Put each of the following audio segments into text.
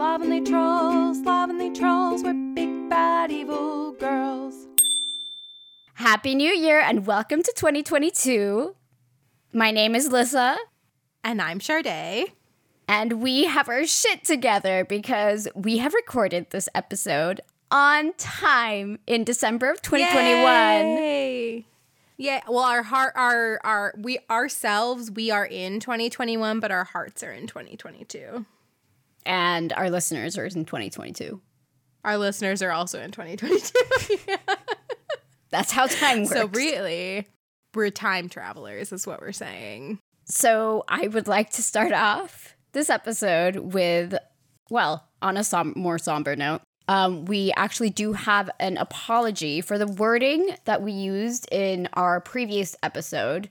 Slovenly trulls, slovenly trulls, we're big bad evil girls. Happy New Year and welcome to 2022. My name is Lissa. And I'm Sade. And we have our shit together because we have recorded this episode on time in December of 2021. Yay! Yeah, well our heart our our we ourselves we are in 2021 but our hearts are in 2022. And our listeners are in 2022. Our listeners are also in 2022. yeah. That's how time works. So really, we're time travelers is what we're saying. So I would like to start off this episode with well, on a som- more somber note. Um, we actually do have an apology for the wording that we used in our previous episode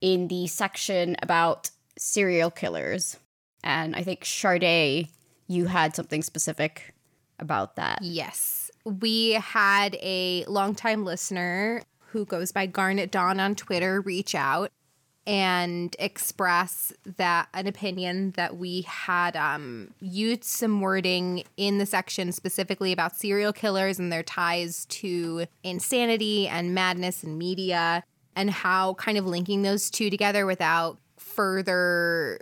in the section about serial killers. And I think Sade, you had something specific about that. Yes. We had a longtime listener who goes by Garnet Dawn on Twitter reach out and express that an opinion that we had um, used some wording in the section specifically about serial killers and their ties to insanity and madness and media and how kind of linking those two together without further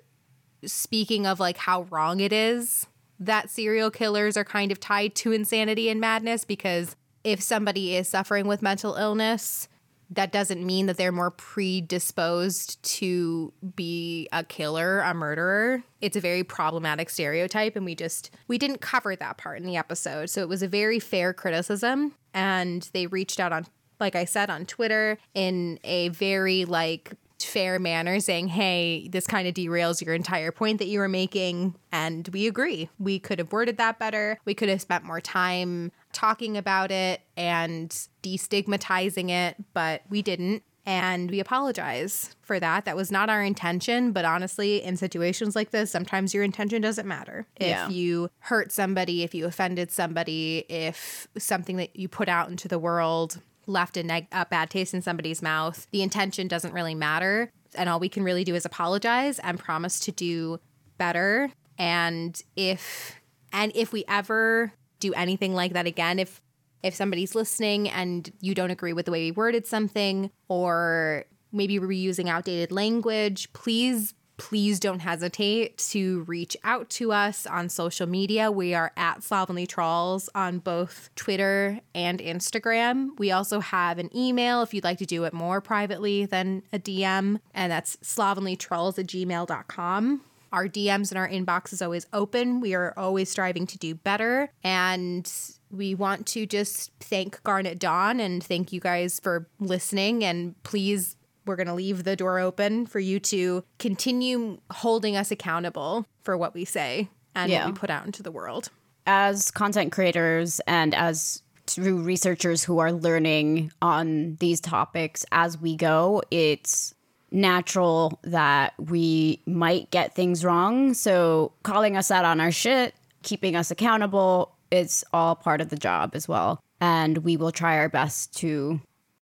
speaking of like how wrong it is that serial killers are kind of tied to insanity and madness because if somebody is suffering with mental illness, that doesn't mean that they're more predisposed to be a killer, a murderer. It's a very problematic stereotype and we just we didn't cover that part in the episode. So it was a very fair criticism and they reached out on like I said on Twitter in a very like fair manner saying, hey, this kind of derails your entire point that you were making. And we agree. We could have worded that better. We could have spent more time talking about it and destigmatizing it, but we didn't. And we apologize for that. That was not our intention. But honestly, in situations like this, sometimes your intention doesn't matter. Yeah. If you hurt somebody, if you offended somebody, if something that you put out into the world left a, neg- a bad taste in somebody's mouth, the intention doesn't really matter. And all we can really do is apologize and promise to do better. And if and if we ever do anything like that again, if if somebody's listening and you don't agree with the way we worded something, or maybe we're using outdated language, please please don't hesitate to reach out to us on social media. We are at Slovenly Trulls on both Twitter and Instagram. We also have an email if you'd like to do it more privately than a DM, and that's slovenlytrulls at gmail.com. Our DMs and our inbox is always open. We are always striving to do better. And we want to just thank Garnet Dawn and thank you guys for listening. And please we're going to leave the door open for you to continue holding us accountable for what we say and Yeah. what we put out into the world. As content creators and as through researchers who are learning on these topics as we go, it's natural that we might get things wrong. So calling us out on our shit, keeping us accountable, it's all part of the job as well. And we will try our best to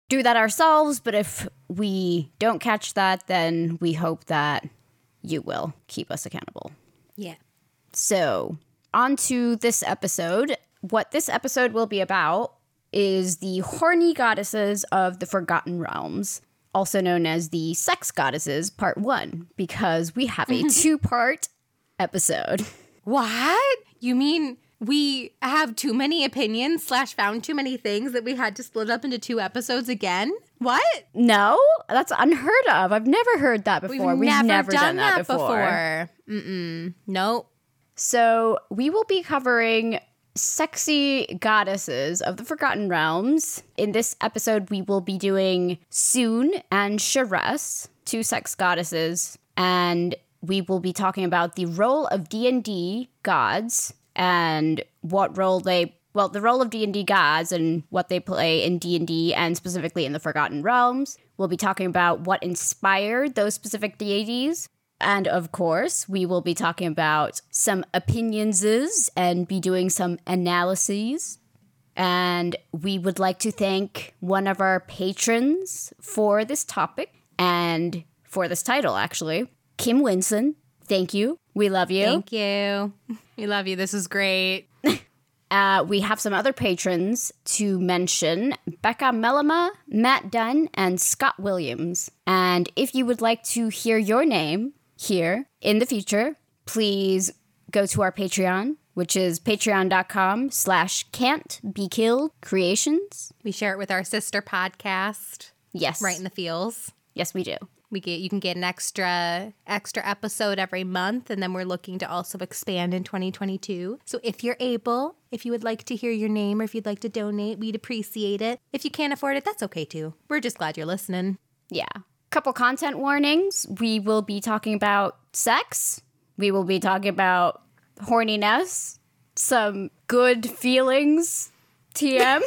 do that ourselves. But if we don't catch that, then we hope that you will keep us accountable. Yeah. So, on to this episode. What this episode will be about is the horny goddesses of the Forgotten Realms, also known as the sex goddesses, part one, because we have a two part episode. What? You mean we have too many opinions slash found too many things that we had to split up into two episodes again? What? No, that's unheard of. I've never heard that before. We've, never, done, that, before. Mm-mm. Nope. So, we will be covering sexy goddesses of the Forgotten Realms. In this episode, we will be doing Sune and Sharess, two sex goddesses, and we will be talking about the role of D&D gods and what role they well, the role of D&D gods and what they play in D&D and specifically in the Forgotten Realms. We'll be talking about what inspired those specific deities. And of course, we will be talking about some opinions and be doing some analyses. And we would like to thank one of our patrons for this topic and for this title, actually. Kim Winson, Thank you. We love you. Thank you. We love you. This is great. Uh, we have some other patrons to mention Becca Melama, Matt Dunn, and Scott Williams. And if you would like to hear your name here in the future, please go to our Patreon, which is patreon.com slash can't be killed creations. We share it with our sister podcast, Yes. Right in the Feels. Yes, we do. We get you can get an extra extra episode every month and then we're looking to also expand in 2022. So if you're able, if you would like to hear your name or if you'd like to donate, we'd appreciate it. If you can't afford it, that's okay too. We're just glad you're listening. Yeah. Couple content warnings. We will be talking about sex. We will be talking about horniness, some good feelings, TM.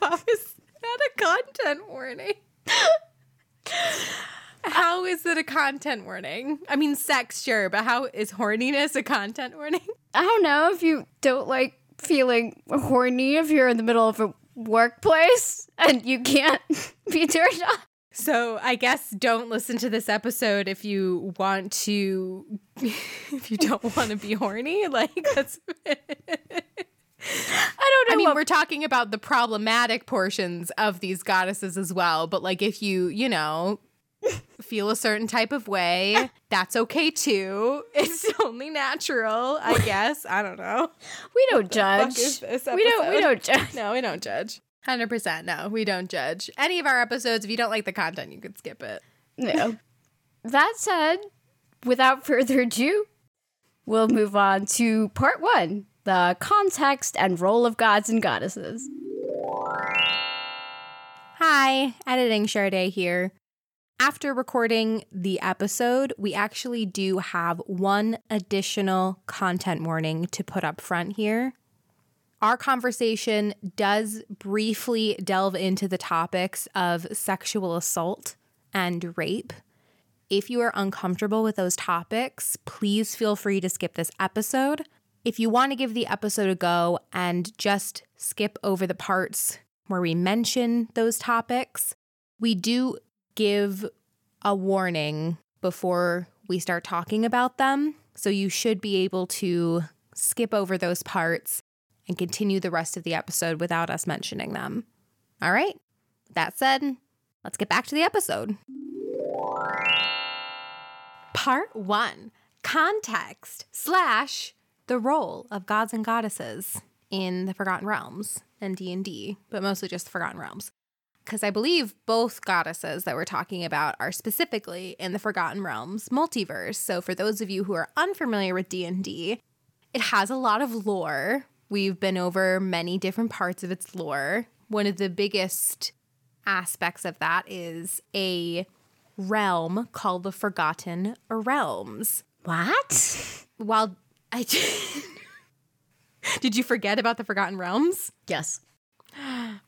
How is that a content warning? how is it a content warning? I mean, sex, sure, but how is horniness a content warning? I don't know if you don't like feeling horny if you're in the middle of a workplace and you can't be turned on. So I guess don't listen to this episode if you want to, if you don't want to be horny. Like that's. I don't know. I mean, we're talking about the problematic portions of these goddesses as well. But like, if you, you know, feel a certain type of way, that's okay too. It's only natural, I guess. I don't know. we don't judge. we don't. We don't judge. No, we don't judge. Hundred percent. No, we don't judge any of our episodes. If you don't like the content, you could skip it. No. that said, without further ado, we'll move on to part one: the context and role of gods and goddesses. Hi, editing Sade here. After recording the episode, we actually do have one additional content warning to put up front here. Our conversation does briefly delve into the topics of sexual assault and rape. If you are uncomfortable with those topics, please feel free to skip this episode. If you want to give the episode a go and just skip over the parts where we mention those topics, we do give a warning before we start talking about them. So you should be able to skip over those parts and continue the rest of the episode without us mentioning them. All right. That said, let's get back to the episode. Part one context slash the role of gods and goddesses in the Forgotten Realms and D&D, but mostly just the Forgotten Realms. Because I believe both goddesses that we're talking about are specifically in the Forgotten Realms multiverse. So for those of you who are unfamiliar with D&D, it has a lot of lore. We've been over many different parts of its lore. One of the biggest aspects of that is a realm called the Forgotten Realms. What? While I did you forget about the Forgotten Realms? Yes.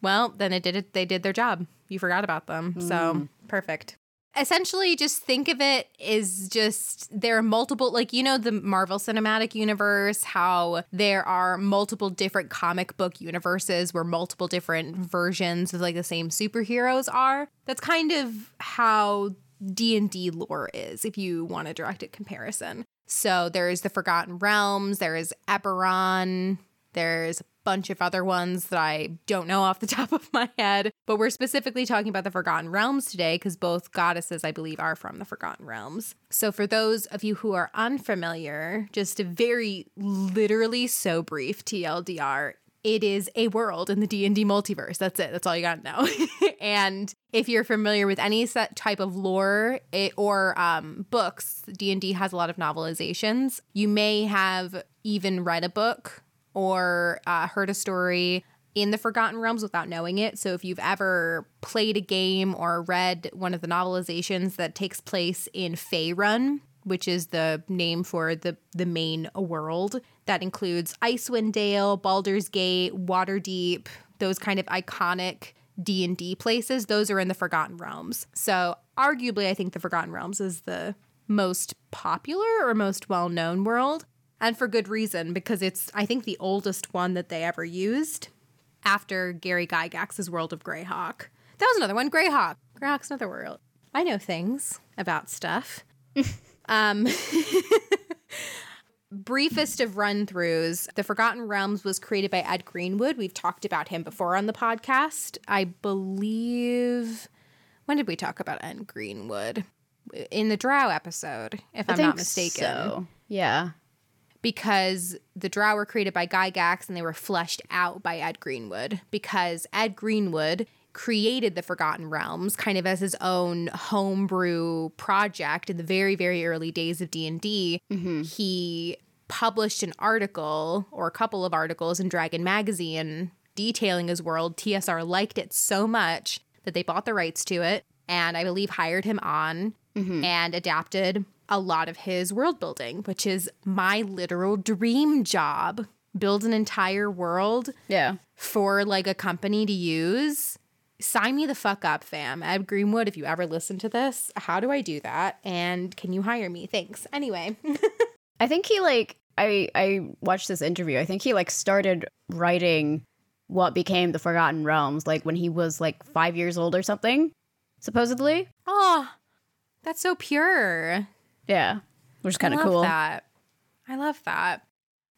Well, then it did it. They did their job. You forgot about them, so mm. perfect. Essentially, just think of it as just there are multiple, like you know, the Marvel Cinematic Universe. How there are multiple different comic book universes where multiple different versions of like the same superheroes are. That's kind of how D and D lore is, if you want a direct comparison. So there's the Forgotten Realms. There is Eberron. There's bunch of other ones that I don't know off the top of my head, but we're specifically talking about the Forgotten Realms today because both goddesses, I believe, are from the Forgotten Realms. So for those of you who are unfamiliar, just a very literally so brief TLDR, it is a world in the D&D multiverse. That's it. That's all you got to know. and if you're familiar with any set type of lore it, or um, books, D&D has a lot of novelizations. You may have even read a book or uh, heard a story in the Forgotten Realms without knowing it. So if you've ever played a game or read one of the novelizations that takes place in Faerun, which is the name for the the main world that includes Icewind Dale, Baldur's Gate, Waterdeep, those kind of iconic D&D places, those are in the Forgotten Realms. So, arguably I think the Forgotten Realms is the most popular or most well-known world, and for good reason because it's I think the oldest one that they ever used after Gary Gygax's World of Greyhawk. That was another one, Greyhawk. Greyhawk's another world. I know things about stuff. um briefest of run throughs, The Forgotten Realms was created by Ed Greenwood. We've talked about him before on the podcast. I believe. When did we talk about Ed Greenwood? In the Drow episode, if I am not mistaken. So. Yeah. Because the Drow were created by Gygax and they were fleshed out by Ed Greenwood. Because Ed Greenwood created the Forgotten Realms kind of as his own homebrew project in the very very early days of D&D. Mm-hmm. He published an article or a couple of articles in Dragon magazine detailing his world. TSR liked it so much that they bought the rights to it and I believe hired him on mm-hmm. and adapted a lot of his world building, which is my literal dream job. Build an entire world yeah. for like a company to use sign me the fuck up, fam. Ed Greenwood, if you ever listen to this, how do I do that? And can you hire me? Thanks. Anyway. I think he like I I watched this interview. I think he like started writing what became the Forgotten Realms like when he was like 5 years old or something, supposedly. Oh. That's so pure. Yeah. Which is kind of cool. That. I love that.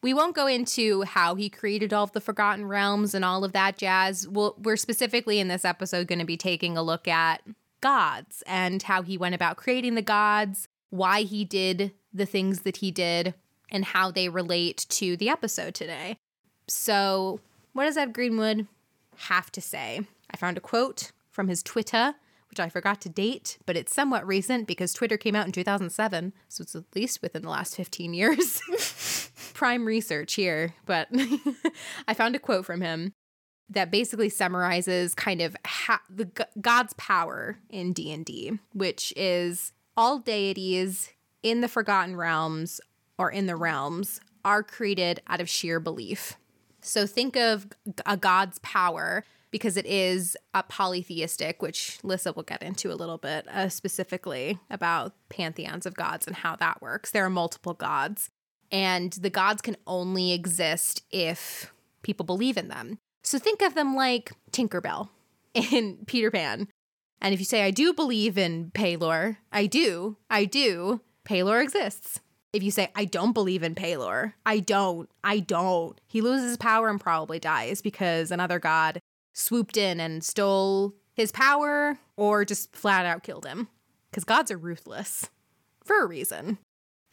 We won't go into how he created all of the Forgotten Realms and all of that jazz. We'll, we're specifically in this episode going to be taking a look at gods and how he went about creating the gods, why he did the things that he did, and how they relate to the episode today. So, what does Ed Greenwood have to say? I found a quote from his Twitter, which I forgot to date, but it's somewhat recent because Twitter came out in 2007, so it's at least within the last 15 years. Prime research here, but I found a quote from him that basically summarizes kind of ha- the God's power in D&D, which is all deities in the forgotten realms or in the realms are created out of sheer belief. So think of a god's power because it is a polytheistic, which Lissa will get into a little bit uh, specifically about pantheons of gods and how that works. There are multiple gods, and the gods can only exist if people believe in them. So think of them like Tinkerbell in Peter Pan. And if you say, I do believe in Pelor, I do, I do, Pelor exists. If you say, I don't believe in Pelor, I don't, I don't, he loses power and probably dies because another god swooped in and stole his power or just flat out killed him. Because gods are ruthless for a reason.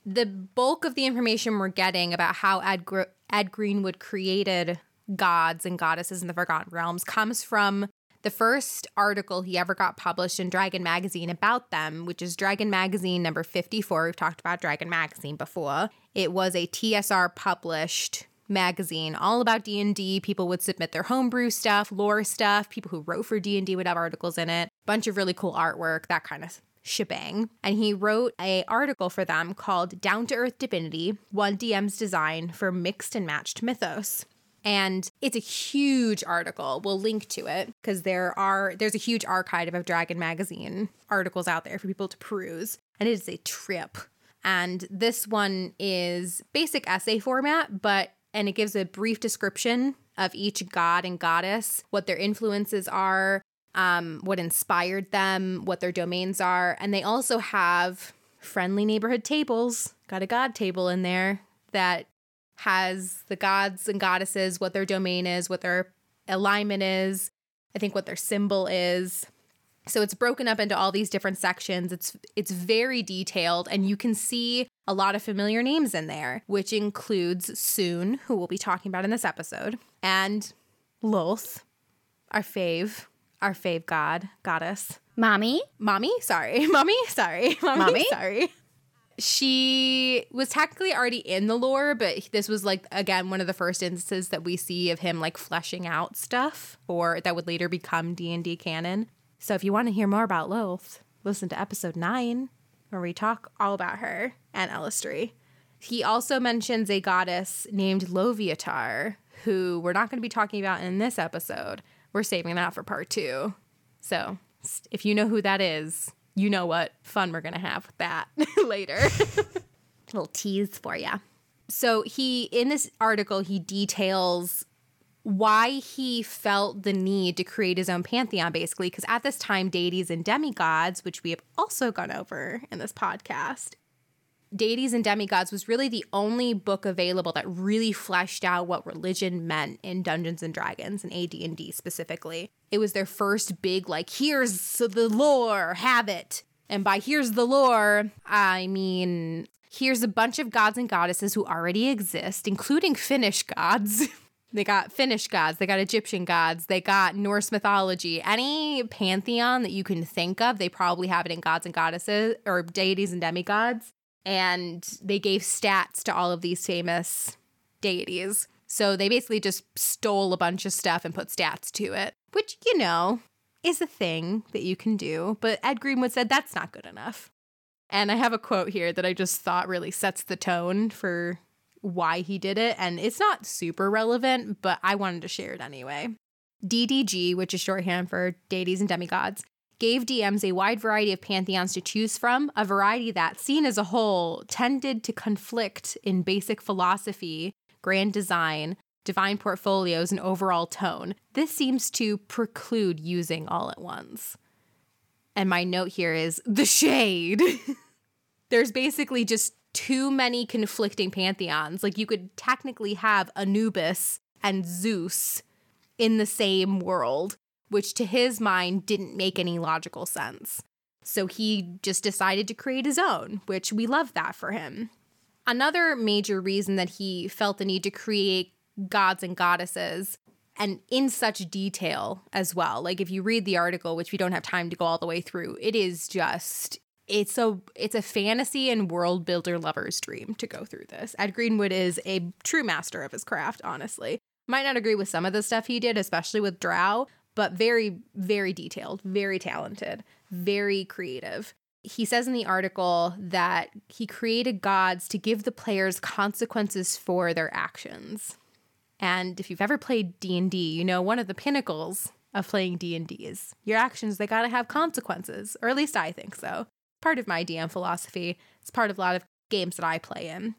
The bulk of the information we're getting about how Ed, Gr- Ed Greenwood created gods and goddesses in the Forgotten Realms comes from the first article he ever got published in Dragon Magazine about them, which is Dragon Magazine number 54. We've talked about Dragon Magazine before. It was a TSR published magazine all about D&D. People would submit their homebrew stuff, lore stuff, people who wrote for D&D would have articles in it, bunch of really cool artwork, that kind of shebang. And he wrote a article for them called Down to Earth Divinity: One DM's Design for Mixed and Matched Mythos. And it's a huge article. We'll link to it because there are there's a huge archive of Dragon magazine articles out there for people to peruse. And it is a trip. And this one is basic essay format, but and it gives a brief description of each god and goddess, what their influences are, um, what inspired them, what their domains are. And they also have friendly neighborhood tables. Got a god table in there that has the gods and goddesses, what their domain is, what their alignment is, I think what their symbol is. So it's broken up into all these different sections. It's it's very detailed and you can see a lot of familiar names in there, which includes Sune, who we'll be talking about in this episode, and Lolth, our fave, our fave god, goddess. Mommy? Mommy? Sorry. Mommy? Sorry. Mommy? Mommy? Sorry. She was technically already in the lore, but this was like again one of the first instances that we see of him like fleshing out stuff or that would later become D&D canon. So if you want to hear more about Lolth, listen to episode 9 where we talk all about her and Eilistraee. He also mentions a goddess named Loviatar, who we're not going to be talking about in this episode. We're saving that for part two. So if you know who that is, you know what fun we're going to have with that later. little tease for you. So he in this article he details why he felt the need to create his own pantheon, basically, because at this time, deities and demigods, which we have also gone over in this podcast, Deities and Demigods was really the only book available that really fleshed out what religion meant in Dungeons and Dragons and AD&D specifically. It was their first big like here's the lore, have it. And by here's the lore, I mean here's a bunch of gods and goddesses who already exist, including Finnish gods. They got Finnish gods, they got Egyptian gods, they got Norse mythology. Any pantheon that you can think of, they probably have it in gods and goddesses or deities and demigods. And they gave stats to all of these famous deities. So they basically just stole a bunch of stuff and put stats to it, which, you know, is a thing that you can do. But Ed Greenwood said that's not good enough. And I have a quote here that I just thought really sets the tone for why he did it, and it's not super relevant, but I wanted to share it anyway. DDG, which is shorthand for deities and demigods, gave DMs a wide variety of pantheons to choose from, a variety that, seen as a whole, tended to conflict in basic philosophy, grand design, divine portfolios, and overall tone. This seems to preclude using all at once. And my note here is the shade. There's basically just too many conflicting pantheons. Like you could technically have Anubis and Zeus in the same world, which to his mind didn't make any logical sense. So he just decided to create his own, which we love that for him. Another major reason that he felt the need to create gods and goddesses and in such detail as well. Like if you read the article, which we don't have time to go all the way through, it is just it's a it's a fantasy and world builder lover's dream to go through this. Ed Greenwood is a true master of his craft, honestly. Might not agree with some of the stuff he did, especially with Drow, but very, very detailed, very talented, very creative. He says in the article that he created gods to give the players consequences for their actions. And if you've ever played D&D, you know one of the pinnacles of playing D&D is your actions they got to have consequences, or at least I think so part of my DM philosophy. It's part of a lot of games that I play in.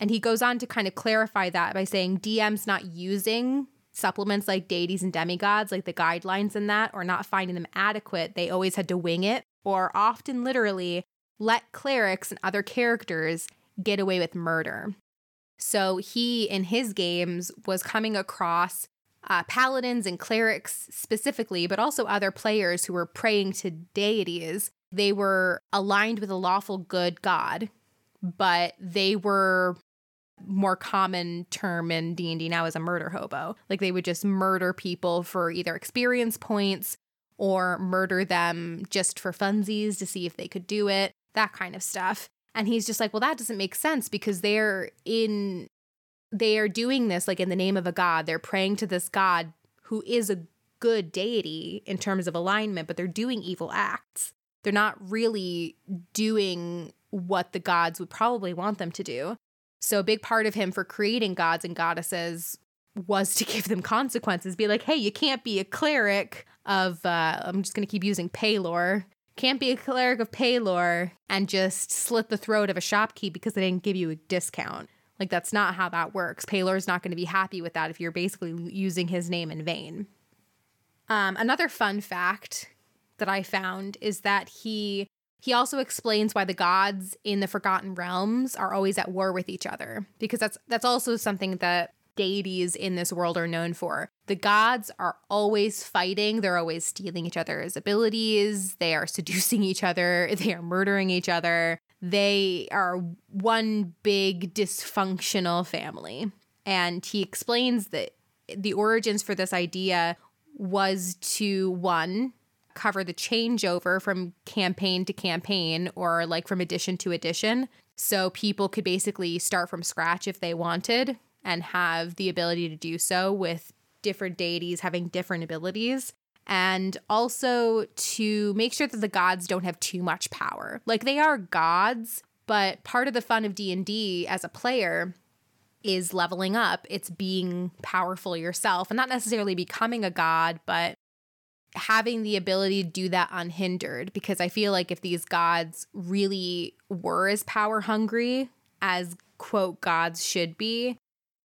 And he goes on to kind of clarify that by saying DM's not using supplements like deities and demigods, like the guidelines in that, or not finding them adequate. They always had to wing it, or often literally let clerics and other characters get away with murder. So he, in his games, was coming across uh, paladins and clerics specifically, but also other players who were praying to deities they were aligned with a lawful good God, but they were more common term in D&D now as a murder hobo. Like they would just murder people for either experience points or murder them just for funsies to see if they could do it, that kind of stuff. And he's just like, "Well, that doesn't make sense because they're in they are doing this like in the name of a god. They're praying to this god who is a good deity in terms of alignment, but they're doing evil acts they're not really doing what the gods would probably want them to do. So, a big part of him for creating gods and goddesses was to give them consequences, be like, hey, you can't be a cleric of, uh, I'm just going to keep using Pelor, can't be a cleric of Pelor and just slit the throat of a shopkeep because they didn't give you a discount. Like, that's not how that works. Pelor's not going to be happy with that if you're basically using his name in vain. Um, another fun fact that I found is that he he also explains why the gods in the Forgotten Realms are always at war with each other because that's that's also something that deities in this world are known for. The gods are always fighting, they're always stealing each other's abilities, they are seducing each other, they are murdering each other. They are one big dysfunctional family. And he explains that the origins for this idea was to one cover the changeover from campaign to campaign or like from edition to edition. So people could basically start from scratch if they wanted and have the ability to do so with different deities having different abilities and also to make sure that the gods don't have too much power. Like they are gods, but part of the fun of D&D as a player is leveling up. It's being powerful yourself and not necessarily becoming a god, but having the ability to do that unhindered because I feel like if these gods really were as power hungry as quote gods should be,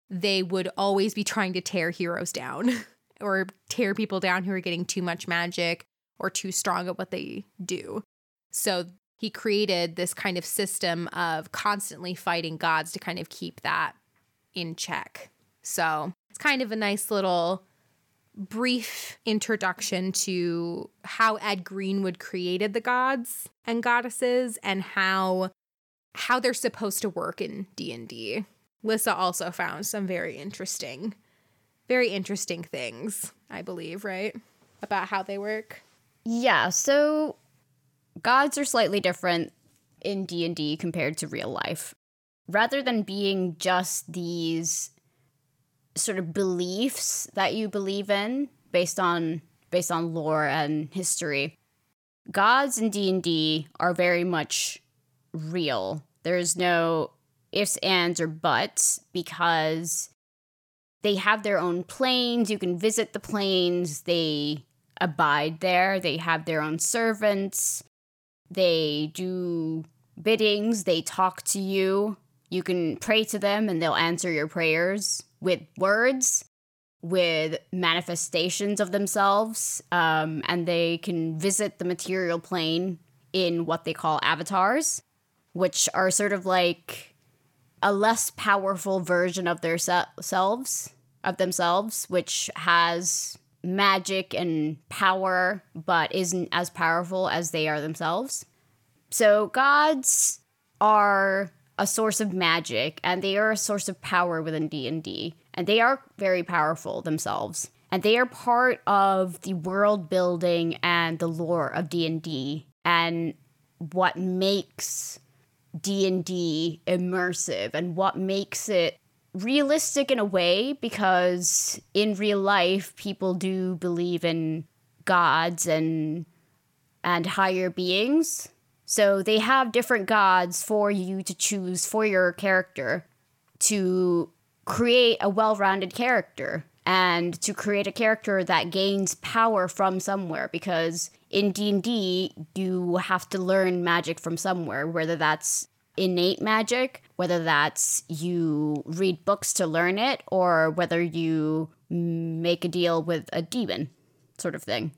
they would always be trying to tear heroes down or tear people down who are getting too much magic or too strong at what they do. So he created this kind of system of constantly fighting gods to kind of keep that in check. So it's kind of a nice little brief introduction to how Ed Greenwood created the gods and goddesses and how how they're supposed to work in D&D. Lissa also found some very interesting very interesting things, I believe, right? About how they work. Yeah, so gods are slightly different in D&D compared to real life. Rather than being just these sort of beliefs that you believe in based on based on lore and history, gods in D&D are very much real. There's no ifs, ands, or buts because they have their own planes. You can visit the planes. They abide there. They have their own servants. They do biddings. They talk to you. You can pray to them and they'll answer your prayers with words, with manifestations of themselves. Um, and they can visit the material plane in what they call avatars, which are sort of like a less powerful version of their se- selves of themselves which has magic and power but isn't as powerful as they are themselves so gods are a source of magic and they are a source of power within d&d and they are very powerful themselves and they are part of the world building and the lore of d&d and what makes D&D immersive and what makes it realistic in a way because in real life people do believe in gods and and higher beings. So they have different gods for you to choose for your character to create a well-rounded character and to create a character that gains power from somewhere because in D&D you have to learn magic from somewhere whether that's innate magic whether that's you read books to learn it or whether you make a deal with a demon sort of thing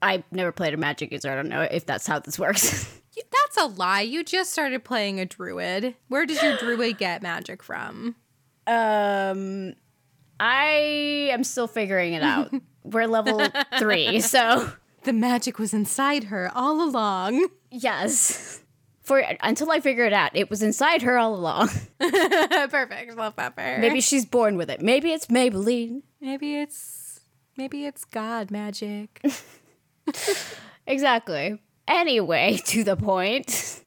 I've never played a magic user. I don't know if that's how this works. that's a lie. You just started playing a druid. Where does your druid get magic from? Um I am still figuring it out. We're level 3, so the magic was inside her all along. Yes. For until I figure it out, it was inside her all along. Perfect. Love that for Maybe she's born with it. Maybe it's Maybelline. Maybe it's maybe it's God magic. exactly. Anyway, to the point.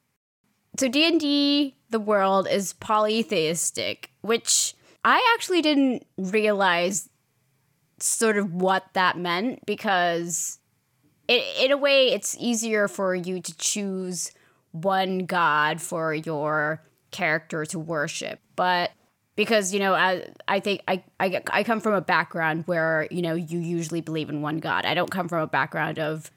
So D&D the world is polytheistic, which I actually didn't realize sort of what that meant because it, in a way it's easier for you to choose one god for your character to worship but because you know I, I think I, I i come from a background where you know you usually believe in one god i don't come from a background of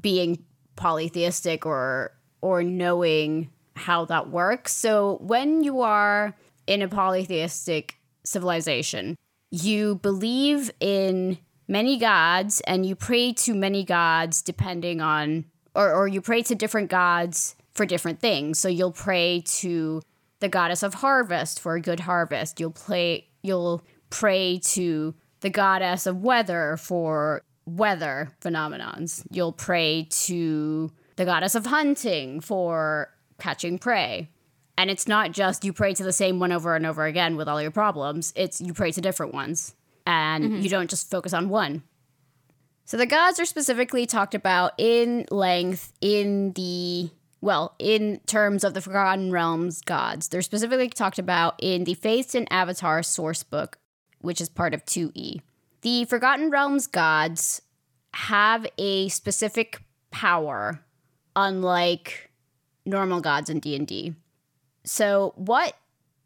being polytheistic or or knowing how that works. So when you are in a polytheistic civilization you believe in many gods and you pray to many gods depending on or, or you pray to different gods for different things. So you'll pray to the goddess of harvest for a good harvest. You'll play you'll pray to the goddess of weather for weather phenomenons you'll pray to the goddess of hunting for catching prey and it's not just you pray to the same one over and over again with all your problems, it's you pray to different ones. And mm-hmm. you don't just focus on one. So the gods are specifically talked about in length in the well, in terms of the Forgotten Realms gods. They're specifically talked about in the Faiths and Avatar source book, which is part of 2E. The Forgotten Realms gods have a specific power unlike normal gods in D&D. So, what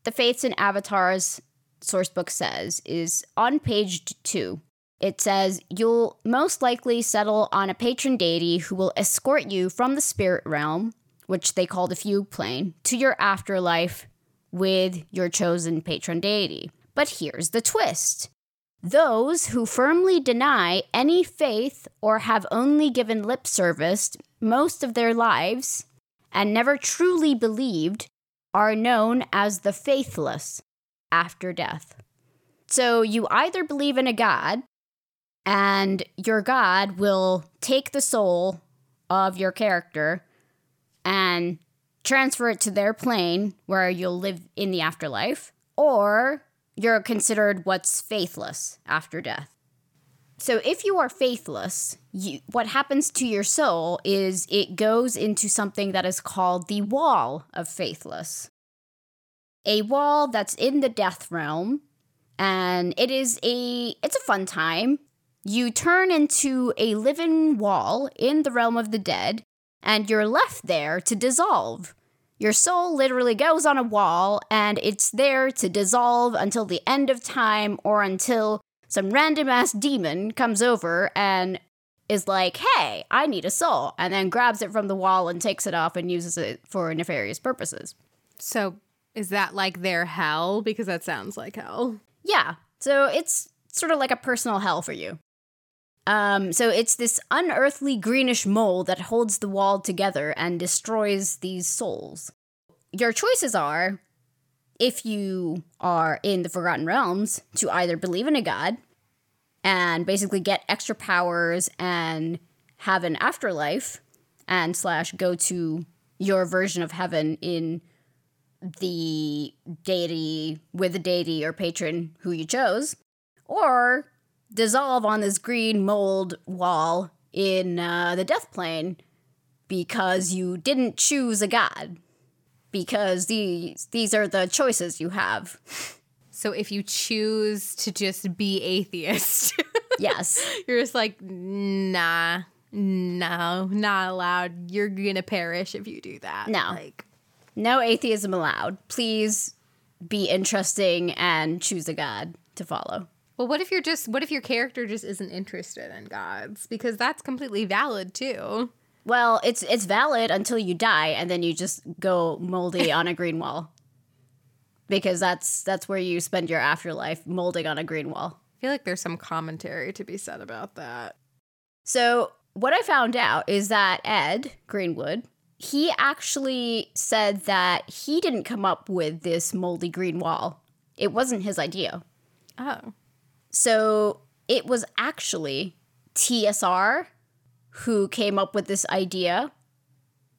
the Faiths and Avatars sourcebook says is on page two, it says, You'll most likely settle on a patron deity who will escort you from the spirit realm, which they call the fugue plane, to your afterlife with your chosen patron deity. But here's the twist those who firmly deny any faith or have only given lip service most of their lives and never truly believed are known as the faithless after death. So you either believe in a God, and your God will take the soul of your character and transfer it to their plane where you'll live in the afterlife, or you're considered what's faithless after death. So if you are faithless, you, what happens to your soul is it goes into something that is called the wall of faithless. A wall that's in the death realm and it is a it's a fun time. You turn into a living wall in the realm of the dead and you're left there to dissolve. Your soul literally goes on a wall and it's there to dissolve until the end of time or until some random ass demon comes over and is like, hey, I need a soul, and then grabs it from the wall and takes it off and uses it for nefarious purposes. So is that like their hell? Because that sounds like hell. Yeah. So it's sort of like a personal hell for you. Um, so it's this unearthly greenish mold that holds the wall together and destroys these souls. Your choices are if you are in the Forgotten Realms to either believe in a god and basically get extra powers and have an afterlife and slash go to your version of heaven in the deity with the deity or patron who you chose, or dissolve on this green mold wall in uh, the death plane because you didn't choose a god. Because these these are the choices you have. So if you choose to just be atheist, yes, you're just like, nah, no, not allowed. You're gonna perish if you do that. No. like no atheism allowed. Please be interesting and choose a god to follow. Well, what if you're just what if your character just isn't interested in gods? Because that's completely valid too. Well, it's it's valid until you die and then you just go moldy on a green wall. Because that's that's where you spend your afterlife molding on a green wall. I feel like there's some commentary to be said about that. So, what I found out is that Ed Greenwood, he actually said that he didn't come up with this moldy green wall. It wasn't his idea. Oh. So, it was actually TSR who came up with this idea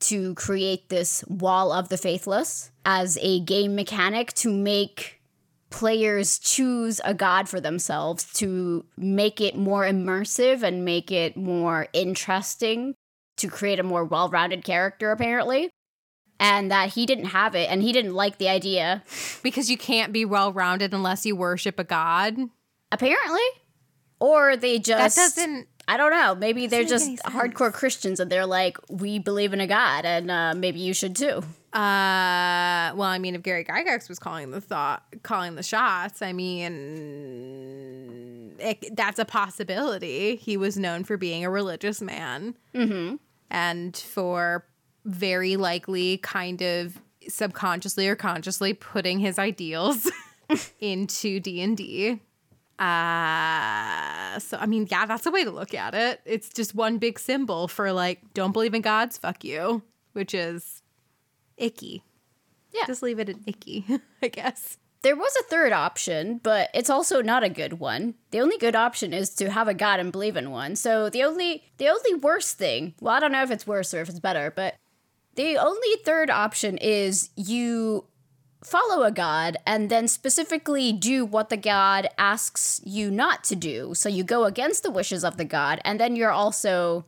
to create this wall of the faithless as a game mechanic to make players choose a god for themselves to make it more immersive and make it more interesting to create a more well-rounded character apparently and that he didn't have it and he didn't like the idea Because you can't be well rounded unless you worship a god. Apparently or they just That doesn't I don't know. Maybe they're just hardcore Christians and they're like, we believe in a God and uh, maybe you should too. Uh, well, I mean, if Gary Gygax was calling the thought, calling the shots, I mean, it, that's a possibility. He was known for being a religious man, mm-hmm. and for very likely, kind of subconsciously or consciously putting his ideals into D and D. Uh, so I mean, yeah, that's a way to look at it. It's just one big symbol for like, don't believe in gods, fuck you, which is icky. Yeah. Just leave it at icky, I guess. There was a third option, but it's also not a good one. The only good option is to have a god and believe in one. So the only the only worst thing, well, I don't know if it's worse or if it's better, but the only third option is you follow a god and then specifically do what the god asks you not to do. So you go against the wishes of the god and then you're also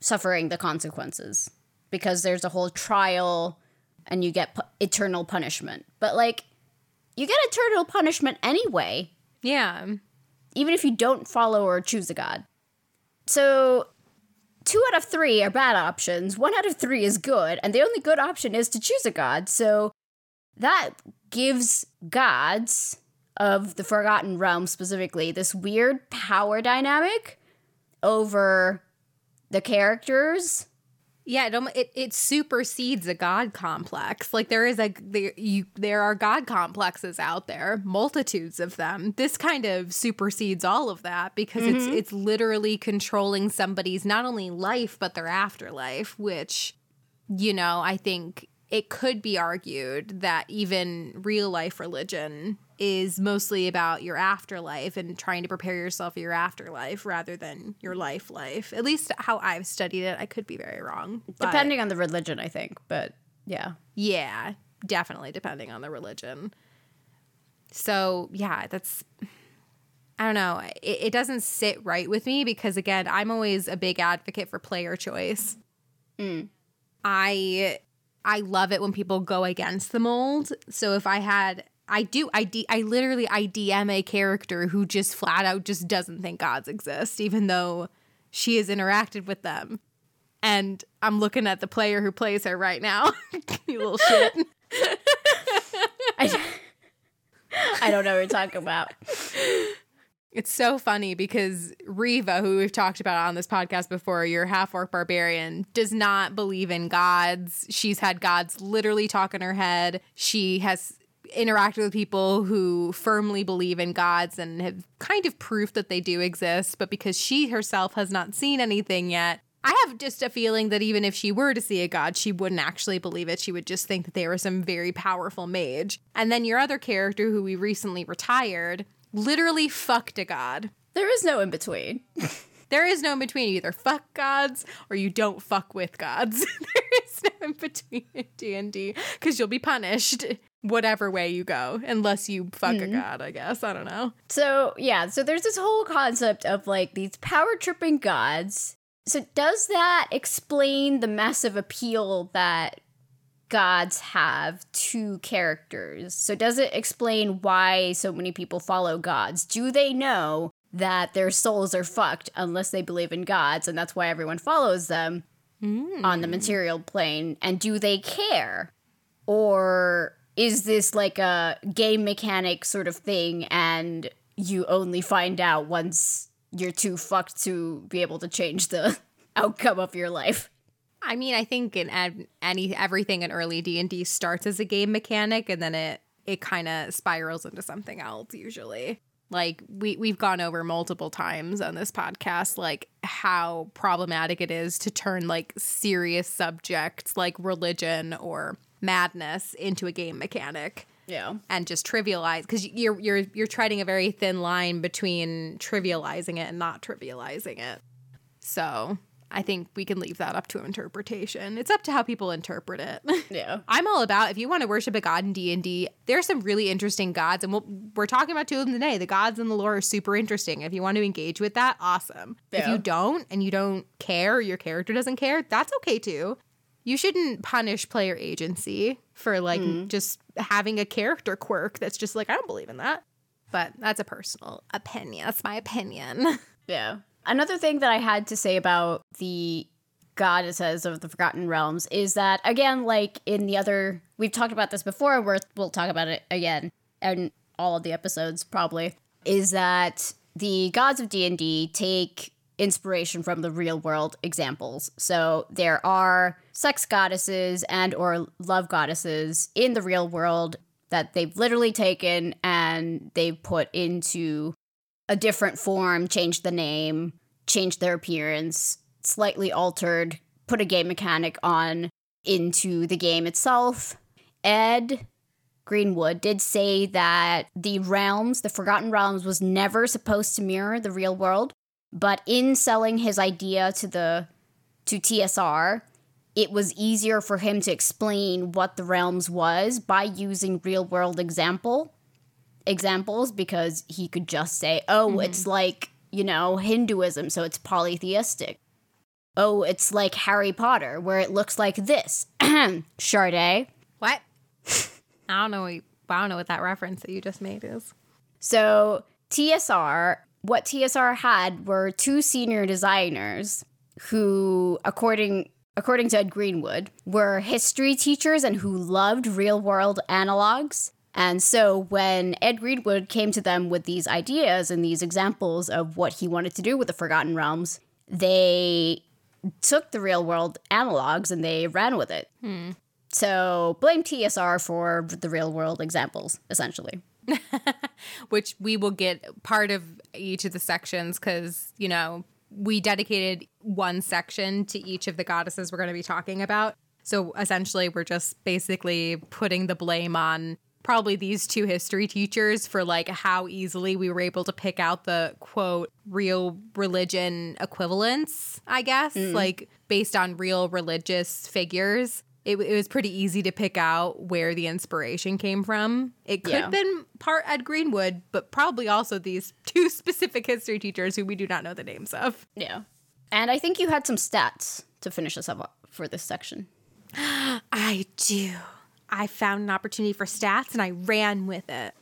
suffering the consequences because there's a whole trial and you get pu- eternal punishment. But like you get eternal punishment anyway, Yeah. even if you don't follow or choose a god. So, two out of three are bad options, one out of three is good, and the only good option is to choose a god. So, that gives gods of the Forgotten Realm specifically this weird power dynamic over the characters. Yeah, it, it it supersedes a god complex. Like there is a there you there are god complexes out there, multitudes of them. This kind of supersedes all of that because it's mm-hmm. it's literally controlling somebody's not only life but their afterlife, which you know, I think it could be argued that even real life religion is mostly about your afterlife and trying to prepare yourself for your afterlife rather than your life life. At least how I've studied it. I could be very wrong. Depending on the religion, I think. But yeah. Yeah, definitely depending on the religion. So, yeah, that's I don't know. It, it doesn't sit right with me because again, I'm always a big advocate for player choice. Mm. I I love it when people go against the mold. So if I had I do I D, I literally I DM a character who just flat out just doesn't think gods exist even though she has interacted with them. And I'm looking at the player who plays her right now. you little shit. I, I don't know what you're talking about. It's so funny because Riva, who we've talked about on this podcast before, your half orc barbarian, does not believe in gods. She's had gods literally talk in her head. She has interacted with people who firmly believe in gods and have kind of proof that they do exist. But because she herself has not seen anything yet, I have just a feeling that even if she were to see a god, she wouldn't actually believe it. She would just think that they were some very powerful mage. And then your other character, who we recently retired, literally fucked a god. There is no in between. There is no in between. You either fuck gods or you don't fuck with gods. there is no in between in D and D because you'll be punished whatever way you go, unless you fuck a hmm. god. I guess I don't know. So, yeah, so there's this whole concept of like these power tripping gods. So, does that explain the massive appeal that gods have to characters? So, does it explain why so many people follow gods? Do they know that their souls are fucked unless they believe in gods, and that's why everyone follows them on the hmm. material plane? And do they care? Or is this like a game mechanic sort of thing and you only find out once you're too fucked to be able to change the outcome of your life? I mean, I think in ad- any everything in early D and D starts as a game mechanic, and then it it kind of spirals into something else. Usually, like we we've gone over multiple times on this podcast, like how problematic it is to turn like serious subjects like religion or madness into a game mechanic Yeah. and just trivialize because you're you're you're treading a very thin line between trivializing it and not trivializing it. So I think we can leave that up to interpretation. It's up to how people interpret it. Yeah. I'm all about if you want to worship a god in D and D. There's some really interesting gods, and we'll, we're talking about two of them today. The gods and the lore are super interesting. If you want to engage with that, awesome. If you don't, and you don't care, or your character doesn't care, that's okay too. You shouldn't punish player agency for like mm-hmm. just having a character quirk that's just like I don't believe in that. But that's a personal opinion. That's my opinion. Yeah. Another thing that I had to say about the goddesses of the Forgotten Realms is that, again, like in the other, we've talked about this before, we'll talk about it again in all of the episodes probably, is that the gods of D&D take inspiration from the real world examples. So there are sex goddesses and or love goddesses in the real world that they've literally taken and they've put into a different form, changed the name, changed their appearance, slightly altered, put a game mechanic on into the game itself. Ed Greenwood did say that the realms, the Forgotten Realms, was never supposed to mirror the real world, but in selling his idea to the to TSR, it was easier for him to explain what the realms was by using real world example examples because he could just say, "Oh, mm-hmm. it's like, you know, Hinduism, so it's polytheistic." Oh, it's like Harry Potter where it looks like this. Sade. what? I don't know. what- I don't know what that reference that you just made is. So, TSR, what TSR had were two senior designers who according according to Ed Greenwood were history teachers and who loved real-world analogs. And so when Ed Greenwood came to them with these ideas and these examples of what he wanted to do with the Forgotten Realms, they took the real world analogs and they ran with it. Hmm. So blame TSR for the real world examples, essentially. which we will get part of each of the sections because, you know, we dedicated one section to each of the goddesses we're going to be talking about. So essentially, we're just basically putting the blame on probably these two history teachers for like how easily we were able to pick out the quote real religion equivalents, I guess, mm. like based on real religious figures. It, it was pretty easy to pick out where the inspiration came from. It could Yeah. have been part Ed Greenwood, but probably also these two specific history teachers who we do not know the names of. Yeah. And I think you had some stats to finish us up for this section. I do. I found an opportunity for stats and I ran with it.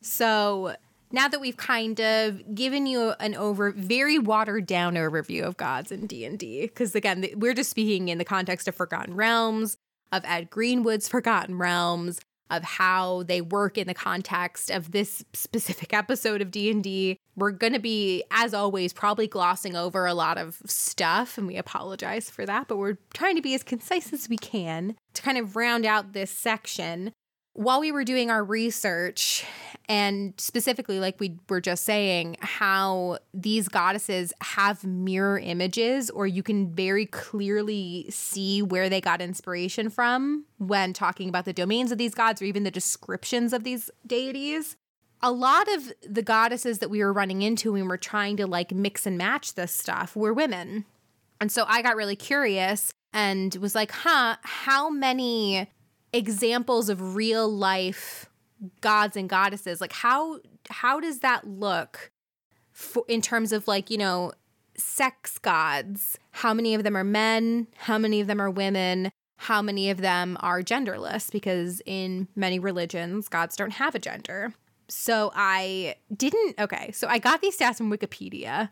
So now that we've kind of given you an over very watered down overview of gods in D&D because again we're just speaking in the context of Forgotten Realms, of Ed Greenwood's Forgotten Realms, of how they work in the context of this specific episode of D&D. We're going to be as always probably glossing over a lot of stuff and we apologize for that, but we're trying to be as concise as we can to kind of round out this section. While we were doing our research and specifically like we were just saying how these goddesses have mirror images or you can very clearly see where they got inspiration from when talking about the domains of these gods or even the descriptions of these deities a lot of the goddesses that we were running into when we were trying to like mix and match this stuff were women and so I got really curious and was like, huh, how many examples of real life gods and goddesses? Like how how does that look for, in terms of like, you know, sex gods? How many of them are men? How many of them are women? How many of them are genderless because in many religions gods don't have a gender. So I didn't okay, so I got these stats from Wikipedia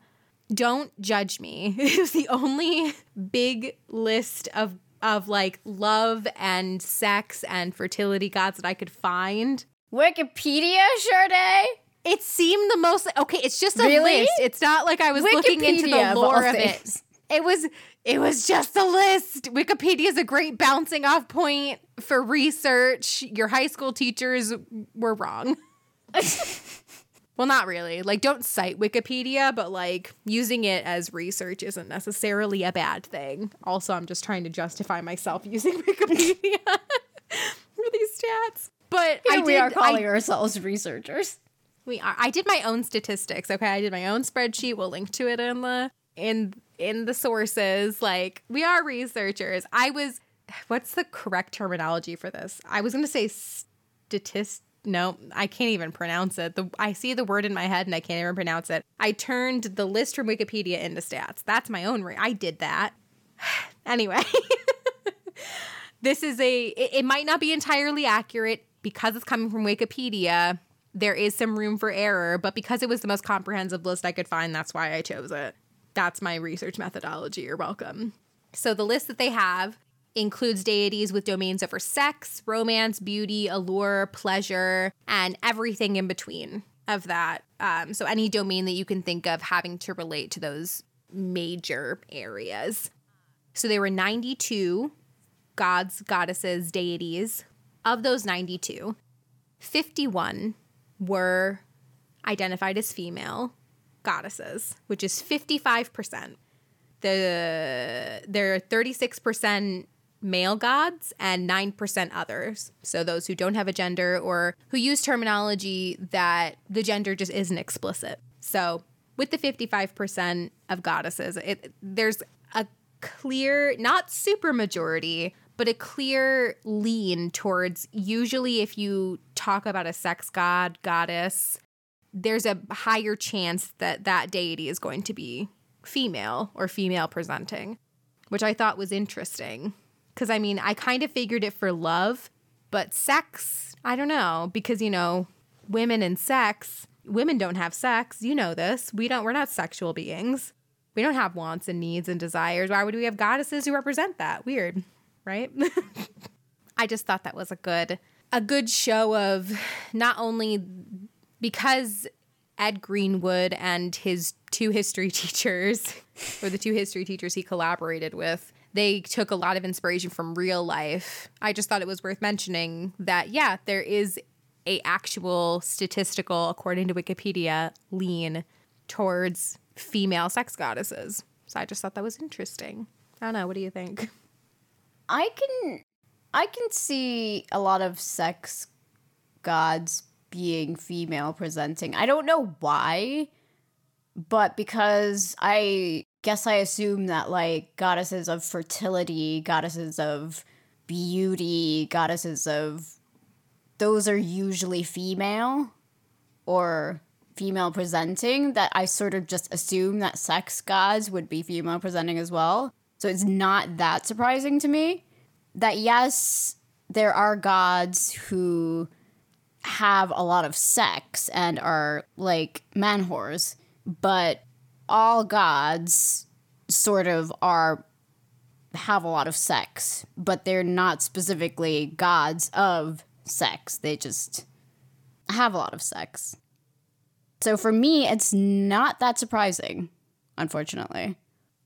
don't judge me. It was the only big list of of like love and sex and fertility gods that I could find. Wikipedia, Sade? It seemed the most okay. It's just a Really? list. It's not like I was looking into the lore of it. It was it was just a list. Wikipedia is a great bouncing off point for research. Your high school teachers were wrong. Well, not really. Like, don't cite Wikipedia, but like using it as research isn't necessarily a bad thing. Also, I'm just trying to justify myself using Wikipedia for these stats. But I we did, are calling I, ourselves researchers. we are. I did my own statistics. Okay, I did my own spreadsheet. We'll link to it in the in in the sources. Like, we are researchers. I was. What's the correct terminology for this? I was going to say statist. No, I can't even pronounce it. The, I see the word in my head and I can't even pronounce it. I turned the list from Wikipedia into stats. That's my own. Re- I did that. anyway, this is a. It, it might not be entirely accurate because it's coming from Wikipedia. There is some room for error, but because it was the most comprehensive list I could find, that's why I chose it. That's my research methodology. You're welcome. So the list that they have includes deities with domains over sex, romance, beauty, allure, pleasure, and everything in between of that. Um, so any domain that you can think of having to relate to those major areas. So there were 92 gods, goddesses, deities. Of those 92, 51 were identified as female goddesses, which is 55%. The there are 36% male gods and 9% others. So those who don't have a gender or who use terminology that the gender just isn't explicit. So with the 55% of goddesses, it there's a clear, not super majority, but a clear lean towards usually if you talk about a sex god, goddess, there's a higher chance that that deity is going to be female or female presenting, which I thought was interesting. Because I mean, I kind of figured it for love, but sex, I don't know, because you know, women and sex, women don't have sex. You know this. We don't, we're not sexual beings. We don't have wants and needs and desires. Why would we have goddesses who represent that? Weird, right? I just thought that was a good a good show of not only because Ed Greenwood and his two history teachers, or the two history teachers he collaborated with, they took a lot of inspiration from real life. I just thought it was worth mentioning that yeah, there is a actual statistical, according to Wikipedia, lean towards female sex goddesses. So I just thought that was interesting. I don't know. What do you think? I can I can see a lot of sex gods being female presenting. I don't know why, but because I guess I assume that like goddesses of fertility, goddesses of beauty, goddesses of those are usually female or female presenting that I sort of just assume that sex gods would be female presenting as well. So it's not that surprising to me that yes, there are gods who have a lot of sex and are like man whores, but all gods sort of are have a lot of sex, but they're not specifically gods of sex. They just have a lot of sex. So for me, it's not that surprising, unfortunately,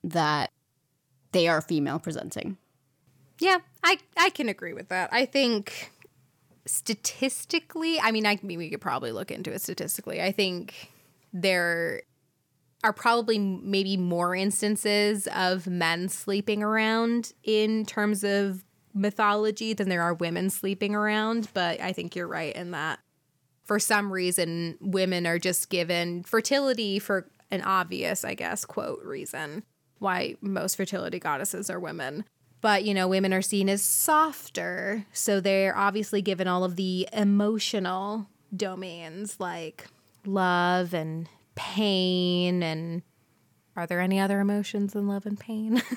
that they are female presenting. Yeah, I I can agree with that. I think statistically, I mean, I mean, we could probably look into it statistically. I think there are probably maybe more instances of men sleeping around in terms of mythology than there are women sleeping around. But I think you're right in that for some reason, women are just given fertility for an obvious, I guess, quote reason why most fertility goddesses are women. But, you know, women are seen as softer. So they're obviously given all of the emotional domains like love and pain. And are there any other emotions than love and pain?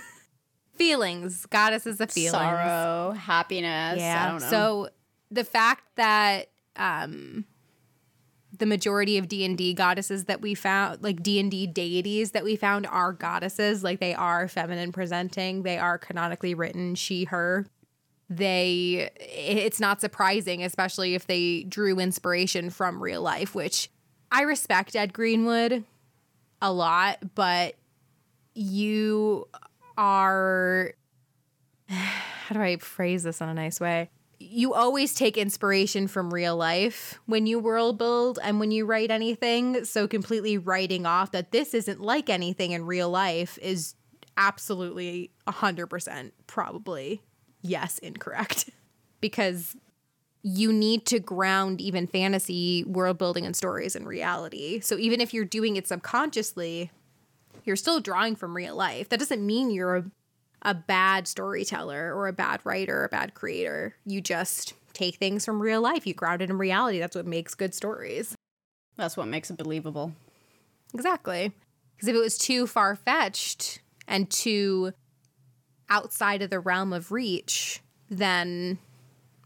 feelings. Goddesses of feelings. Sorrow, happiness. Yeah. So the fact that um, the majority of D&D goddesses that we found like D&D deities that we found are goddesses like they are feminine presenting they are canonically written she her they it's not surprising especially if they drew inspiration from real life which I respect Ed Greenwood a lot but you are how do I phrase this in a nice way you always take inspiration from real life when you world build and when you write anything. So completely writing off that this isn't like anything in real life is absolutely 100% probably yes, incorrect. because you need to ground even fantasy world building and stories in reality. So even if you're doing it subconsciously, you're still drawing from real life. That doesn't mean you're a a bad storyteller or a bad writer or a bad creator. You just take things from real life. You ground it in reality. That's what makes good stories. That's what makes it believable. Exactly. Because if it was too far fetched and too outside of the realm of reach, then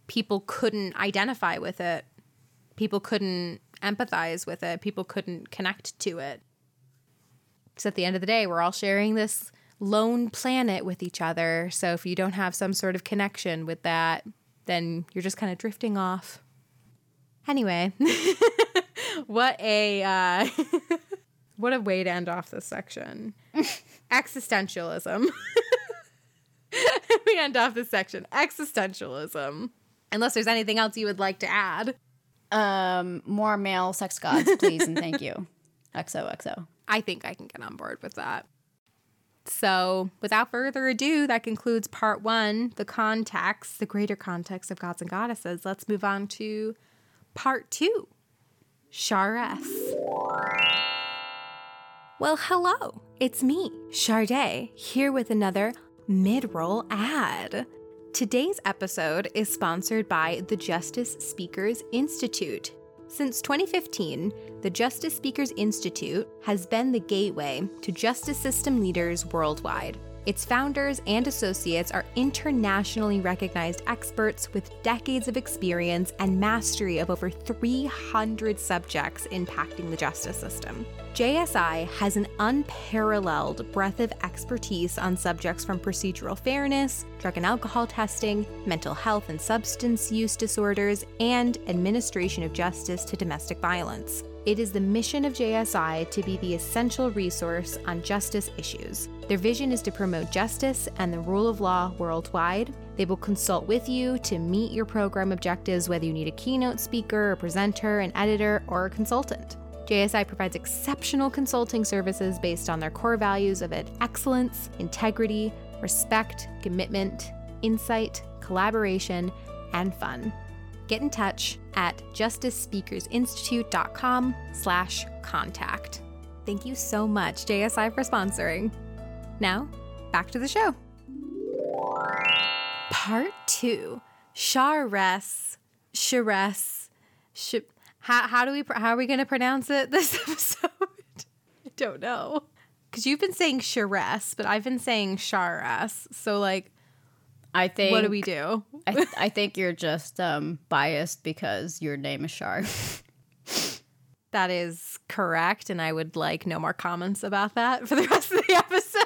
people couldn't identify with it. People couldn't empathize with it. People couldn't connect to it. Because at the end of the day, we're all sharing this lone planet with each other. So if you don't have some sort of connection with that, then you're just kind of drifting off. Anyway, what a uh, what a way to end off this section. Existentialism. we end off this section. Existentialism. Unless there's anything else you would like to add. Um, more male sex gods, please, and thank you. XOXO. I think I can get on board with that. So, without further ado, that concludes part one the context, the greater context of gods and goddesses. Let's move on to part two Sharess. Well, hello, it's me, Sharday, here with another mid roll ad. Today's episode is sponsored by the Justice Speakers Institute. Since 2015, the Justice Speakers Institute has been the gateway to justice system leaders worldwide. Its founders and associates are internationally recognized experts with decades of experience and mastery of over 300 subjects impacting the justice system. JSI has an unparalleled breadth of expertise on subjects from procedural fairness, drug and alcohol testing, mental health and substance use disorders, and administration of justice to domestic violence. It is the mission of JSI to be the essential resource on justice issues. Their vision is to promote justice and the rule of law worldwide. They will consult with you to meet your program objectives, whether you need a keynote speaker, a presenter, an editor, or a consultant. JSI provides exceptional consulting services based on their core values of excellence, integrity, respect, commitment, insight, collaboration, and fun. Get in touch at justicespeakersinstitute.com slash contact. Thank you so much, JSI, for sponsoring. Now, back to the show. Part two, Sharess, Sharess, Sh- how, how do we, how are we going to pronounce it this episode? I don't know. Because you've been saying Sharess, but I've been saying Sharess. So, like, I think. what do we do? I, th- I think you're just um, biased because your name is Shar. That is correct. And I would like no more comments about that for the rest of the episode.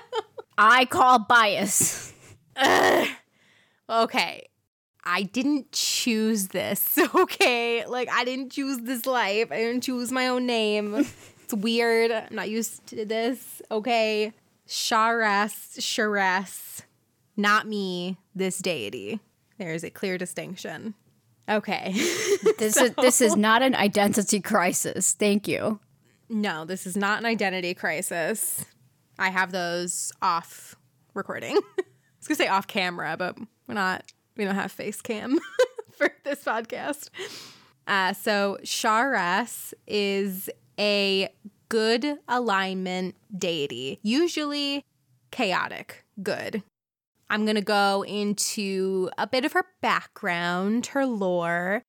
I call bias. okay. I didn't choose this, okay? Like, I didn't choose this life. I didn't choose my own name. it's weird. I'm not used to this, okay? Sharess, Sharess, not me, this deity. There is a clear distinction. Okay. This is this is not an identity crisis. Thank you. no, this is not an identity crisis. I have those off recording. I was gonna say off camera, but we're not. We don't have face cam for this podcast. Uh, so Sharess is a good alignment deity, usually chaotic good. I'm going to go into a bit of her background, her lore,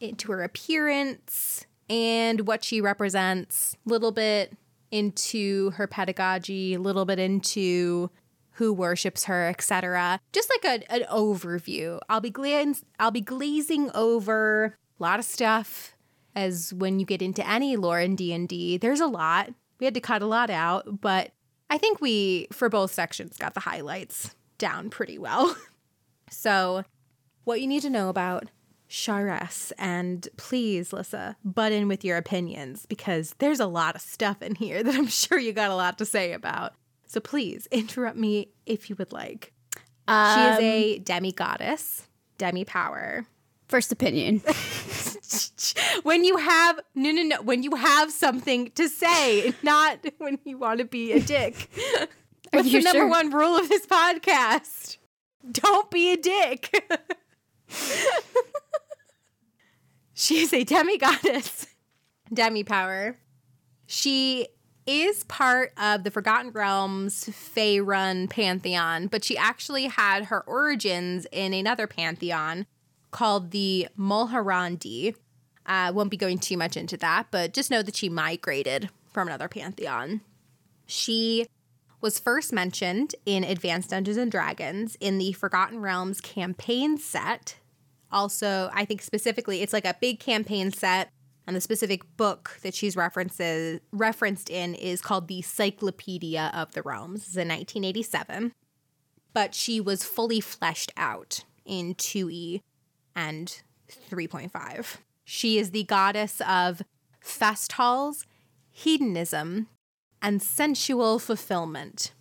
into her appearance, and what she represents, a little bit into her pedagogy, a little bit into who worships her, etc. Just like a, an overview. I'll be glaz- I'll be glazing over a lot of stuff as when you get into any lore in D&D. There's a lot. We had to cut a lot out, but I think we for both sections got the highlights down pretty well. so, what you need to know about Sharess, and please, Lissa, butt in with your opinions because there's a lot of stuff in here that I'm sure you got a lot to say about. So please interrupt me if you would like. she is a um, demi goddess, demi power. First opinion. when you have no no no when you have something to say, not when you want to be a dick. What's the number sure? one rule of this podcast? Don't be a dick. she is a demigoddess, demi power. She is part of the Forgotten Realms Faerun pantheon, but she actually had her origins in another pantheon called the Mulhorandi. I won't be going too much into that, but just know that she migrated from another pantheon. She was first mentioned in Advanced Dungeons and Dragons in the Forgotten Realms campaign set. Also, I think specifically it's like a big campaign set, and the specific book that she's references referenced in is called the Cyclopedia of the Realms. It's in 1987. But she was fully fleshed out in 2E and 3.5. She is the goddess of fest halls, hedonism, and sensual fulfillment.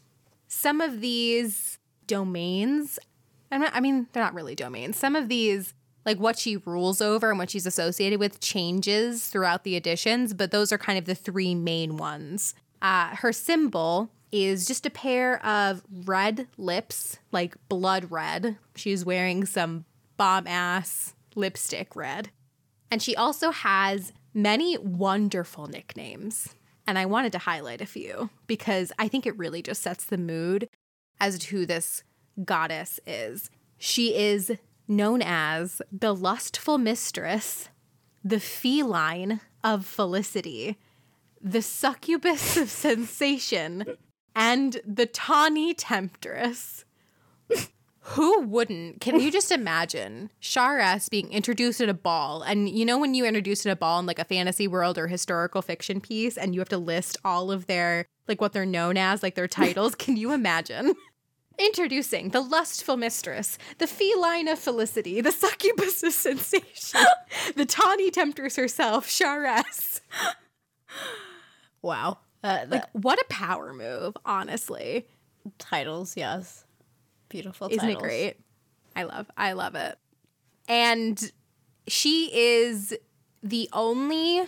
Some of these domains, I'm not- I mean, they're not really domains. Some of these, like what she rules over and what she's associated with, changes throughout the editions, but those are kind of the three main ones. Uh, her symbol is just a pair of red lips, like blood red. She's wearing some bomb ass lipstick red. And she also has many wonderful nicknames. And I wanted to highlight a few because I think it really just sets the mood as to who this goddess is. She is known as the lustful mistress, the feline of felicity, the succubus of sensation, and the tawny temptress. Who wouldn't? Can you just imagine Sharess being introduced at a ball? And you know, when you introduce at a ball in like a fantasy world or historical fiction piece, and you have to list all of their, like what they're known as, like their titles? Can you imagine? Introducing the lustful mistress, the feline of felicity, the succubus of sensation, the tawny temptress herself, Sharess. wow. Uh, Like, what a power move, honestly. titles, yes. Beautiful Isn't titles. it great? I love I love it. And she is the only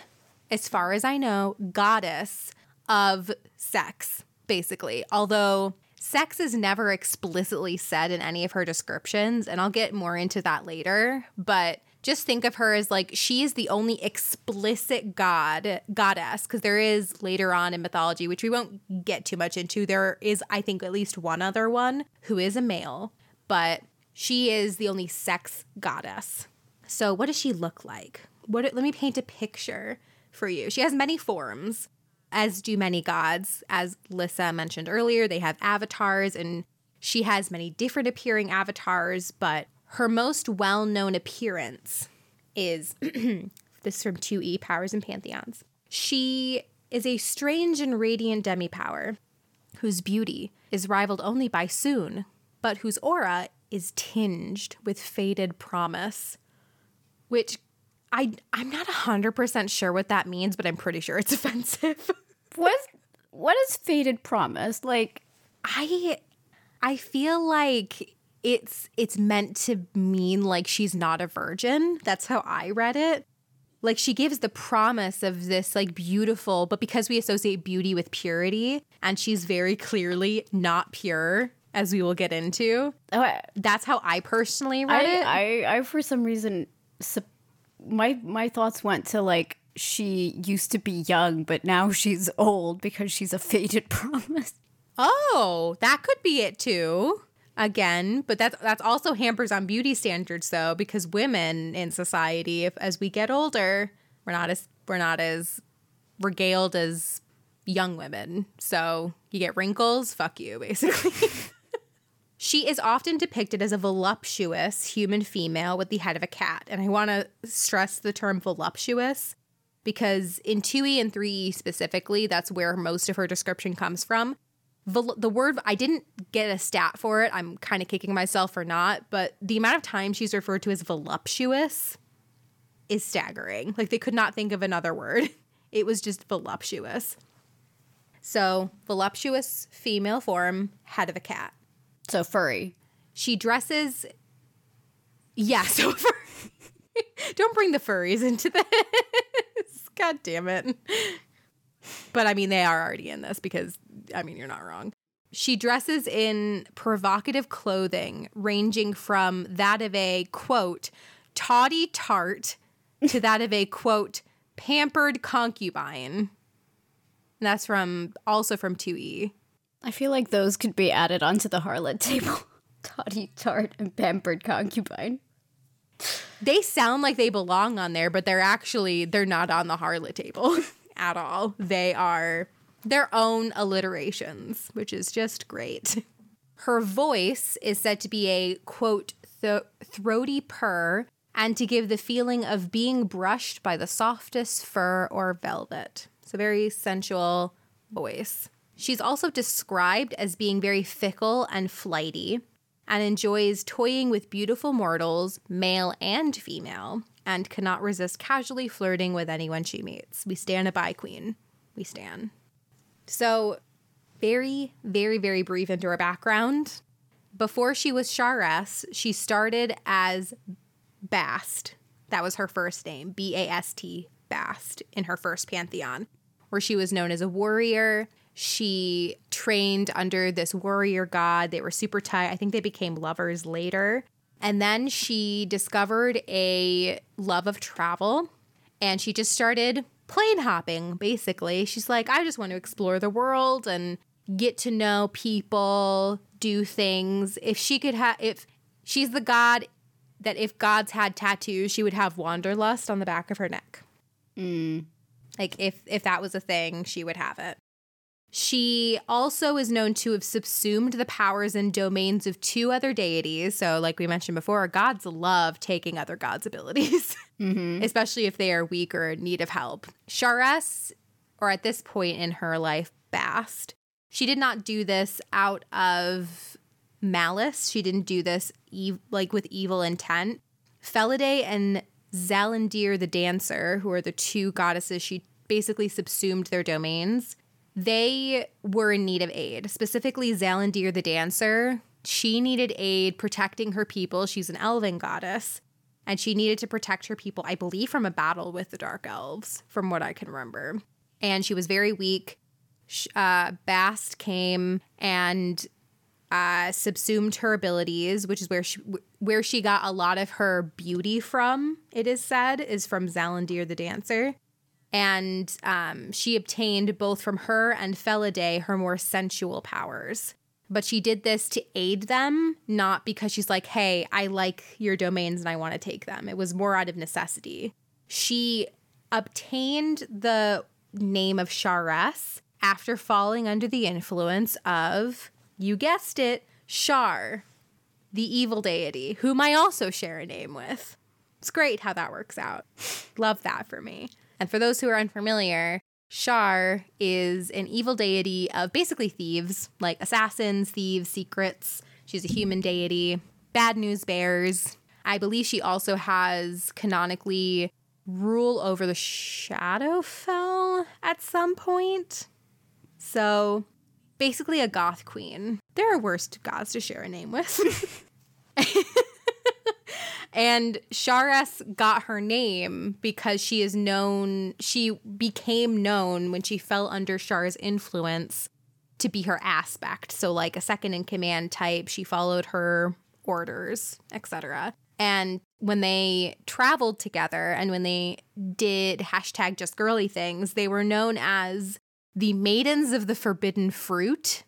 as far as I know goddess of sex basically. Although sex is never explicitly said in any of her descriptions, and I'll get more into that later, but just think of her as like she is the only explicit god goddess because there is later on in mythology which we won't get too much into there is i think at least one other one who is a male but she is the only sex goddess. So what does she look like? What let me paint a picture for you. She has many forms as do many gods. As lissa mentioned earlier they have avatars and she has many different appearing avatars but her most well known appearance is this from 2E Powers and Pantheons. She is a strange and radiant demi power whose beauty is rivaled only by Sune, but whose aura is tinged with faded promise, which I I'm not 100% sure what that means, but I'm pretty sure it's offensive. what what is faded promise? Like I I feel like it's it's meant to mean like she's not a virgin. That's how I read it. Like she gives the promise of this like beautiful, but because we associate beauty with purity and she's very clearly not pure as we will get into. Oh, that's how I personally read I, it. I, I for some reason my my thoughts went to like she used to be young but now she's old because she's a faded promise. Oh, that could be it too again but that's that's also hampers on beauty standards though because women in society if as we get older we're not as we're not as regaled as young women. So you get wrinkles fuck you basically. She is often depicted as a voluptuous human female with the head of a cat. And i want to stress the term voluptuous because in 2e and 3e specifically that's where most of her description comes from The word I didn't get a stat for it. I'm kind of kicking myself for not, but the amount of time she's referred to as voluptuous is staggering. Like they could not think of another word. It was just voluptuous. So, voluptuous female form, head of a cat. So furry. She dresses Yeah, so furry. Don't bring the furries into this. God damn it. But I mean, they are already in this because, I mean, you're not wrong. She dresses in provocative clothing ranging from that of a quote, toddy tart to that of a quote, pampered concubine. And that's from also from 2E. I feel like those could be added onto the harlot table. Toddy tart and pampered concubine. They sound like they belong on there, but they're actually they're not on the harlot table. at all. They are their own alliterations, which is just great. Her voice is said to be a quote, th- throaty purr and to give the feeling of being brushed by the softest fur or velvet. It's a very sensual voice. She's also described as being very fickle and flighty and enjoys toying with beautiful mortals, male and female and cannot resist casually flirting with anyone she meets. We stand a bi queen. We stand. So, very, very, very brief into her background. Before she was Sharess, she started as Bast. That was her first name, B A S T, Bast, in her first pantheon, where she was known as a warrior. She trained under this warrior god. They were super tight. I think they became lovers later. And then she discovered a love of travel and she just started plane hopping, basically. She's like, I just want to explore the world and get to know people, do things. If she could have, if she's the god that if gods had tattoos, she would have wanderlust on the back of her neck. Mm. Like if if that was a thing, she would have it. She also is known to have subsumed the powers and domains of two other deities. So, like we mentioned before, gods love taking other gods' abilities, mm-hmm. especially if they are weak or in need of help. Sharess, or at this point in her life, Bast, she did not do this out of malice. She didn't do this ev- like with evil intent. Felidae and Zalandir the Dancer, who are the two goddesses she basically subsumed their domains they were in need of aid, specifically Zalandir the dancer. She needed aid protecting her people. She's an elven goddess, and she needed to protect her people, I believe, from a battle with the dark elves, from what I can remember. And she was very weak. Uh, Bast came and uh, subsumed her abilities, which is where she where she got a lot of her beauty from. It is said is from Zalandir the dancer, and um, she obtained both from her and Felidae her more sensual powers. But she did this to aid them, not because she's like, "Hey, I like your domains and I want to take them." It was more out of necessity. She obtained the name of Sharess after falling under the influence of you guessed it, Shar, the evil deity, whom I also share a name with. It's great how that works out. Love that for me. And for those who are unfamiliar, Shar is an evil deity of basically thieves, like assassins, thieves, secrets. She's a human deity. Bad news bears. I believe she also has canonically rule over the Shadowfell at some point. So basically a goth queen. There are worse gods to share a name with. and Sharess got her name because she is known, she became known when she fell under Shar's influence to be her aspect. So, like a second in command type, she followed her orders, etc. And when they traveled together and when they did hashtag just girly things, they were known as the Maidens of the Forbidden Fruit.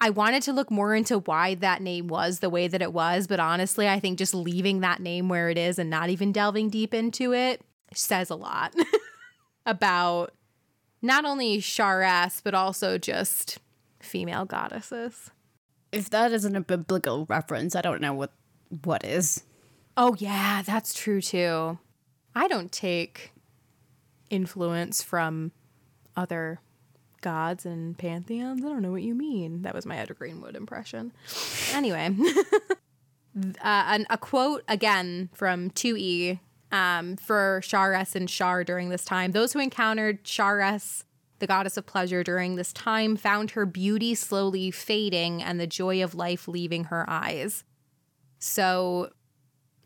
I wanted to look more into why that name was the way that it was, but honestly, I think just leaving that name where it is and not even delving deep into it says a lot about not only Sharess, but also just female goddesses. If that isn't a biblical reference, I don't know what what is. Oh yeah, that's true too. I don't take influence from other gods and pantheons. I don't know what you mean. That was my Ed Greenwood impression. Anyway, uh, a quote again from 2E um, for Sharess and Shar during this time. Those who encountered Sharess, the goddess of pleasure, during this time found her beauty slowly fading and the joy of life leaving her eyes. So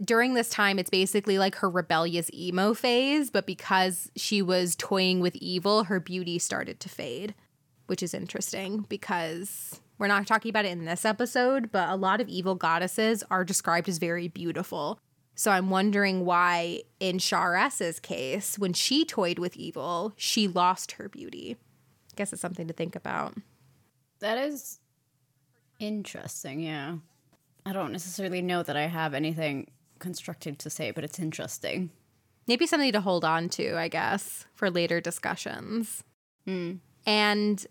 during this time, it's basically like her rebellious emo phase, but because she was toying with evil, her beauty started to fade, which is interesting because we're not talking about it in this episode, but a lot of evil goddesses are described as very beautiful. So I'm wondering why, in Sharess's case, when she toyed with evil, she lost her beauty. I guess it's something to think about. That is interesting, yeah. I don't necessarily know that I have anything constructed to say, but it's interesting. Maybe something to hold on to, I guess, for later discussions. Mm. And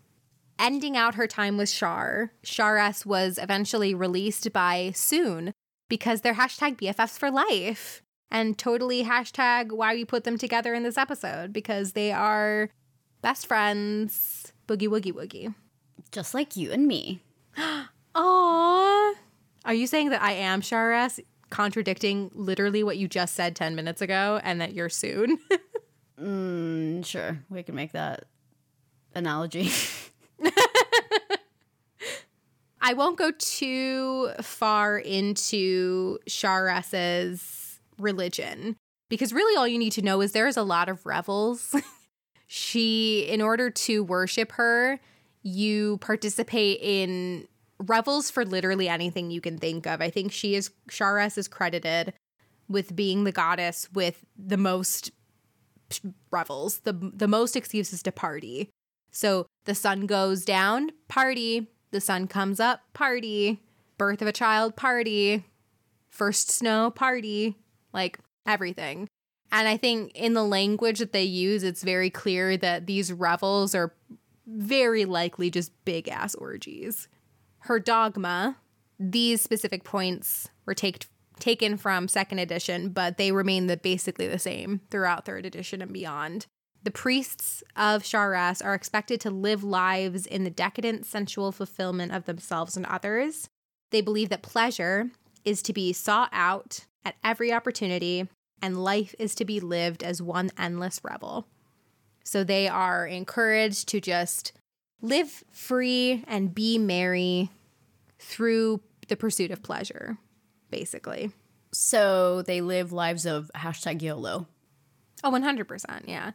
ending out her time with Shar, Sharess was eventually released by Sune because they're hashtag BFFs for life. And totally hashtag why we put them together in this episode because they are best friends. Boogie woogie woogie. Just like you and me. Aww. Are you saying that I am Sharess? Contradicting literally what you just said 10 minutes ago and that you're Sune. mm, sure. We can make that analogy. I won't go too far into Sharess's religion because really all you need to know is there is a lot of revels. she, in order to worship her, you participate in revels for literally anything you can think of. I think she is Sharess is credited with being the goddess with the most revels, the the most excuses to party. So the sun goes down, party. The sun comes up, party. Birth of a child, party. First snow, party. Like everything. And I think in the language that they use, it's very clear that these revels are very likely just big ass orgies her dogma, these specific points were take, taken from second edition, but they remain the, basically the same throughout third edition and beyond. The priests of Sharess are expected to live lives in the decadent, sensual fulfillment of themselves and others. They believe that pleasure is to be sought out at every opportunity, and life is to be lived as one endless revel. So they are encouraged to just live free and be merry through the pursuit of pleasure, basically. So they live lives of hashtag YOLO. Oh, 100%. Yeah.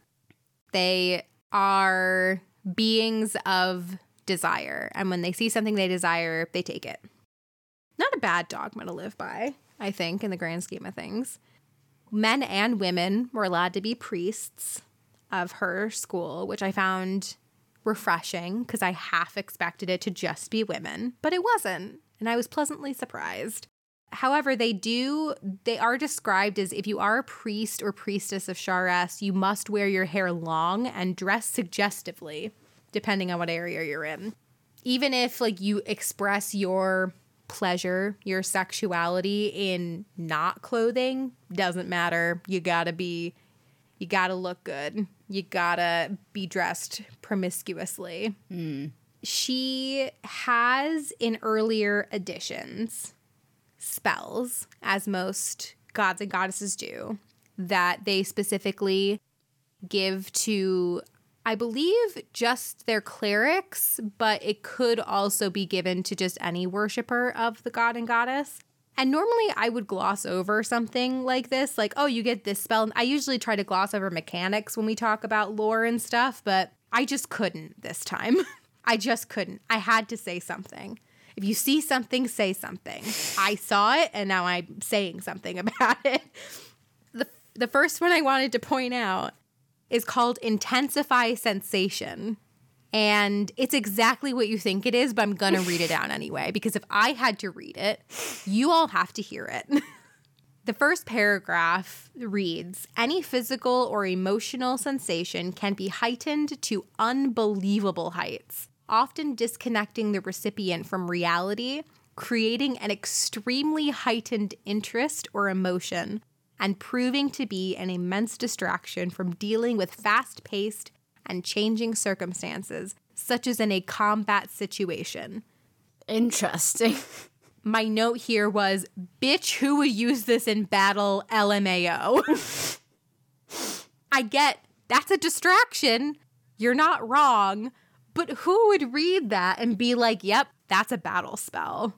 They are beings of desire. And when they see something they desire, they take it. Not a bad dogma to live by, I think, in the grand scheme of things. Men and women were allowed to be priests of her school, which I found refreshing because I half expected it to just be women, but it wasn't. And I was pleasantly surprised. However, they do, they are described as if you are a priest or priestess of Sharess, you must wear your hair long and dress suggestively, depending on what area you're in. Even if, like, you express your pleasure, your sexuality in not clothing, doesn't matter. You gotta be, you gotta look good. You gotta be dressed promiscuously. Mm. She has in earlier editions spells, as most gods and goddesses do, that they specifically give to, I believe, just their clerics, but it could also be given to just any worshiper of the god and goddess. And normally I would gloss over something like this, like, oh, you get this spell. I usually try to gloss over mechanics when we talk about lore and stuff, but I just couldn't this time. I just couldn't. I had to say something. If you see something, say something. I saw it and now I'm saying something about it. The, the first one I wanted to point out is called Intensify Sensation. And it's exactly what you think it is, but I'm to read it down anyway, because if I had to read it, you all have to hear it. the first paragraph reads Any physical or emotional sensation can be heightened to unbelievable heights often disconnecting the recipient from reality, creating an extremely heightened interest or emotion, and proving to be an immense distraction from dealing with fast paced and changing circumstances, such as in a combat situation. Interesting. My note here was bitch, who would use this in battle? LMAO. I get that's a distraction. You're not wrong. But who would read that and be like, yep, that's a battle spell?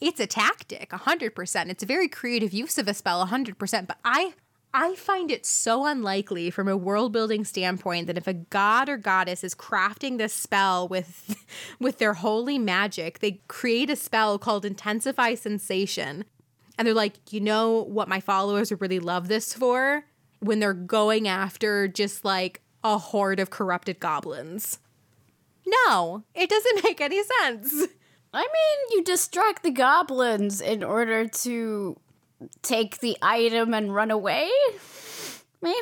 It's a tactic, 100%. It's a very creative use of a spell, 100%. But I I find it so unlikely from a world building standpoint that if a god or goddess is crafting this spell with with their holy magic, they create a spell called intensify sensation. And they're like, "You know what my followers would really love this for? When they're going after just like a horde of corrupted goblins." No, it doesn't make any sense. I mean, you distract the goblins in order to take the item and run away? Maybe?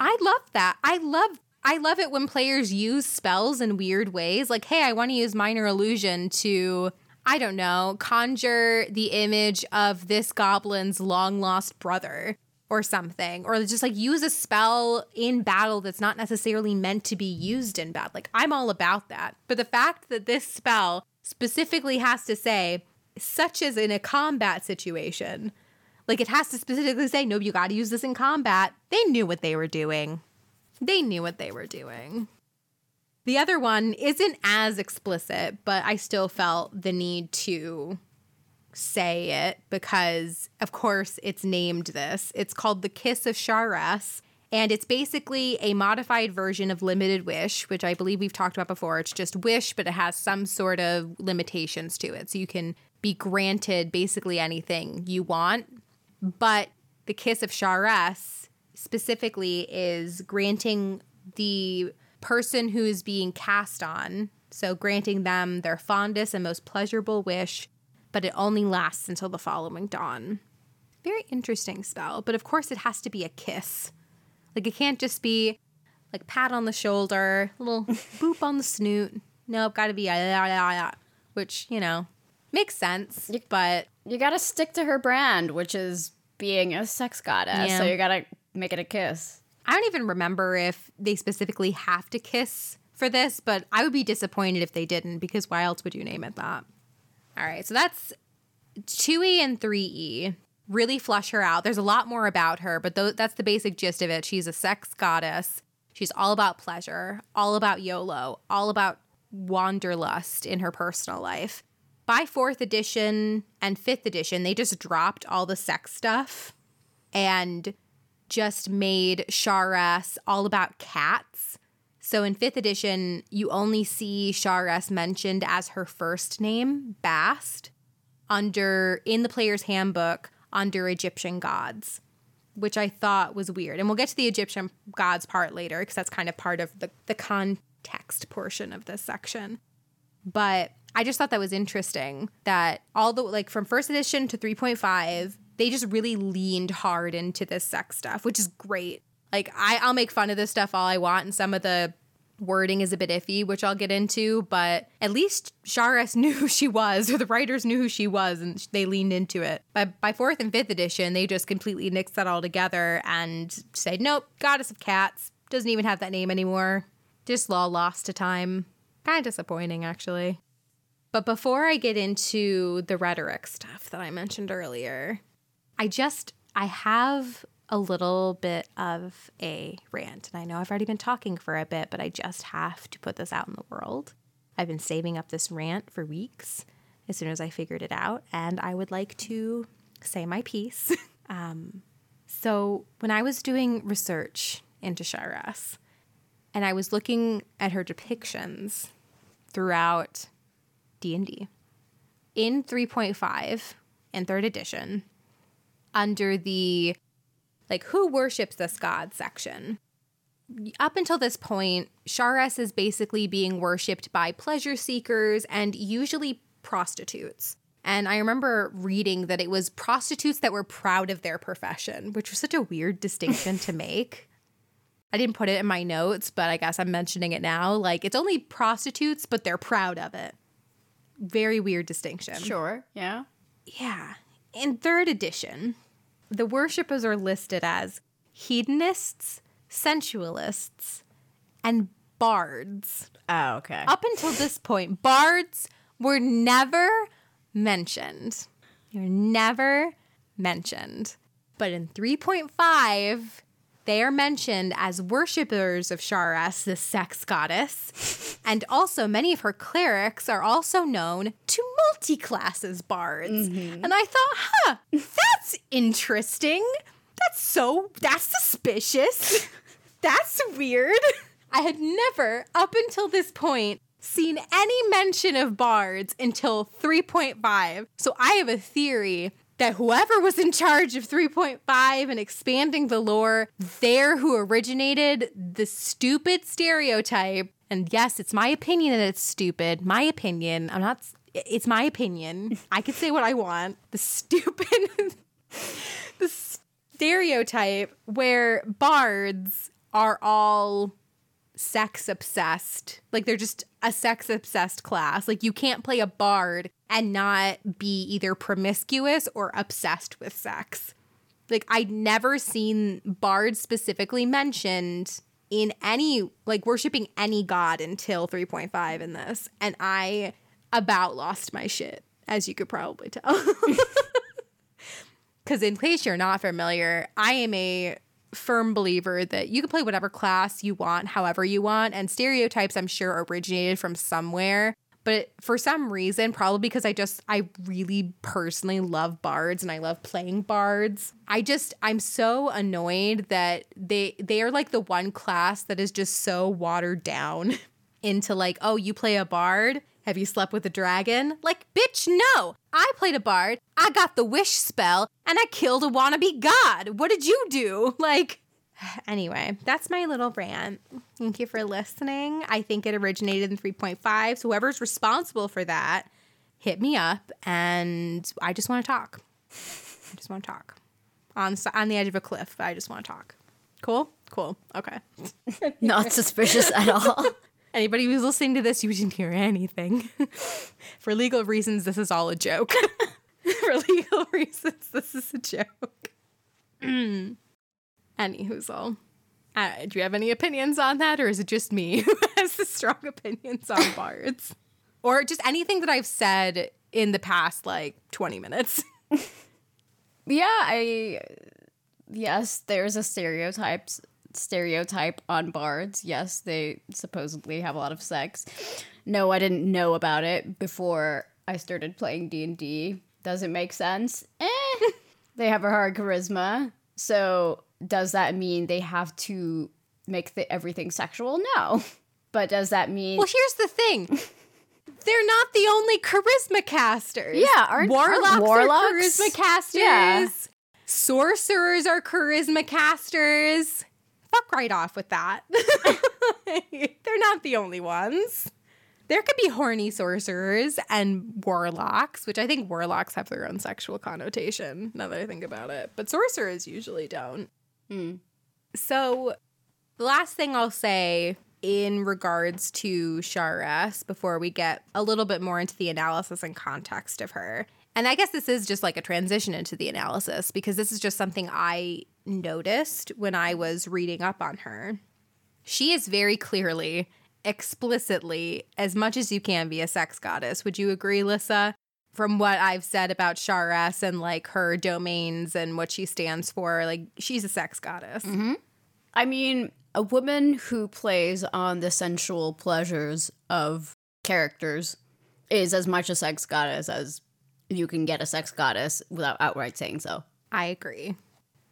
I love that. I love I love it when players use spells in weird ways. Like, hey, I want to use minor illusion to I don't know, conjure the image of this goblin's long lost brother or something or just like use a spell in battle that's not necessarily meant to be used in battle like i'm all about that but the fact that this spell specifically has to say such as in a combat situation like it has to specifically say no you got to use this in combat they knew what they were doing they knew what they were doing the other one isn't as explicit but i still felt the need to say it because, of course, it's named this. It's called The Kiss of Sharess. And it's basically a modified version of Limited Wish, which I believe we've talked about before. It's just wish, but it has some sort of limitations to it. So you can be granted basically anything you want. But the Kiss of Sharess specifically is granting the person who is being cast on, so granting them their fondest and most pleasurable wish but it only lasts until the following dawn. Very interesting spell, but of course it has to be a kiss. Like it can't just be like pat on the shoulder, little boop on the snoot. No, nope, got to be ah, a which you know makes sense, but you got to stick to her brand, which is being a sex goddess. Yeah. So you got to make it a kiss. I don't even remember if they specifically have to kiss for this, but I would be disappointed if they didn't because why else would you name it that? All right, so that's 2E and 3E. Really flush her out. There's a lot more about her, but th- that's the basic gist of it. She's a sex goddess. She's all about pleasure, all about YOLO, all about wanderlust in her personal life. By fourth edition and fifth edition, they just dropped all the sex stuff and just made Sharess all about cats so in fifth edition, you only see Sharess mentioned as her first name, Bast. under in the player's handbook under Egyptian gods, which I thought was weird. And we'll get to the Egyptian gods part later because that's kind of part of the, the context portion of this section. But I just thought that was interesting that all the like from first edition to 3.5, they just really leaned hard into this sex stuff, which is great. Like I, I'll make fun of this stuff all I want, and some of the wording is a bit iffy, which I'll get into, but at least Sharess knew who she was, or the writers knew who she was, and they leaned into it. But by fourth and fifth edition, they just completely nixed that all together and said, nope, Goddess of Cats doesn't even have that name anymore. Just law lost to time. Kind of disappointing, actually. But before I get into the rhetoric stuff that I mentioned earlier, I just, I have a little bit of a rant. And I know I've already been talking for a bit, but I just have to put this out in the world. I've been saving up this rant for weeks as soon as I figured it out, and I would like to say my piece. um, so, when I was doing research into Sharess, and I was looking at her depictions throughout D&D, in 3.5 and 3rd edition, under the like who worships this god section. Up until this point, Sharess is basically being worshipped by pleasure seekers and usually prostitutes. And I remember reading that it was prostitutes that were proud of their profession, which was such a weird distinction to make. I didn't put it in my notes, but I guess I'm mentioning it now. Like, it's only prostitutes, but they're proud of it. Very weird distinction. Sure. Yeah. Yeah. In third edition, the worshippers are listed as hedonists, sensualists, and bards. Oh, okay. Up until this point, bards were never mentioned. They were never mentioned. But in 3.5, they are mentioned as worshippers of Sharess, the sex goddess. and also, many of her clerics are also known to multi classes bards. Mm-hmm. And I thought, huh, that's interesting. That's so, that's suspicious. that's weird. I had never, up until this point, seen any mention of bards until 3.5. So I have a theory that whoever was in charge of 3.5 and expanding the lore, they're who originated the stupid stereotype. And yes, it's my opinion that it's stupid. My opinion. I'm not, it's my opinion. I can say what I want. The stupid, the stereotype where bards are all sex obsessed. Like they're just a sex obsessed class. Like you can't play a bard and not be either promiscuous or obsessed with sex. Like I'd never seen Bard specifically mentioned in any like worshiping any god until 3.5 in this and I about lost my shit as you could probably tell. Cuz in case you're not familiar, I am a firm believer that you can play whatever class you want, however you want, and stereotypes I'm sure originated from somewhere. But for some reason, probably because I just I really personally love bards and I love playing bards. I just I'm so annoyed that they they are like the one class that is just so watered down into like, oh, you play a bard? Have you slept with a dragon? Like, bitch, no. I played a bard, I got the wish spell, and I killed a wannabe god. What did you do? Like, anyway, that's my little rant. Thank you for listening. I think it originated in 3.5. So, whoever's responsible for that, hit me up, and I just want to talk. I just want to talk on on the edge of a cliff. I just want to talk. Cool, cool, okay. Not suspicious at all. Anybody who's listening to this, you didn't hear anything. For legal reasons, this is all a joke. For legal reasons, this is a joke. Any who's all. Uh, do you have any opinions on that, or is it just me who has the strong opinions on bards? or just anything that I've said in the past like 20 minutes? yeah, I. Yes, there's a stereotype stereotype on bards. Yes, they supposedly have a lot of sex. No, I didn't know about it before I started playing D&D. Does it make sense? Eh. they have a hard charisma. So, does that mean they have to make the, everything sexual? No. But does that mean Well, here's the thing. they're not the only charisma casters. Yeah, aren't- warlocks, aren't are charisma casters. Yeah. Sorcerers are charisma casters. Fuck right off with that. they're not the only ones. There could be horny sorcerers and warlocks, which I think warlocks have their own sexual connotation now that I think about it. But sorcerers usually don't. Hmm. So, the last thing I'll say in regards to Sharess before we get a little bit more into the analysis and context of her. And I guess this is just like a transition into the analysis because this is just something I noticed when I was reading up on her. She is very clearly, explicitly, as much as you can be a sex goddess. Would you agree, Lissa? From what I've said about Sharess and like her domains and what she stands for, like she's a sex goddess. Mm-hmm. I mean, a woman who plays on the sensual pleasures of characters is as much a sex goddess as you can get a sex goddess without outright saying so. I agree.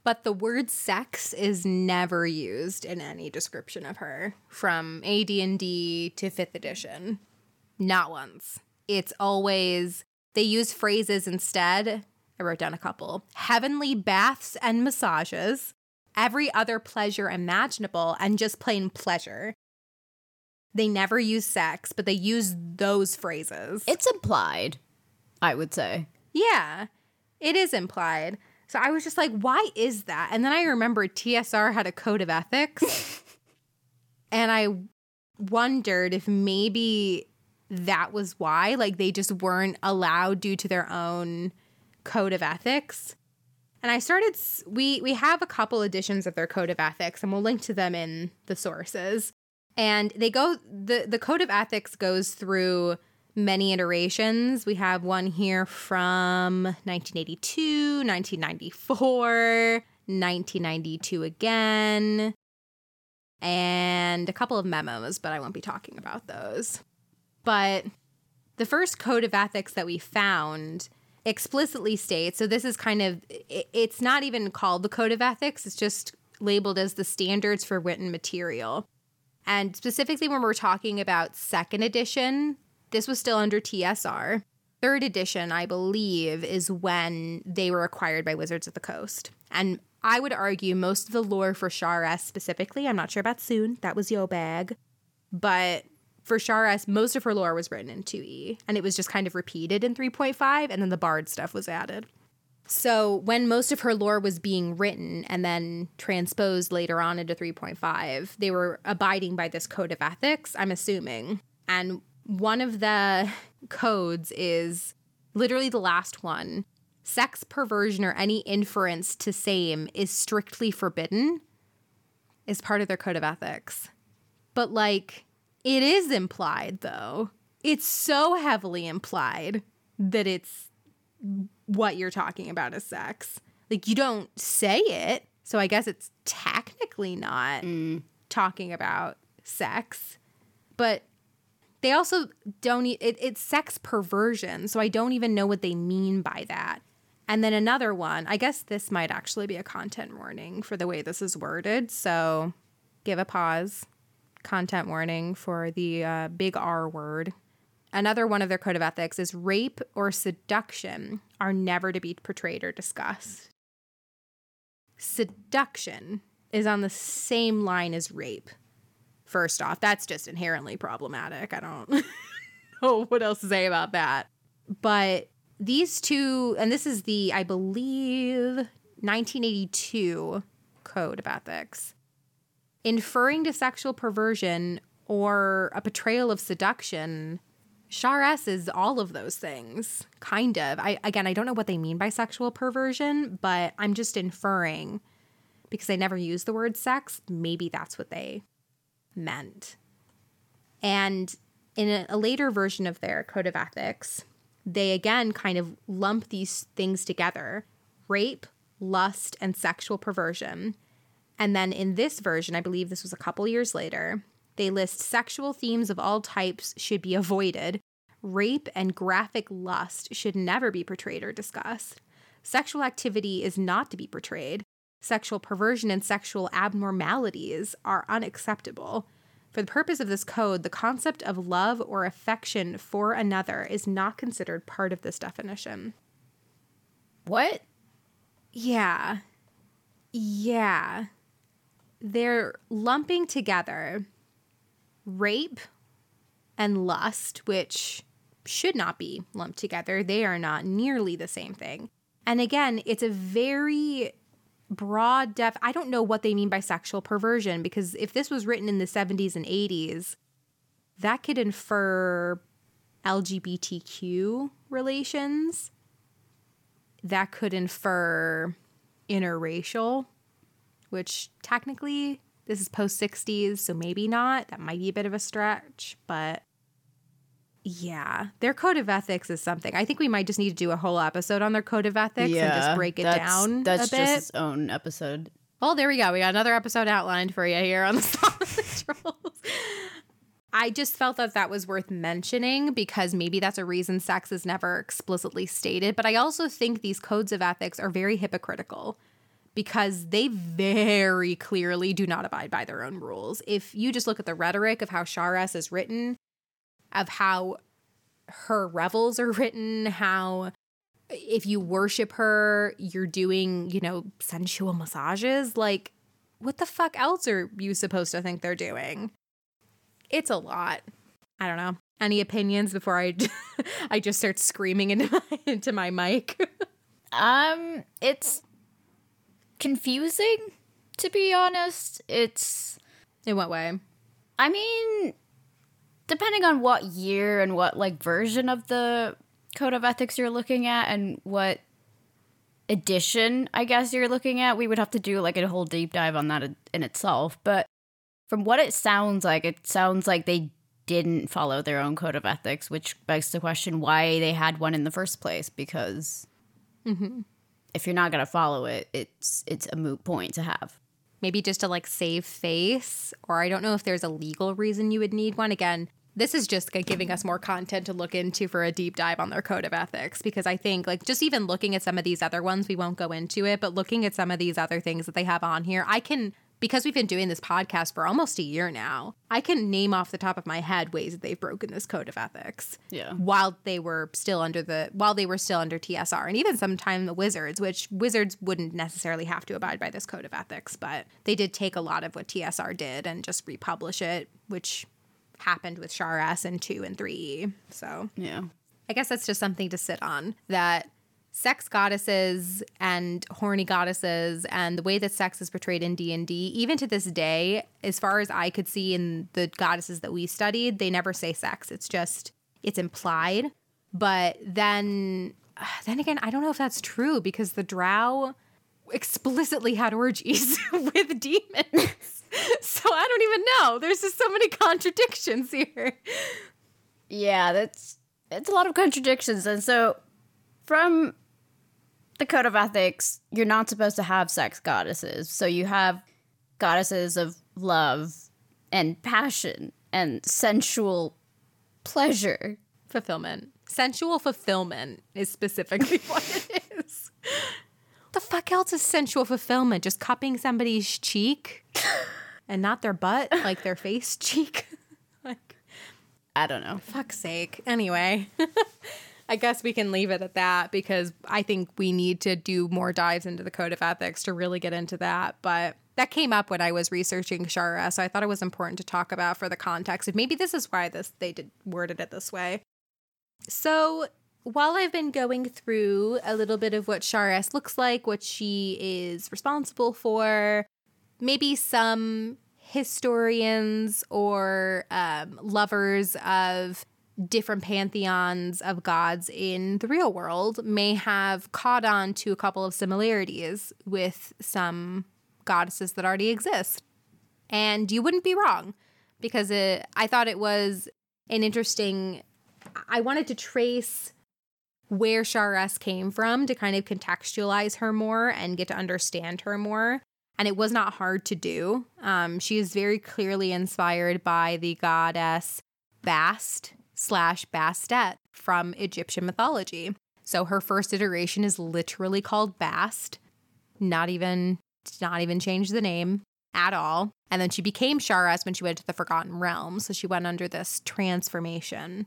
But the word sex is never used in any description of her from AD&D to 5th edition. Not once. It's always they use phrases instead. I wrote down a couple. Heavenly baths and massages, every other pleasure imaginable and just plain pleasure. They never use sex, but they use those phrases. It's implied, I would say. Yeah, it is implied. So I was just like, why is that? And then I remembered TSR had a code of ethics. and I wondered if maybe that was why. Like they just weren't allowed due to their own code of ethics. And I started we we have a couple editions of their code of ethics and we'll link to them in the sources. And they go the the code of ethics goes through many iterations. We have one here from 1982, 1994, 1992 again, and a couple of memos, but I won't be talking about those. But the first code of ethics that we found explicitly states so this is kind of it's not even called the code of ethics it's just labeled as the standards for written material. And specifically when we're talking about second edition this was still under tsr third edition i believe is when they were acquired by wizards of the coast. And i would argue most of the lore for Sharess specifically i'm not sure about Sune that was your bag but for Sharess, most of her lore was written in 2e, and it was just kind of repeated in 3.5, and then the bard stuff was added. So when most of her lore was being written and then transposed later on into 3.5, they were abiding by this code of ethics, I'm assuming. And one of the codes is literally the last one sex perversion or any inference to same is strictly forbidden, is part of their code of ethics. But like, it is implied though. It's so heavily implied that it's what you're talking about is sex. Like, you don't say it. So I guess it's technically not mm. talking about sex. But they also don't, e- it, it's sex perversion. So I don't even know what they mean by that. And then another one, I guess this might actually be a content warning for the way this is worded. So give a pause. Content warning for the uh, big R word. Another one of their code of ethics is rape or seduction are never to be portrayed or discussed. Seduction is on the same line as rape. First off, that's just inherently problematic. I don't know what else to say about that. But these two, and this is the, I believe, 1982 code of ethics, inferring to sexual perversion or a portrayal of seduction Sharess is all of those things, kind of. I again, I don't know what they mean by sexual perversion, but I'm just inferring because they never use the word sex. Maybe that's what they meant. And in a, a later version of their code of ethics, they again kind of lump these things together: rape, lust, and sexual perversion. And then in this version, I believe this was a couple years later, they list sexual themes of all types should be avoided. Rape and graphic lust should never be portrayed or discussed. Sexual activity is not to be portrayed. Sexual perversion and sexual abnormalities are unacceptable. For the purpose of this code, the concept of love or affection for another is not considered part of this definition. What? Yeah. Yeah. They're lumping together rape and lust, which should not be lumped together. They are not nearly the same thing. And again, it's a very broad def I don't know what they mean by sexual perversion because if this was written in the 70s and 80s, that could infer LGBTQ relations. That could infer interracial, which technically this is post 60s, so maybe not. That might be a bit of a stretch, but yeah, their code of ethics is something. I think we might just need to do a whole episode on their code of ethics and just break it that's, down That's a bit. just its own episode. Well, there we go. We got another episode outlined for you here on the Sausage Trolls. I just felt that that was worth mentioning because maybe that's a reason sex is never explicitly stated. But I also think these codes of ethics are very hypocritical because they very clearly do not abide by their own rules. If you just look at the rhetoric of how Sharess is written, of how her revels are written, how if you worship her, you're doing, you know, sensual massages. Like, what the fuck else are you supposed to think they're doing? It's a lot. I don't know. Any opinions before I I just start screaming into my, into my mic? Um, it's confusing to be honest. It's In what way? I mean, depending on what year and what like version of the code of ethics you're looking at and what edition I guess you're looking at, we would have to do like a whole deep dive on that in itself. But from what it sounds like, it sounds like they didn't follow their own code of ethics, which begs the question why they had one in the first place. Because mm-hmm. If you're not gonna follow it, it's it's a moot point to have. maybe just to like save face or i don't know if there's a legal reason you would need one again this is just giving us more content to look into for a deep dive on their code of ethics because i think like just even looking at some of these other ones we won't go into it but looking at some of these other things that they have on here i can because we've been doing this podcast for almost a year now i can name off the top of my head ways that they've broken this code of ethics Yeah. while they were still under the while they were still under TSR and even sometime the wizards which wizards wouldn't necessarily have to abide by this code of ethics but they did take a lot of what TSR did and just republish it which happened with Sharess and 2 and 3 so Yeah. I guess that's just something to sit on that sex goddesses and horny goddesses and the way that sex is portrayed in D&D even to this day as far as I could see in the goddesses that we studied they never say sex. It's just it's implied. But then then again I don't know if that's true because the drow explicitly had orgies with demons. So I don't even know. There's just so many contradictions here. Yeah, that's it's a lot of contradictions. And so from the code of ethics, you're not supposed to have sex goddesses. So you have goddesses of love and passion and sensual pleasure. fulfillment. Sensual fulfillment is specifically what it is. The fuck else is sensual fulfillment? Just cupping somebody's cheek and not their butt, like their face cheek? like, I don't know. fuck's sake. Anyway, I guess we can leave it at that because I think we need to do more dives into the code of ethics to really get into that. But that came up when I was researching Shara, so I thought it was important to talk about for the context. And maybe this is why this they did worded it this way. So while I've been going through a little bit of what Sharess looks like, what she is responsible for, maybe some historians or um, lovers of different pantheons of gods in the real world may have caught on to a couple of similarities with some goddesses that already exist. And you wouldn't be wrong because it, I thought it was an interesting. I wanted to trace where Sharess came from to kind of contextualize her more and get to understand her more. And it was not hard to do. Um, she is very clearly inspired by the goddess Bast slash Bastet from Egyptian mythology. So her first iteration is literally called Bast, not even not even change the name. at all. And then she became Sharess when she went to the Forgotten Realm. So she went under this transformation.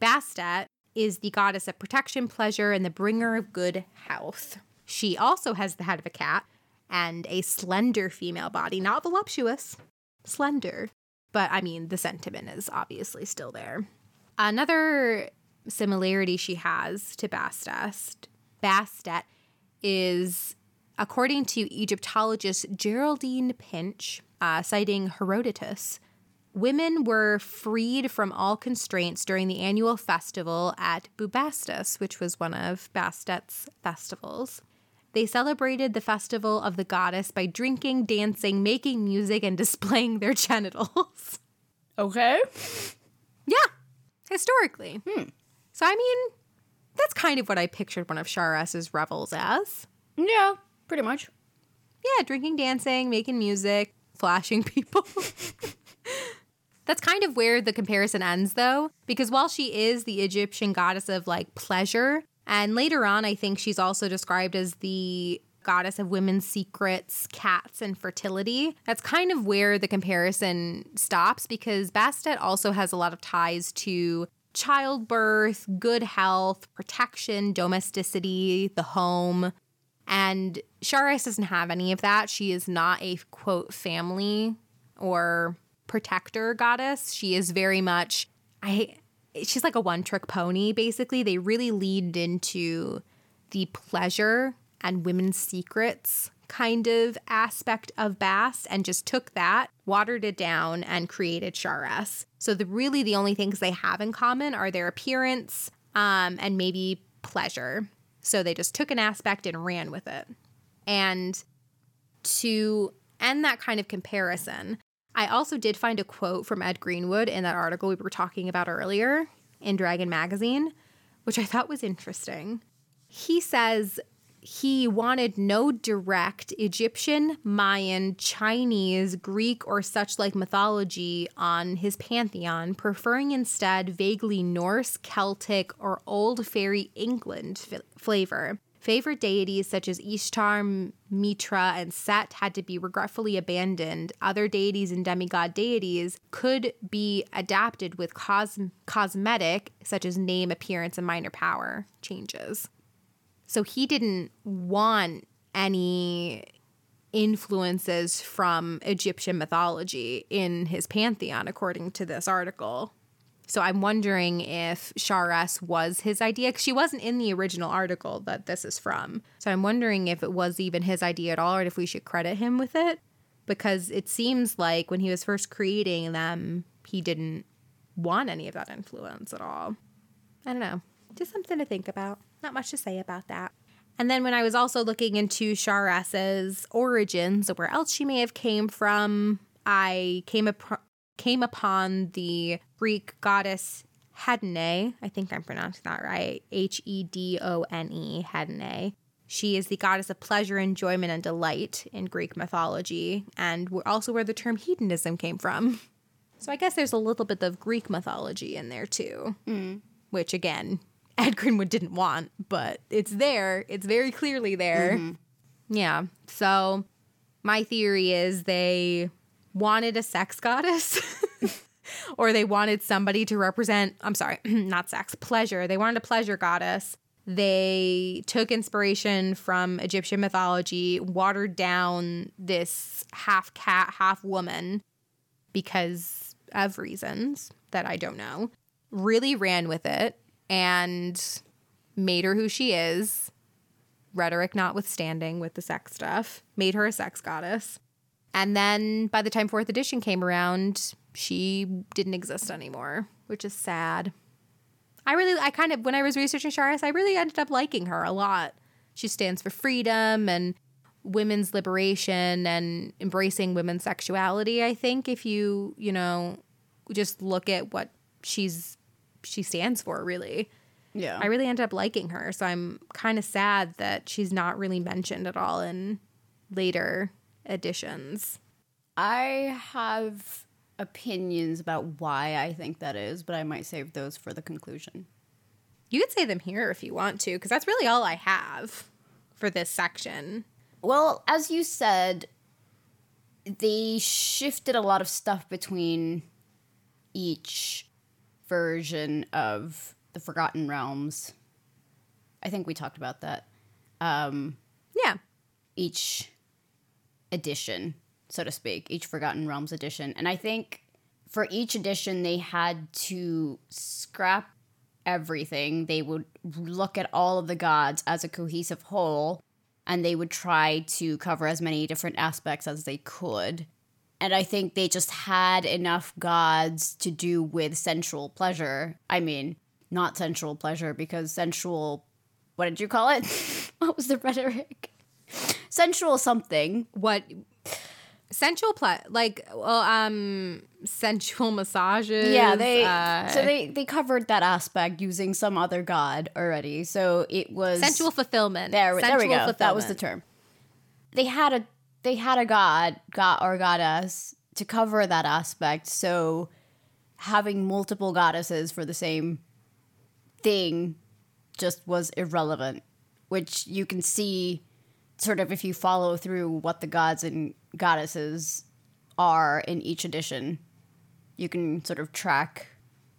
Bastet is the goddess of protection, pleasure, and the bringer of good health. She also has the head of a cat and a slender female body, not voluptuous, slender. But I mean, the sentiment is obviously still there. Another similarity she has to Bastet, Bastet is, according to Egyptologist Geraldine Pinch, uh, citing Herodotus, women were freed from all constraints during the annual festival at Bubastis, which was one of Bastet's festivals. They celebrated the festival of the goddess by drinking, dancing, making music, and displaying their genitals. Okay. yeah, historically. Hmm. So, I mean, that's kind of what I pictured one of Sharess's revels as. Yeah, pretty much. Yeah, drinking, dancing, making music, flashing people. That's kind of where the comparison ends, though, because while she is the Egyptian goddess of like pleasure, and later on, I think she's also described as the goddess of women's secrets, cats, and fertility. That's kind of where the comparison stops because Bastet also has a lot of ties to childbirth, good health, protection, domesticity, the home. And Sharess doesn't have any of that. She is not a quote family or protector goddess. She is very much I she's like a one trick pony basically. They really leaned into the pleasure and women's secrets kind of aspect of Bast and just took that, watered it down and created Sharess. So the really the only things they have in common are their appearance um, and maybe pleasure. So they just took an aspect and ran with it. And to end that kind of comparison, I also did find a quote from Ed Greenwood in that article we were talking about earlier in Dragon Magazine, which I thought was interesting. He says he wanted no direct Egyptian, Mayan, Chinese, Greek, or such like mythology on his pantheon, preferring instead vaguely Norse, Celtic, or Old Fairy England f- flavor. Favorite deities such as Ishtar, Mitra, and Set had to be regretfully abandoned. Other deities and demigod deities could be adapted with cos- cosmetic, such as name, appearance, and minor power changes. So he didn't want any influences from Egyptian mythology in his pantheon, according to this article. So I'm wondering if Sharess was his idea because she wasn't in the original article that this is from. So I'm wondering if it was even his idea at all, or if we should credit him with it, because it seems like when he was first creating them, he didn't want any of that influence at all. I don't know. Just something to think about. Not much to say about that. And then when I was also looking into Sharess's origins, or where else she may have came from, I came up came upon the Greek goddess Hedone. I think I'm pronouncing that right. H E D O N E, Hedone. She is the goddess of pleasure, enjoyment, and delight in Greek mythology, and also where the term hedonism came from. So I guess there's a little bit of Greek mythology in there too, mm. which again, Ed Greenwood didn't want, but it's there. It's very clearly there. Mm-hmm. Yeah. So my theory is they wanted a sex goddess or they wanted somebody to represent, I'm sorry, not sex, pleasure. They wanted a pleasure goddess. They took inspiration from Egyptian mythology, watered down this half cat, half woman because of reasons that I don't know, really ran with it and made her who she is, rhetoric notwithstanding with the sex stuff, made her a sex goddess. And then by the time fourth edition came around, she didn't exist anymore, which is sad. I really, I kind of, when I was researching Sharess, I really ended up liking her a lot. She stands for freedom and women's liberation and embracing women's sexuality. I think if you, you know, just look at what she's, she stands for, really. Yeah. I really ended up liking her. So I'm kind of sad that she's not really mentioned at all in later editions. I have opinions about why I think that is, but I might save those for the conclusion. You could say them here if you want to, because that's really all I have for this section. Well, as you said, they shifted a lot of stuff between each version of the Forgotten Realms. I think we talked about that. Um, Yeah. each edition, so to speak, each Forgotten Realms edition. And I think for each edition, they had to scrap everything. They would look at all of the gods as a cohesive whole, and they would try to cover as many different aspects as they could. And I think they just had enough gods to do with sensual pleasure. I mean, not sensual pleasure, because sensual. What did you call it? what was the rhetoric? sensual something. What sensual ple like well um sensual massages. Yeah, they uh, so they they covered that aspect using some other god already. So it was sensual fulfillment. There, there we go. That was the term. They had a they had a god, god or goddess to cover that aspect. So having multiple goddesses for the same thing just was irrelevant, which you can see sort of if you follow through what the gods and goddesses are in each edition. You can sort of track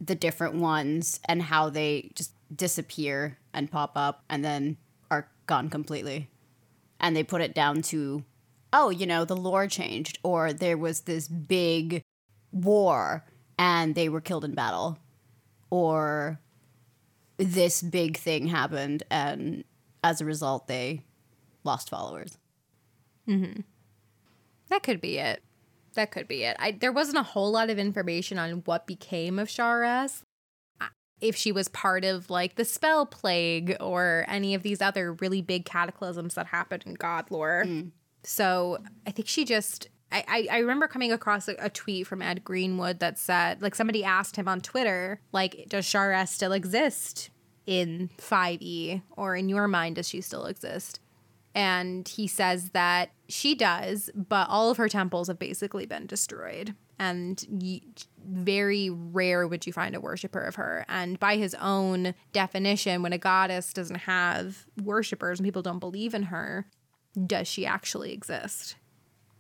the different ones and how they just disappear and pop up and then are gone completely. And they put it down to, oh, you know, the lore changed, or there was this big war and they were killed in battle, or this big thing happened and as a result they lost followers. Mm-hmm. That could be it. That could be it. I there wasn't a whole lot of information on what became of Sharess. If she was part of like the spell plague or any of these other really big cataclysms that happened in God lore. Mm. So I think she just I, I, remember coming across a, tweet from Ed Greenwood that said like somebody asked him on Twitter, like, does Sharess still exist in 5e? Or in your mind, does she still exist? and he says that she does, but all of her temples have basically been destroyed. And very rare would you find a worshiper of her. And by his own definition, when a goddess doesn't have worshippers and people don't believe in her, does she actually exist?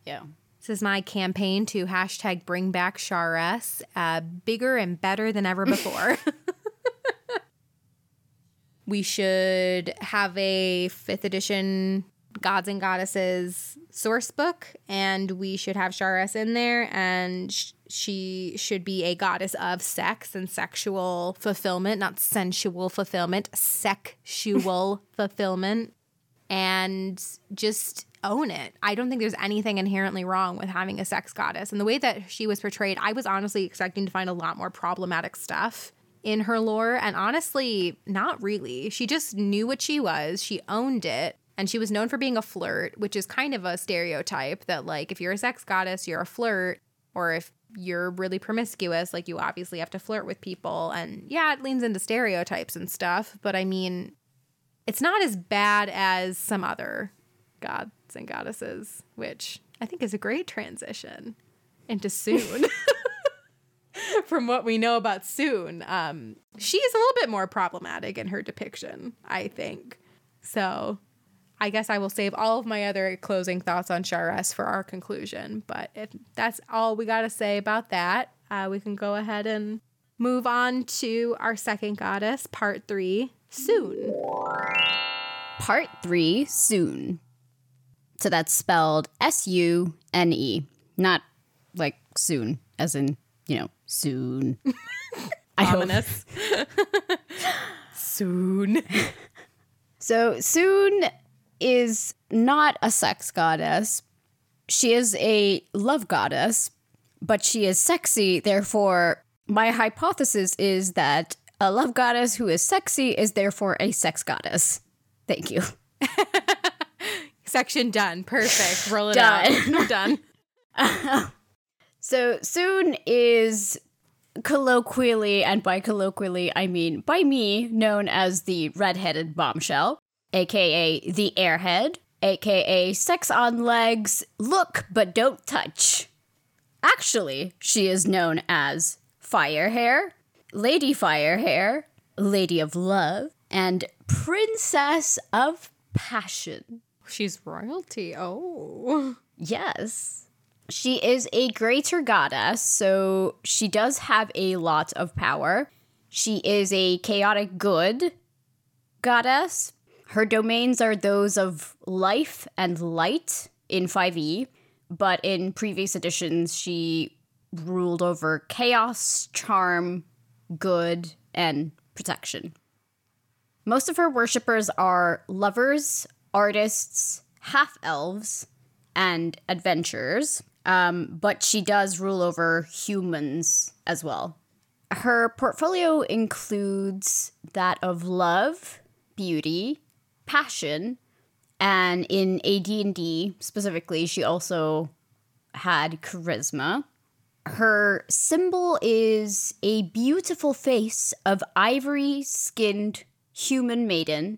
Yeah. This is my campaign to hashtag bring back Sharess, uh, bigger and better than ever before. we should have a fifth edition Gods and Goddesses source book, and we should have Sharess in there, and sh- she should be a goddess of sex and sexual fulfillment, not sensual fulfillment, sexual fulfillment and just own it. I don't think there's anything inherently wrong with having a sex goddess. And the way that she was portrayed, I was honestly expecting to find a lot more problematic stuff in her lore. And honestly, not really. She just knew what she was, she owned it. And she was known for being a flirt, which is kind of a stereotype that, like, if you're a sex goddess, you're a flirt. Or if you're really promiscuous, like, you obviously have to flirt with people. And yeah, it leans into stereotypes and stuff. But I mean, it's not as bad as some other gods and goddesses, which I think is a great transition into Sune. From what we know about Sune, um, she's a little bit more problematic in her depiction, I think. So I guess I will save all of my other closing thoughts on Sharess for our conclusion. But if that's all we got to say about that, uh, we can go ahead and move on to our second goddess, part three, Sune. Part three, soon. So that's spelled S U N E, not like soon, as in, you know, soon. I hope. Ominous. Soon. So Sune is not a sex goddess. She is a love goddess, but she is sexy. Therefore, my hypothesis is that a love goddess who is sexy is therefore a sex goddess. Thank you. Section done. Perfect. Roll it Done. out. done. So Sune is colloquially, and by colloquially, I mean by me, known as the redheaded bombshell, aka the airhead, aka sex on legs, look but don't touch. Actually, she is known as Fire Hair, Lady Fire Hair, Lady of Love, and Princess of Passion. She's royalty. Oh. Yes. She is a greater goddess, so she does have a lot of power. She is a chaotic good goddess. Her domains are those of life and light in 5e, but in previous editions, she ruled over chaos, charm, good, and protection. Most of her worshippers are lovers, artists, half elves, and adventurers, um, but she does rule over humans as well. Her portfolio includes that of love, beauty, passion, and in AD&D specifically, she also had charisma. Her symbol is a beautiful face of ivory skinned human maiden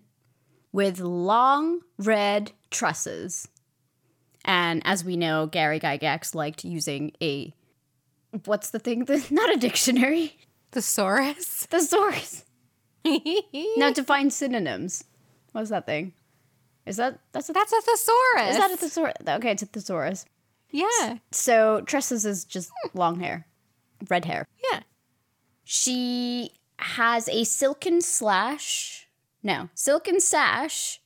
with long red tresses. And as we know, Gary Gygax liked using a what's the thing? Not a dictionary. Thesaurus. Thesaurus. now to find synonyms. What's that thing? Is that that's a, That's a thesaurus. is that a thesaurus? Okay, it's a thesaurus. Yeah. So tresses is just long hair, red hair. Yeah. She has a silken slash, no, silken sash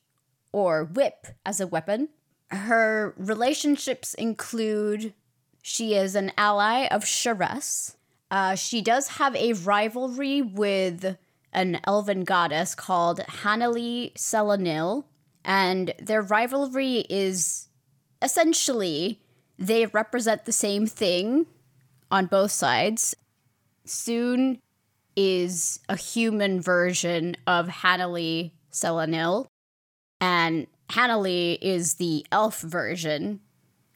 or whip as a weapon. Her relationships include she is an ally of Sharess. Uh, she does have a rivalry with an elven goddess called Hanali Celanil, and their rivalry is essentially they represent the same thing on both sides. Sune is a human version of Hanali Celanil, and Hanali is the elf version.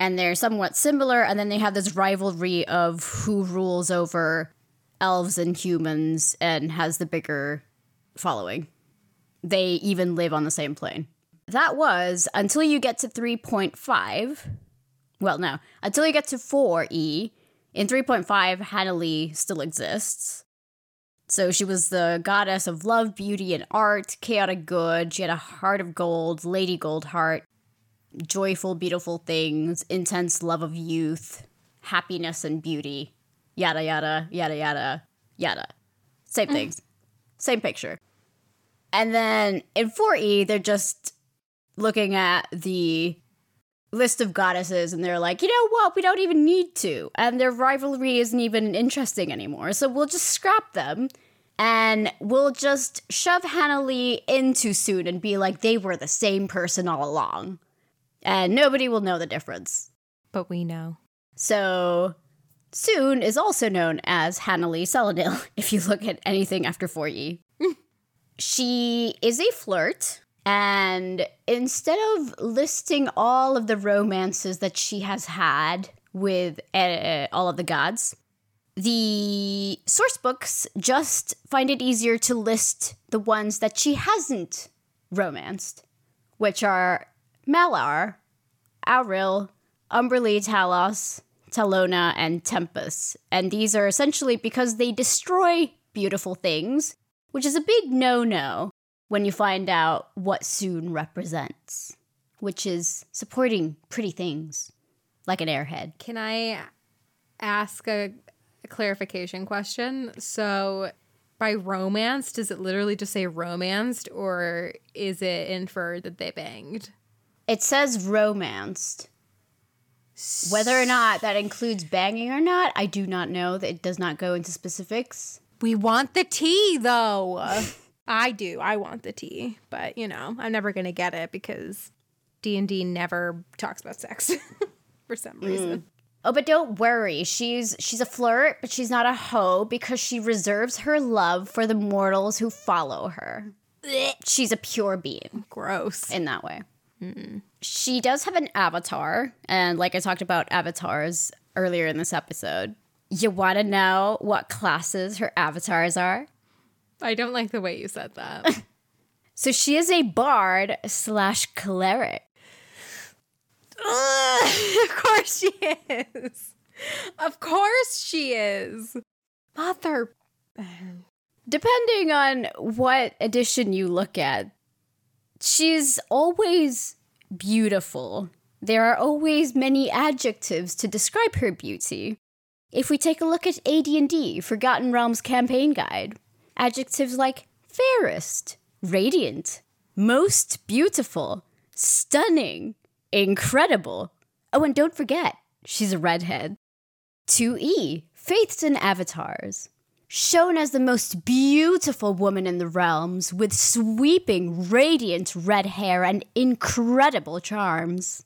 And they're somewhat similar, and then they have this rivalry of who rules over elves and humans and has the bigger following. They even live on the same plane. That was until you get to 3.5. Well, no, until you get to 4E. In 3.5, Hanali still exists. So she was the goddess of love, beauty, and art, chaotic good. She had a heart of gold, lady gold heart, joyful, beautiful things, intense love of youth, happiness and beauty, yada, yada, yada, yada, yada. Same mm. things. Same picture. And then in 4E, they're just looking at the list of goddesses and they're like, you know what, we don't even need to. And their rivalry isn't even interesting anymore. So we'll just scrap them and we'll just shove Hanali into Sune and be like, they were the same person all along. And nobody will know the difference. But we know. So Sune is also known as Hanali Celanil if you look at anything after 4E. she is a flirt. And instead of listing all of the romances that she has had with uh, all of the gods, the source books just find it easier to list the ones that she hasn't romanced, which are Malar, Auril, Umberlee Talos, Talona, and Tempus. And these are essentially because they destroy beautiful things, which is a big no no when you find out what Sune represents, which is supporting pretty things like an airhead. Can I ask a, a clarification question? So, by romance, does it literally just say romanced, or is it inferred that they banged? It says romanced. Whether or not that includes banging or not, I do not know. That it does not go into specifics. We want the tea, though. I do. I want the tea, but you know, I'm never gonna get it because D and D never talks about sex for some reason. Mm. Oh, but don't worry. She's she's a flirt, but she's not a hoe because she reserves her love for the mortals who follow her. She's a pure being Gross. in that way. She does have an avatar, and like I talked about avatars earlier in this episode. You want to know what classes her avatars are? I don't like the way you said that. So she is a bard slash cleric. of course she is. Of course she is. Mother. Depending on what edition you look at, she's always beautiful, there are always many adjectives to describe her beauty. If we take a look at AD&D, Forgotten Realms campaign guide, adjectives like fairest, radiant, most beautiful, stunning, incredible. Oh, and don't forget, she's a redhead. 2E, faiths and avatars. Shown as the most beautiful woman in the realms, with sweeping, radiant red hair and incredible charms.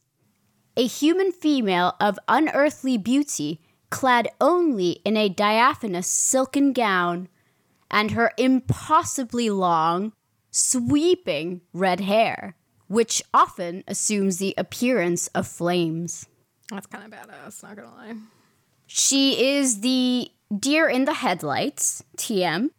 A human female of unearthly beauty, clad only in a diaphanous silken gown, and her impossibly long, sweeping red hair, which often assumes the appearance of flames. That's kind of badass, not gonna lie. She is the deer in the headlights, TM.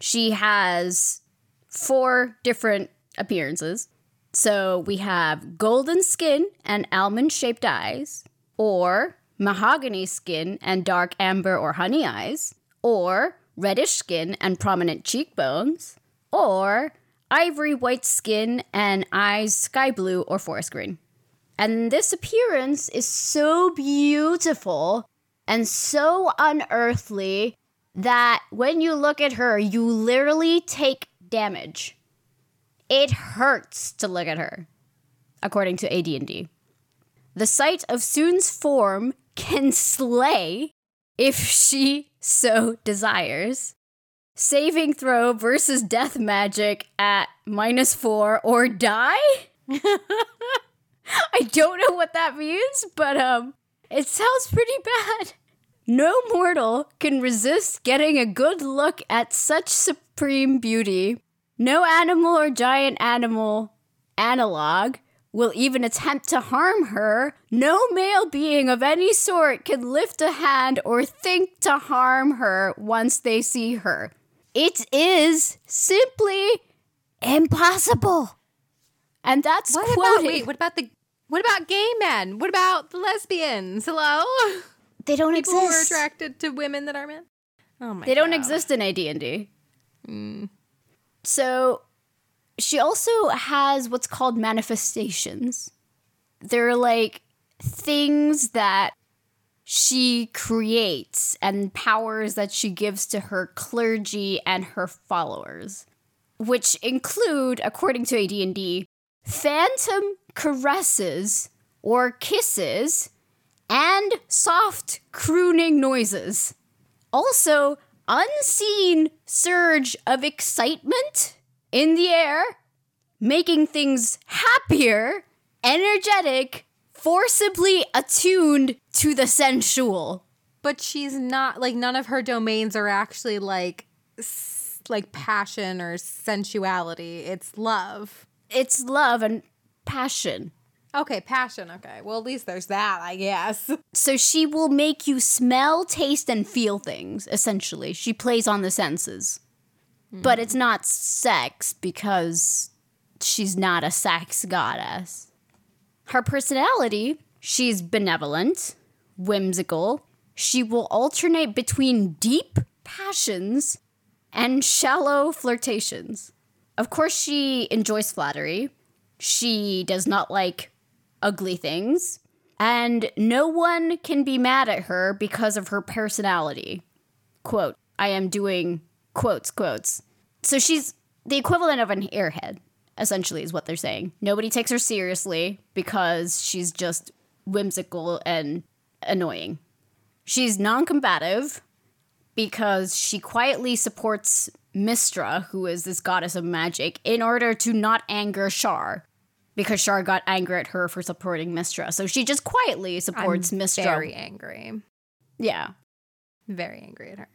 She has four different appearances. So we have golden skin and almond shaped eyes, or mahogany skin and dark amber or honey eyes, or reddish skin and prominent cheekbones, or ivory white skin and eyes sky blue or forest green. And this appearance is so beautiful and so unearthly that when you look at her, you literally take damage. It hurts to look at her, according to AD&D. The sight of Sune's form can slay if she so desires. Saving throw versus death magic at minus four or die? I don't know what that means, but um, it sounds pretty bad. No mortal can resist getting a good look at such supreme beauty. No animal or giant animal analog will even attempt to harm her. No male being of any sort can lift a hand or think to harm her once they see her. It is simply impossible. And that's What quoted. about wait? What about the? What about gay men? What about the lesbians? Hello, they don't people who are exist. attracted to women that are men. Oh my! They don't exist in AD&D. Mm. So she also has what's called manifestations. They're like things that she creates and powers that she gives to her clergy and her followers, which include, according to AD&D, phantom caresses or kisses and soft crooning noises. Also, unseen surge of excitement in the air, making things happier, energetic, forcibly attuned to the sensual. But she's not like none of her domains are actually like s- like passion or sensuality. It's love. It's love and passion. Okay, passion. Okay. Well, at least there's that, I guess. So she will make you smell, taste, and feel things, essentially. She plays on the senses. But it's mm. not sex because she's not a sex goddess. Her personality, she's benevolent, whimsical. She will alternate between deep passions and shallow flirtations. Of course, she enjoys flattery. She does not like ugly things. And no one can be mad at her because of her personality. Quote, I am doing quotes, quotes. So she's the equivalent of an airhead, essentially, is what they're saying. Nobody takes her seriously because she's just whimsical and annoying. She's non combative because she quietly supports Mystra, who is this goddess of magic, in order to not anger Shar. Because Shar got angry at her for supporting Mystra. So she just quietly supports I'm Mystra. Very angry. yeah. Very angry at her.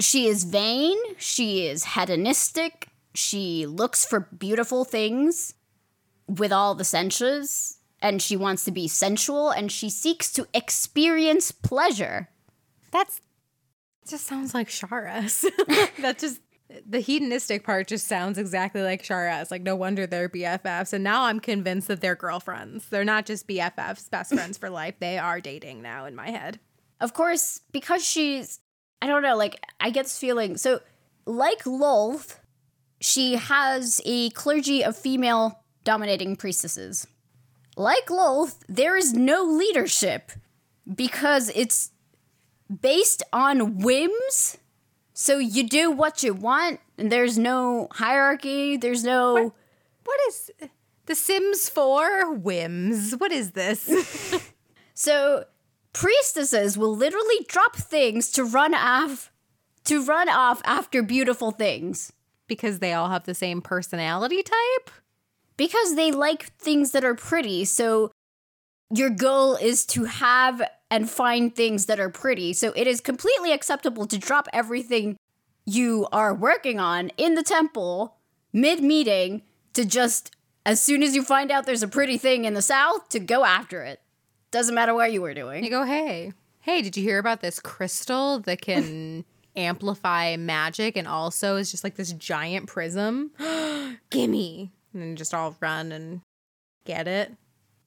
She is vain. She is hedonistic. She looks for beautiful things with all the senses. And she wants to be sensual and she seeks to experience pleasure. That's just sounds like Sharess. that just the hedonistic part just sounds exactly like Sharess. Like no wonder they're BFFs. And now I'm convinced that they're girlfriends. They're not just BFFs, best friends for life. They are dating now in my head. Of course, because she's, I don't know, like, I get this feeling. So, like Lolth, she has a clergy of female dominating priestesses. like Lolth, there is no leadership because it's based on whims. So you do what you want, and there's no hierarchy, there's no. What, what is The Sims 4 whims? What is this? so priestesses will literally drop things to run off to run off after beautiful things because they all have the same personality type? Because they like things that are pretty. So your goal is to have and find things that are pretty. So it is completely acceptable to drop everything you are working on in the temple mid meeting to just, as soon as you find out there's a pretty thing in the south, to go after it. Doesn't matter what you were doing. You go, hey, hey, did you hear about this crystal that can amplify magic and also is just like this giant prism? Gimme. And then just all run and get it.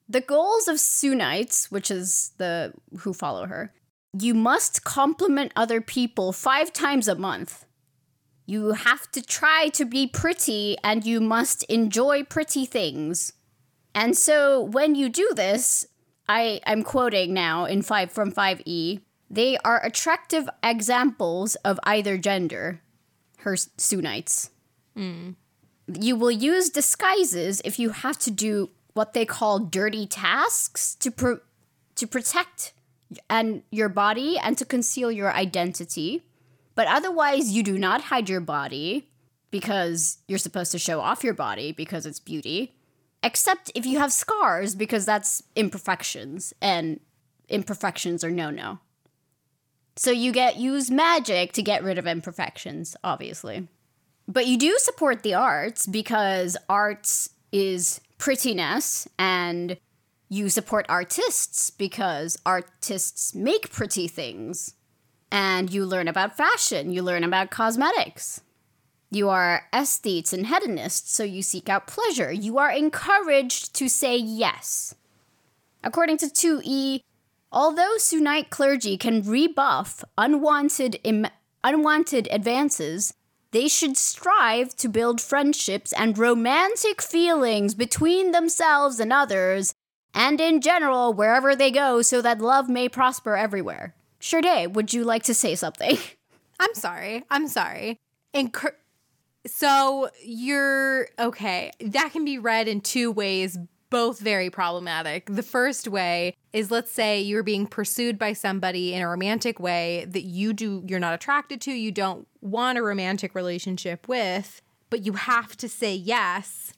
The goals of Sunites, which is the who follow her, you must compliment other people five times a month. You have to try to be pretty and you must enjoy pretty things. And so when you do this, I, I'm quoting now in five from 5e, they are attractive examples of either gender, her Sunites. Mm. You will use disguises if you have to do what they call dirty tasks to pro- to protect and your body and to conceal your identity. But otherwise, you do not hide your body because you're supposed to show off your body because it's beauty. Except if you have scars because that's imperfections and imperfections are no no. So you get use magic to get rid of imperfections, obviously. But you do support the arts because arts is prettiness and you support artists because artists make pretty things. And you learn about fashion, you learn about cosmetics. You are aesthetes and hedonists, so you seek out pleasure. You are encouraged to say yes. According to 2E, although Sunite clergy can rebuff unwanted, Im- unwanted advances, they should strive to build friendships and romantic feelings between themselves and others, and in general, wherever they go, so that love may prosper everywhere. Sade, would you like to say something? I'm sorry. I'm sorry. Incur- so you're okay. That can be read in two ways, both very problematic. The first way is let's say you're being pursued by somebody in a romantic way that you do you're not attracted to, you don't want a romantic relationship with, but you have to say yes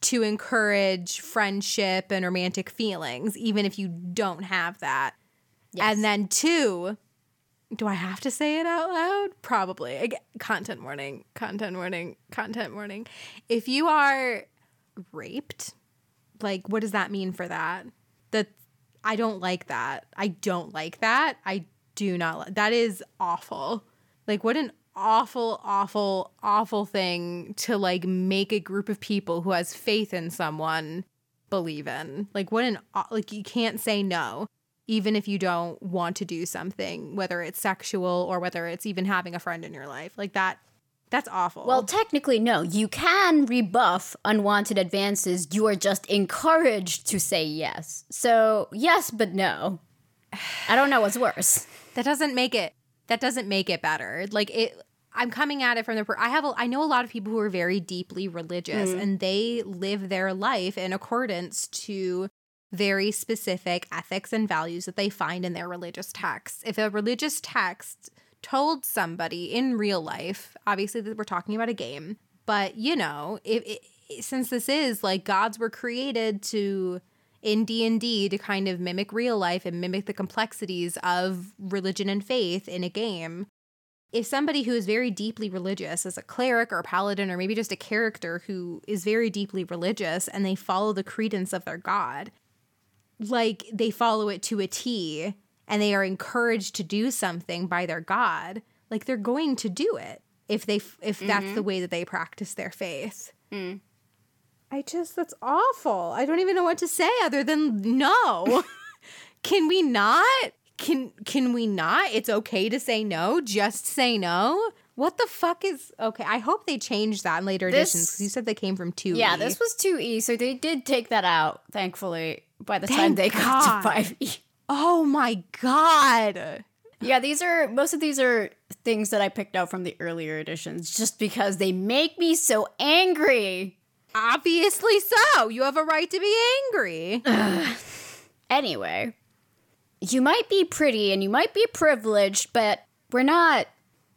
to encourage friendship and romantic feelings even if you don't have that. Yes. And then two, do I have to say it out loud? Probably. Content warning, content warning, content warning. If you are raped, like what does that mean for that? That I don't like that. I don't like that. I do not like that is awful. Like what an awful awful awful thing to like make a group of people who has faith in someone believe in. Like what an like you can't say no even if you don't want to do something, whether it's sexual or whether it's even having a friend in your life. Like that that's awful. Well, technically, no. You can rebuff unwanted advances. You are just encouraged to say yes. So, yes, but no. I don't know what's worse. that doesn't make it. That doesn't make it better. Like it. I'm coming at it from the. I have. A, I know a lot of people who are very deeply religious, mm. and they live their life in accordance to very specific ethics and values that they find in their religious texts. If a religious text told somebody in real life, obviously that we're talking about a game, but you know, if, it, since this is like gods were created to in D&D to kind of mimic real life and mimic the complexities of religion and faith in a game. If somebody who is very deeply religious as a cleric or a paladin or maybe just a character who is very deeply religious and they follow the credence of their god, like they follow it to a T and they are encouraged to do something by their god, like they're going to do it if they if that's mm-hmm. the way that they practice their faith. Mm. I just that's awful. I don't even know what to say other than no. can we not? Can can we not? It's okay to say no. Just say no. What the fuck is okay? I hope they changed that in later This- editions because you said they came from two. Yeah, this was 2E, so they did take that out, thankfully, by the time Thank they got God. to 5E. Oh my god! Yeah, these are most of these are things that I picked out from the earlier editions just because they make me so angry. Obviously so. You have a right to be angry. Anyway, you might be pretty and you might be privileged, but we're not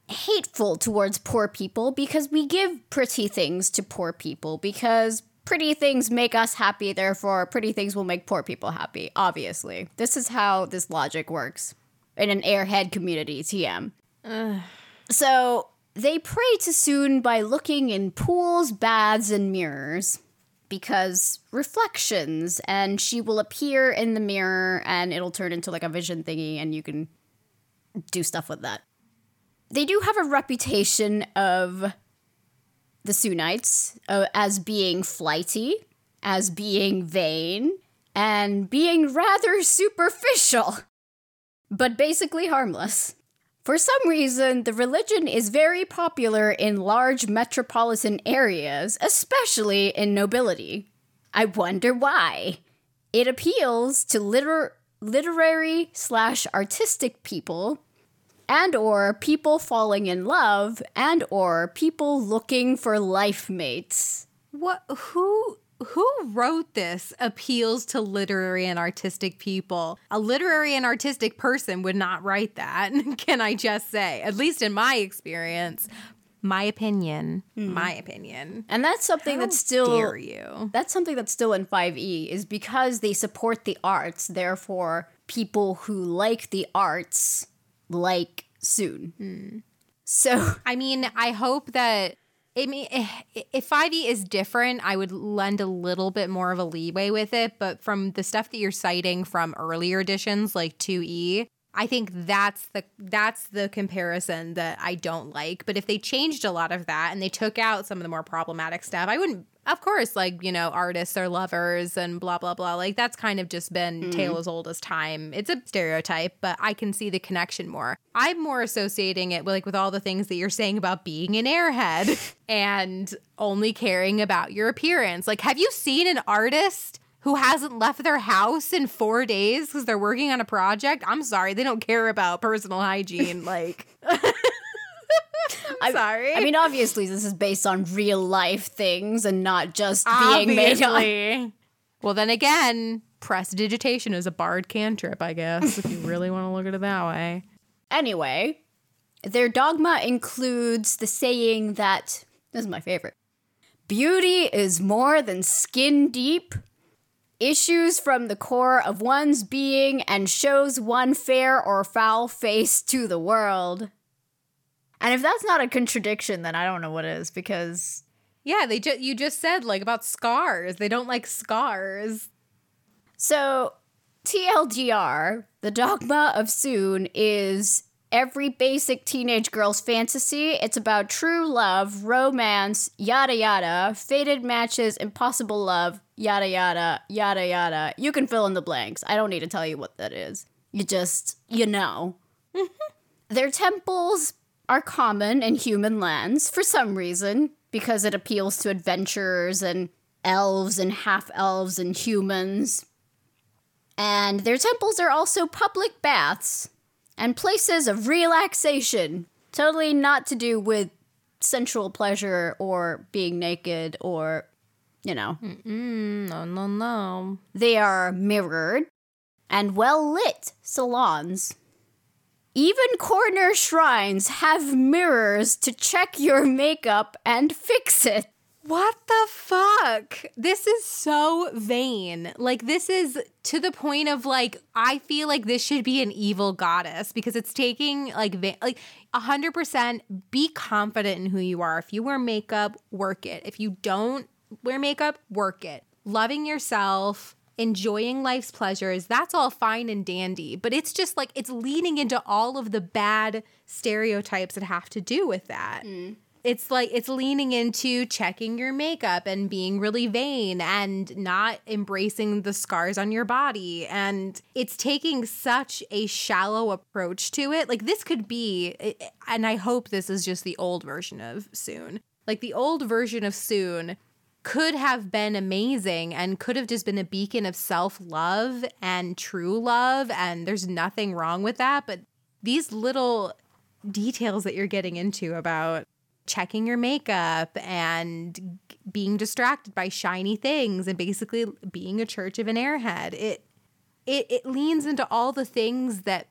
hateful towards poor people because we give pretty things to poor people because pretty things make us happy, therefore, pretty things will make poor people happy, obviously. This is how this logic works in an airhead community, TM. So they pray to Sune by looking in pools, baths, and mirrors because reflections, and she will appear in the mirror and it'll turn into like a vision thingy, and you can do stuff with that. They do have a reputation of the Sunites uh, as being flighty, as being vain, and being rather superficial, but basically harmless. For some reason, the religion is very popular in large metropolitan areas, especially in nobility. I wonder why. It appeals to liter- literary slash artistic people, and or people falling in love, and or people looking for life mates. What? Who? Who wrote this appeals to literary and artistic people? A literary and artistic person would not write that, can I just say? At least in my experience. My opinion. Hmm. My opinion. And that's something How that's still dare you? that's something that's still in 5e is because they support the arts therefore people who like the arts like Sune so I mean, I hope that I mean, eh, if 5e is different, I would lend a little bit more of a leeway with it. But from the stuff that you're citing from earlier editions, like 2e, I think that's the that's the comparison that I don't like. But if they changed a lot of that and they took out some of the more problematic stuff, I wouldn't. Of course, like you know, artists are lovers and blah blah blah. Like that's kind of just been mm-hmm. tale as old as time. It's a stereotype, but I can see the connection more. I'm more associating it with like with all the things that you're saying about being an airhead and only caring about your appearance. Like, have you seen an artist? Who hasn't left their house in four days because they're working on a project? I'm sorry, they don't care about personal hygiene. Like, I'm sorry. i mean obviously this is based on real life things and not just being made up Well, then again, prestidigitation is a bard cantrip, I guess, if you really want to look at it that way. anyway their dogma includes the saying that this is my favorite beauty is more than skin deep issues from the core of one's being and shows one fair or foul face to the world. And if that's not a contradiction, then I don't know what is because Yeah, they just you just said like about scars. They don't like scars. so TLDR, the dogma of Sune is every basic teenage girl's fantasy. It's about true love, romance, yada yada, faded matches, impossible love, yada yada, yada yada. You can fill in the blanks. I don't need to tell you what that is. You just, you know. Mm-hmm. Their temples are common in human lands for some reason, because it appeals to adventurers and elves and half elves and humans. And their temples are also public baths and places of relaxation. Totally not to do with sensual pleasure or being naked or, you know. No, no, no. They are mirrored and well lit salons. Even corner shrines have mirrors to check your makeup and fix it. What the fuck? This is so vain. Like this is to the point of like I feel like this should be an evil goddess because it's taking like va- like 100% be confident in who you are. If you wear makeup, work it. If you don't wear makeup, work it. Loving yourself, enjoying life's pleasures, that's all fine and dandy, but it's just like it's leaning into all of the bad stereotypes that have to do with that. Mm. it's like it's leaning into checking your makeup and being really vain and not embracing the scars on your body. And it's taking such a shallow approach to it. Like this could be and i hope this is just the old version of Sune. Like the old version of Sune could have been amazing and could have just been a beacon of self-love and true love and there's nothing wrong with that but these little details that you're getting into about checking your makeup and being distracted by shiny things and basically being a church of an airhead. It it it leans into all the things that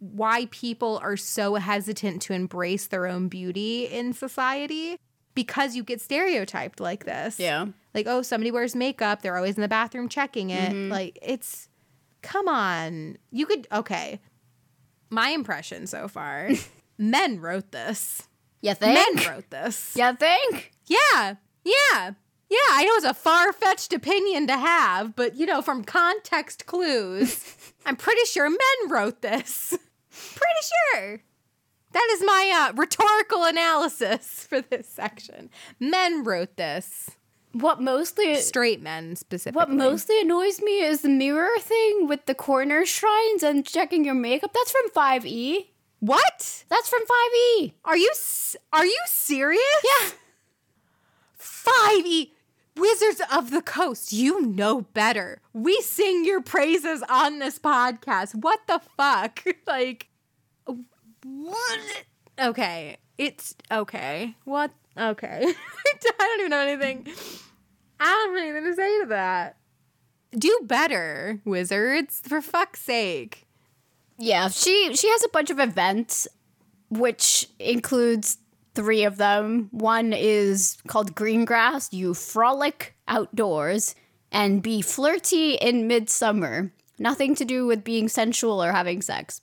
why people are so hesitant to embrace their own beauty in society because you get stereotyped like this. Yeah. Like, oh, somebody wears makeup, they're always in the bathroom checking it. Mm-hmm. Like, it's come on. You could okay. My impression so far, men wrote this. You think? Men wrote this. You think? Yeah. Yeah. Yeah, I know it's a far fetched opinion to have, but you know, from context clues, I'm pretty sure men wrote this. pretty sure. That is my uh, rhetorical analysis for this section. Men wrote this. What mostly straight men specifically. What mostly annoys me is the mirror thing with the corner shrines and checking your makeup. That's from 5e. What? That's from 5e. Are you are you serious? Yeah. 5e Wizards of the Coast, you know better. We sing your praises on this podcast. What the fuck? like what? Okay. It's okay. What? Okay. I don't even know anything. I don't have anything to say to that. Do better, wizards, for fuck's sake. Yeah, she she has a bunch of events, which includes three of them. One is called Green Grass. You frolic outdoors and be flirty in midsummer. Nothing to do with being sensual or having sex.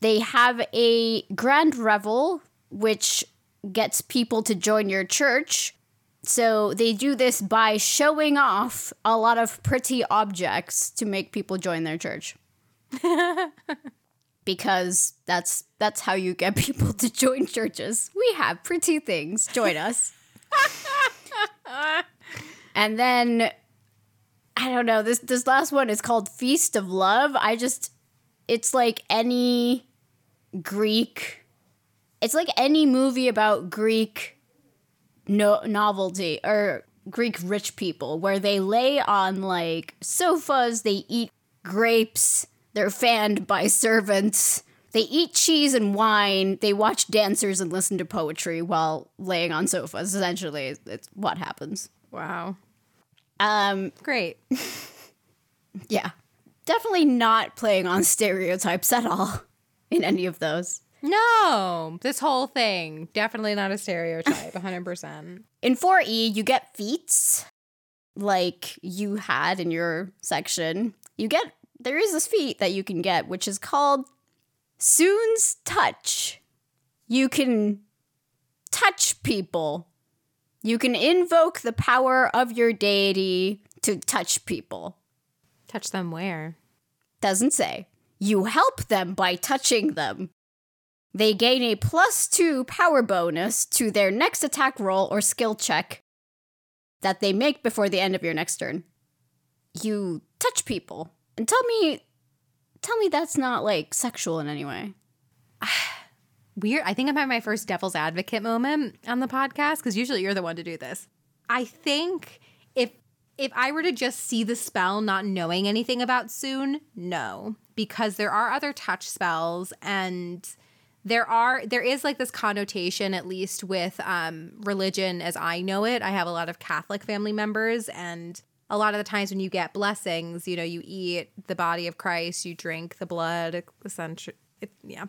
They have a grand revel, which gets people to join your church. So they do this by showing off a lot of pretty objects to make people join their church. because that's that's how you get people to join churches. We have pretty things. Join us. and then I don't know, this this last one is called Feast of Love. I just it's like any Greek it's like any movie about Greek no novelty or Greek rich people where they lay on like sofas, they eat grapes, they're fanned by servants. They eat cheese and wine. They watch dancers and listen to poetry while laying on sofas. Essentially, it's what happens. Wow. Um, great. yeah. Definitely not playing on stereotypes at all in any of those. No, this whole thing definitely not a stereotype, 100%. In 4E, you get feats like you had in your section. You get there is this feat that you can get, which is called Soon's Touch. You can touch people. You can invoke the power of your deity to touch people. Touch them where? Doesn't say. You help them by touching them. They gain a plus two power bonus to their next attack roll or skill check that they make before the end of your next turn. You touch people. And tell me, tell me that's not like sexual in any way. Weird. I think I'm having my first devil's advocate moment on the podcast because usually you're the one to do this. I think if if I were to just see the spell not knowing anything about Sune, no, because there are other touch spells and there are there is like this connotation at least with um religion as I know it. I have a lot of Catholic family members and a lot of the times when you get blessings, you know, you eat the body of Christ, you drink the blood, essentially, yeah,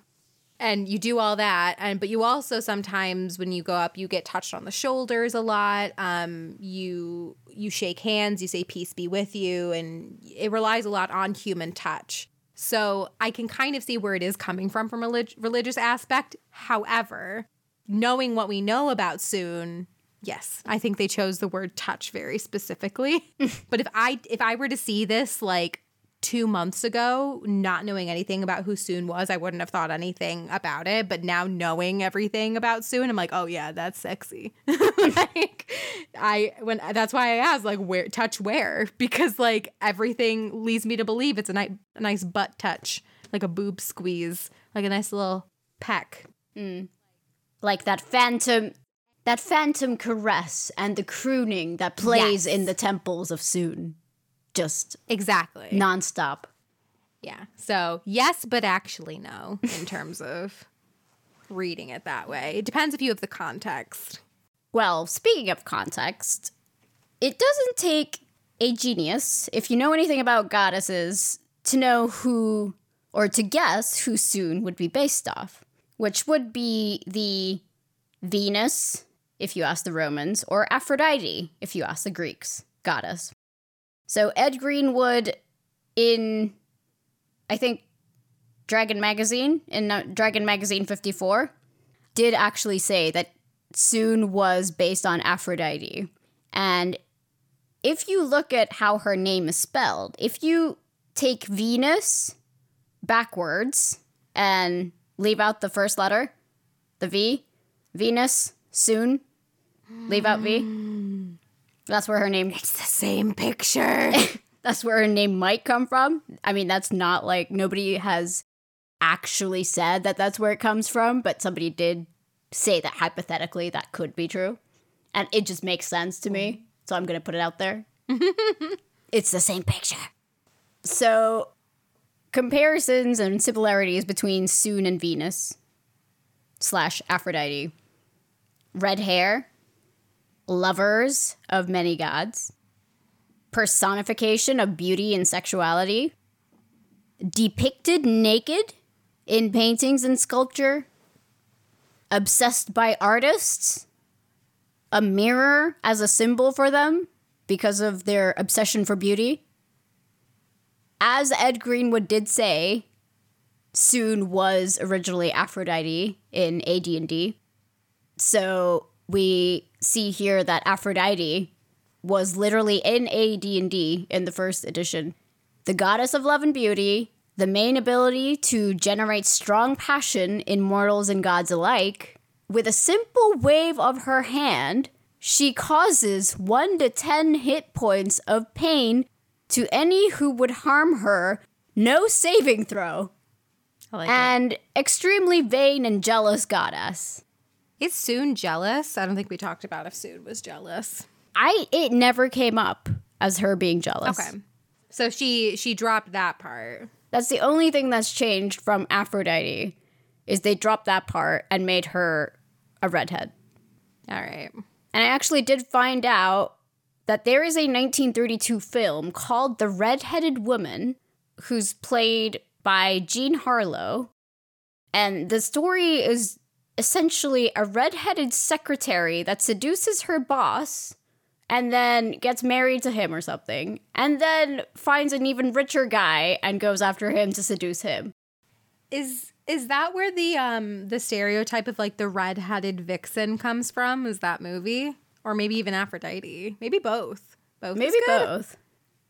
and you do all that. And but you also sometimes when you go up, you get touched on the shoulders a lot. Um, you you shake hands, you say peace be with you, and it relies a lot on human touch. So I can kind of see where it is coming from from a relig- religious aspect. However, knowing what we know about Sune, Yes, I think they chose the word touch very specifically. but if I if I were to see this like two months ago, not knowing anything about who Sune was, I wouldn't have thought anything about it. But now knowing everything about Sune, I'm like, oh yeah, that's sexy. like I when that's why I asked like where touch where because like everything leads me to believe it's a nice a nice butt touch, like a boob squeeze, like a nice little peck. Mm. like that phantom that phantom caress and the crooning that plays Yes. in the temples of Sune. Just Exactly. nonstop. Yeah. So, yes, but actually no in terms of reading it that way. It depends if you have the context. Well, speaking of context, it doesn't take a genius, if you know anything about goddesses, to know who or to guess who Sune would be based off, which would be the Venus, if you ask the Romans, or Aphrodite, if you ask the Greeks, goddess. So Ed Greenwood in, I think, Dragon Magazine, in uh, Dragon Magazine 54, did actually say that Sune was based on Aphrodite. And if you look at how her name is spelled, if you take Venus backwards and leave out the first letter, the V, Venus, Sune, leave out V, that's where her name It's the same picture. that's where her name might come from. I mean, that's not like nobody has actually said that that's where it comes from, but somebody did say that hypothetically that could be true. And it just makes sense to me. Mm-hmm. So I'm going to put it out there. it's the same picture. So, comparisons and similarities between Sune and Venus slash Aphrodite. Red hair, lovers of many gods, personification of beauty and sexuality, depicted naked in paintings and sculpture, obsessed by artists, a mirror as a symbol for them because of their obsession for beauty. As Ed Greenwood did say, Sune was originally Aphrodite in AD&D. So we see here that Aphrodite was literally in AD&D in the first edition. The goddess of love and beauty, the main ability to generate strong passion in mortals and gods alike. With a simple wave of her hand, she causes 1 to 10 hit points of pain to any who would harm her, no saving throw. Like it. And extremely vain and jealous goddess. Is Sune jealous? I don't think we talked about if Sune was jealous. I it never came up as her being jealous. Okay. So she she dropped that part. That's the only thing that's changed from Aphrodite is they dropped that part and made her a redhead. All right. And I actually did find out that there is a 1932 film called The Redheaded Woman who's played by Jean Harlow. And the story is essentially a redheaded secretary that seduces her boss and then gets married to him or something, and then finds an even richer guy and goes after him to seduce him. Is is that where the um the stereotype of like the red-headed vixen comes from? Is that movie? Or maybe even Aphrodite? Maybe both. Both. Maybe both.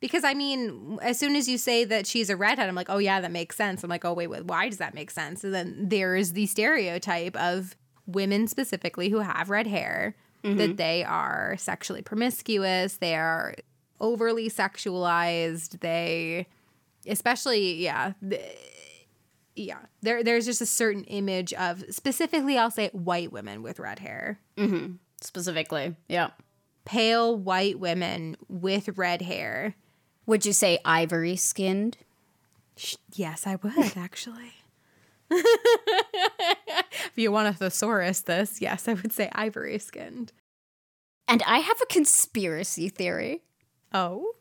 Because I mean, as soon as you say that she's a redhead, I'm like, oh yeah, that makes sense. I'm like, oh wait, why does that make sense? And then there's the stereotype of women specifically who have red hair mm-hmm. that they are sexually promiscuous, they are overly sexualized, they, especially, yeah, th- yeah, there there's just a certain image of specifically, I'll say white women with red hair, mm-hmm. Specifically. Yeah. pale white women with red hair. Would you say ivory skinned? Yes, I would actually. if you want a thesaurus, this yes, I would say ivory skinned. And I have a conspiracy theory. Oh,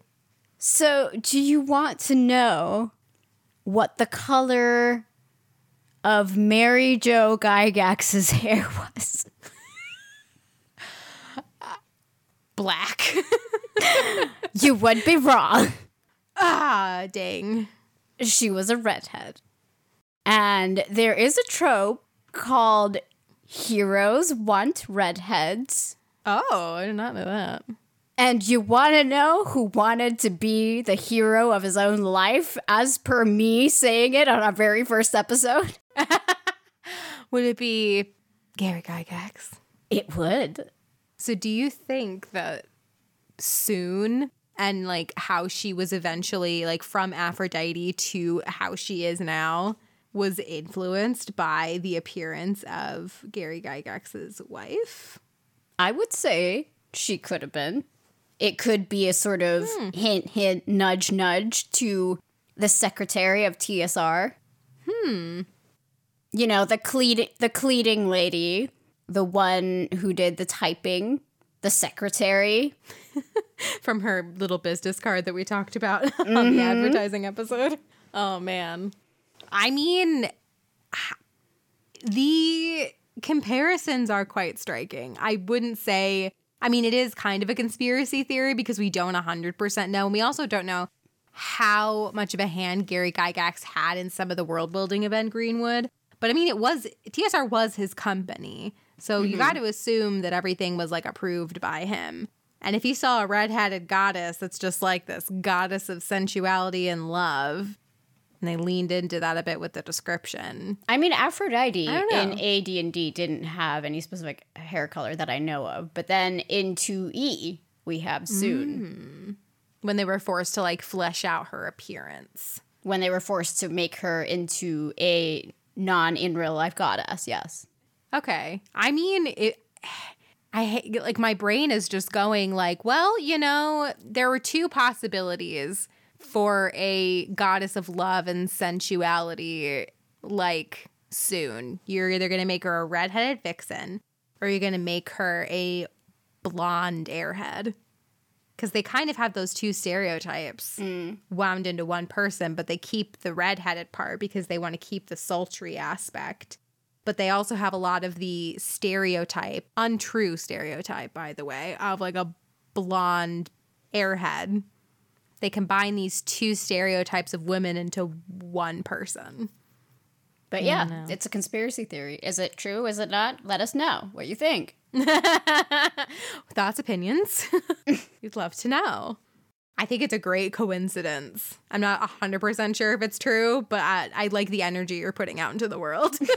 So, do you want to know what the color of Mary Jo Gygax's hair was? Uh, black. You would be wrong. ah, dang. She was a redhead. And there is a trope called Heroes Want Redheads. Oh, I did not know that. And you want to know who wanted to be the hero of his own life, as per me saying it on our very first episode? Would it be Gary Gygax? It would. So do you think that Sune and like how she was eventually like from Aphrodite to how she is now was influenced by the appearance of Gary Gygax's wife? I would say she could have been. It could be a sort of hint, hint, nudge, nudge to the secretary of TSR. Hmm. You know, the cleat the cleating lady, the one who did the typing, the secretary. From her little business card that we talked about on the mm-hmm. advertising episode. Oh man. I mean the comparisons are quite striking. I wouldn't say I mean it is kind of a conspiracy theory because we don't 100% know and we also don't know how much of a hand Gary Gygax had in some of the world building of Ben Greenwood. But I mean, it was TSR was his company, so you mm-hmm. got to assume that everything was like approved by him. And if he saw a red-headed goddess that's just like this goddess of sensuality and love, and they leaned into that a bit with the description. I mean, Aphrodite I in know. AD&D didn't have any specific hair color that I know of, but then in 2E we have Sune mm. When they were forced to like flesh out her appearance. when they were forced to make her into a non in real life goddess. Yes. Okay. I mean, it. I like my brain is just going like, well, you know, there were two possibilities for a goddess of love and sensuality like Sune. You're either going to make her a redheaded vixen or you're going to make her a blonde airhead. Cuz they kind of have those two stereotypes mm. wound into one person, but they keep the redheaded part because they want to keep the sultry aspect but they also have a lot of the stereotype, untrue stereotype, by the way, of like a blonde airhead. They combine these two stereotypes of women into one person. But yeah, it's a conspiracy theory. Is it true? Is it not? Let us know what you think. Thoughts, opinions? You'd love to know. I think it's a great coincidence. I'm not 100% sure if it's true, but I, I like the energy you're putting out into the world.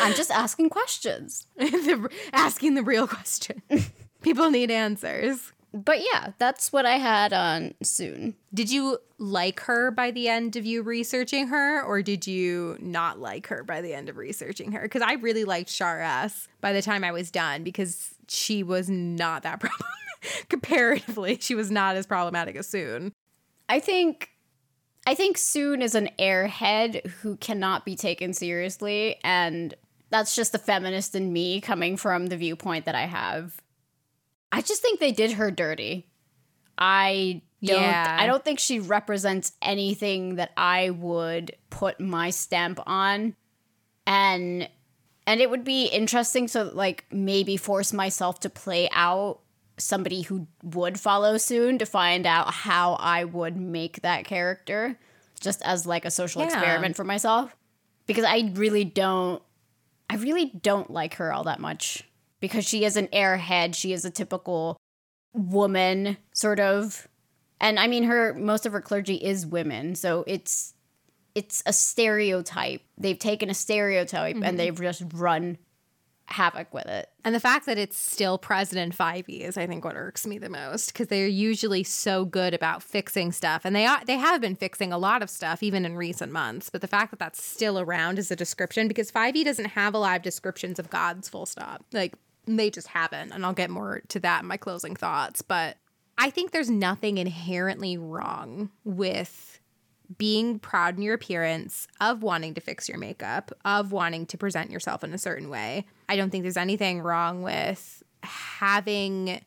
I'm just asking questions. The- asking the real question. People need answers. But yeah, that's what I had on Sune. Did you like her by the end of you researching her, or did you not like her by the end of researching her? Because I really liked Sharess by the time I was done because she was not that problem. Comparatively, she was not as problematic as Sune. I think I think Sune is an airhead who cannot be taken seriously and that's just the feminist in me coming from the viewpoint that I have. I just think they did her dirty. I don't Yeah. I don't think she represents anything that I would put my stamp on and and it would be interesting to like maybe force myself to play out somebody who would follow Sune to find out how I would make that character just as like a social Yeah. experiment for myself. Because I really don't I really don't like her all that much. Because she is an airhead, she is a typical woman sort of. And I mean her most of her clergy is women, so it's it's a stereotype. They've taken a stereotype and mm-hmm. they've just run havoc with it. And the fact that it's still present in 5e is, I think, what irks me the most because they're usually so good about fixing stuff, and they are they have been fixing a lot of stuff even in recent months. But the fact that that's still around is a description because 5e doesn't have a lot of descriptions of gods, full stop. Like they just haven't, and I'll get more to that in my closing thoughts. But I think there's nothing inherently wrong with being proud in your appearance, of wanting to fix your makeup, of wanting to present yourself in a certain way. I don't think there's anything wrong with having.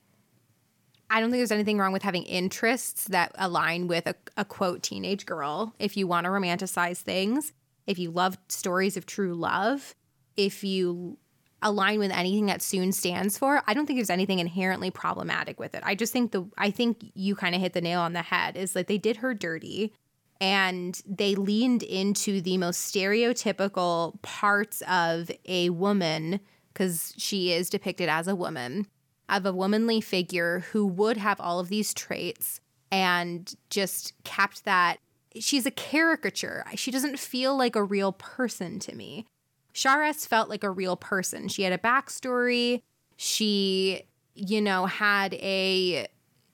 I don't think there's anything wrong with having interests that align with a, a quote teenage girl. If you want to romanticize things, if you love stories of true love, if you align with anything that Sune stands for, I don't think there's anything inherently problematic with it. I just think the I think you kind of hit the nail on the head is like they did her dirty and they leaned into the most stereotypical parts of a woman because she is depicted as a woman of a womanly figure who would have all of these traits and just kept that. She's a caricature. She doesn't feel like a real person to me. Sharess felt like a real person. She had a backstory. She, you know, had a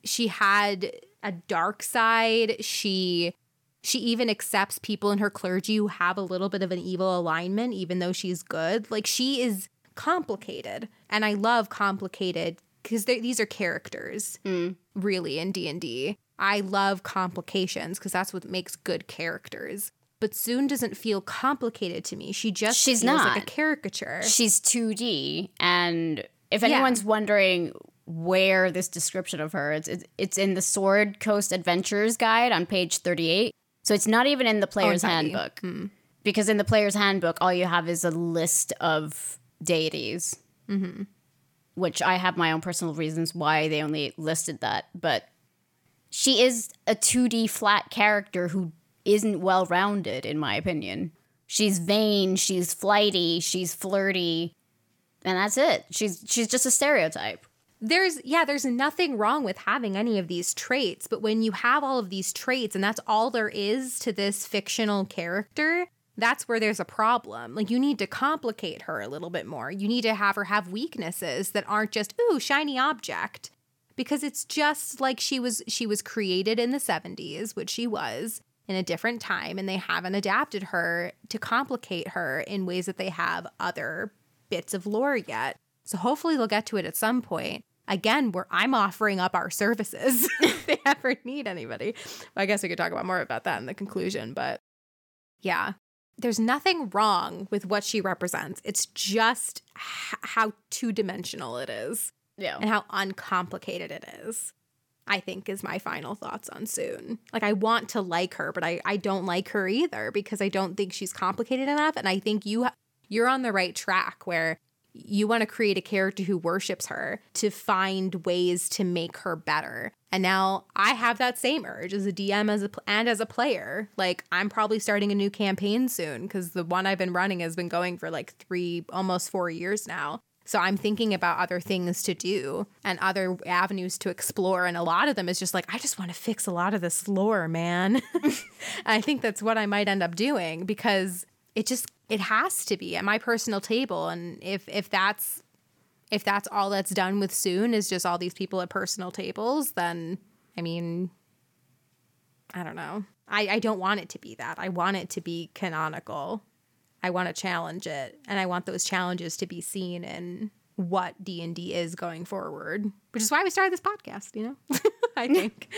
she had a dark side. She she even accepts people in her clergy who have a little bit of an evil alignment even though she's good. Like she is complicated. And I love complicated because these are characters Mm. really in D&D. I love complications because that's what makes good characters. But Sune doesn't feel complicated to me. She just She's feels like not. a caricature. She's 2D, and if Yeah. anyone's wondering where this description of her, it's it's, in the Sword Coast Adventures guide on page 38. So it's not even in the player's it's not you. handbook. Because in the player's handbook, all you have is a list of deities. Mm-hmm. Which I have my own personal reasons why they only listed that. But she is a 2D flat character who isn't well rounded, in my opinion. She's vain, she's flighty, she's flirty, and that's it. She's she's just a stereotype. there's yeah there's nothing wrong with having any of these traits but when you have all of these traits and that's all there is to this fictional character that's where there's a problem. Like you need to complicate her a little bit more. You need to have her have weaknesses that aren't just ooh shiny object because it's just like she was she was created in the 70s which she was in a different time and they haven't adapted her to complicate her in ways that they have other bits of lore yet. So hopefully they'll get to it at some point. Again where i'm offering up our services if they ever need anybody. I guess we could talk about more about that in the conclusion but yeah there's nothing wrong with what she represents it's just h- how two-dimensional it is Yeah. and how uncomplicated it is. I think is my final thoughts on Sune. Like I want to like her, but I I don't like her either because I don't think she's complicated enough and I think you you're on the right track where you want to create a character who worships her to find ways to make her better. And now I have that same urge as a DM as a pl- and as a player. Like I'm probably starting a new campaign soon cuz the one I've been running has been going for like 3 almost 4 years now. So I'm thinking about other things to do and other avenues to explore. And a lot of them is just like, I just want to fix a lot of this lore, man. I think that's what I might end up doing because it just it has to be at my personal table. And if if that's if that's all that's done with Sune is just all these people at personal tables, then I mean I don't know. I, I don't want it to be that. I want it to be canonical. I want to challenge it, and I want those challenges to be seen in what D and D is going forward. Which is why we started this podcast. You know, I think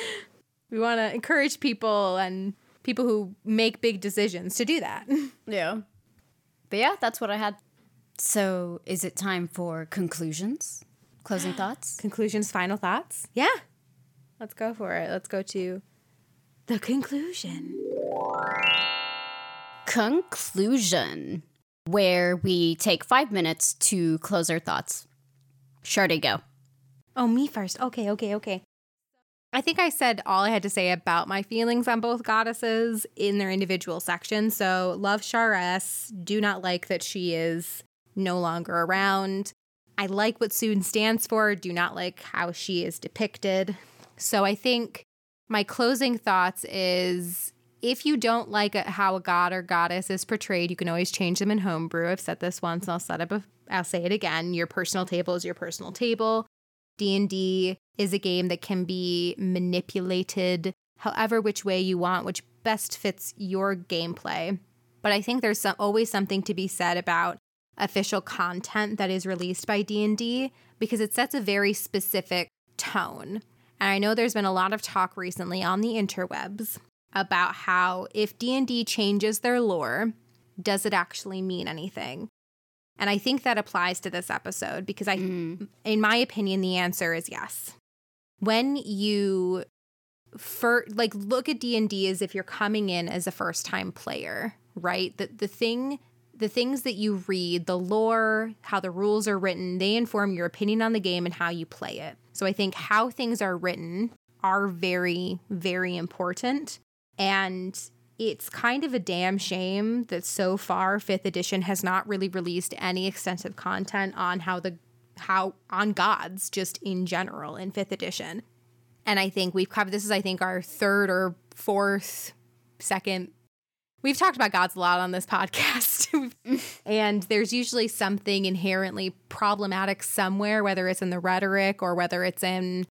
we want to encourage people and people who make big decisions to do that. Yeah. But yeah, that's what I had. So is it time for conclusions? Closing thoughts? Conclusions, final thoughts. Yeah, let's go for it. Let's go to the conclusion. Conclusion, where we take five minutes to close our thoughts. Shardy, go. Oh, me first. Okay, okay, okay. I think I said all I had to say about my feelings on both goddesses in their individual sections. So, love Sharess, do not like that she is no longer around. I like what Sune stands for, do not like how she is depicted. So, I think my closing thoughts is if you don't like how a god or goddess is portrayed, you can always change them in homebrew. I've said this once, and I'll set up a, I'll say it again. Your personal table is your personal table. D&D is a game that can be manipulated however which way you want, which best fits your gameplay. But I think there's some, always something to be said about official content that is released by D&D because it sets a very specific tone. And I know there's been a lot of talk recently on the interwebs about how if D&D changes their lore, does it actually mean anything? And I think that applies to this episode because I mm. in my opinion the answer is yes. When you for like look at D&D as if you're coming in as a first-time player, right? The the thing the things that you read, the lore, how the rules are written, they inform your opinion on the game and how you play it. So I think how things are written are very very important and it's kind of a damn shame that so far 5th edition has not really released any extensive content on how the how on gods just in general in 5th edition. And I think we've covered this is I think our third or fourth second We've talked about gods a lot on this podcast. and there's usually something inherently problematic somewhere, whether it's in the rhetoric or whether it's in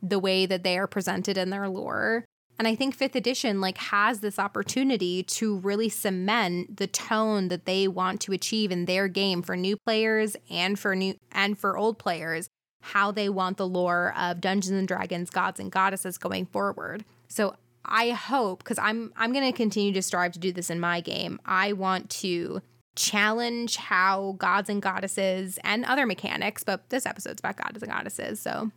the way that they are presented in their lore. And I think 5th edition like has this opportunity to really cement the tone that they want to achieve in their game for new players and for new and for old players, how they want the lore of Dungeons and Dragons gods and goddesses going forward. So I hope because I'm I'm going to continue to strive to do this in my game. I want to challenge how gods and goddesses and other mechanics, but this episode's about gods and goddesses. So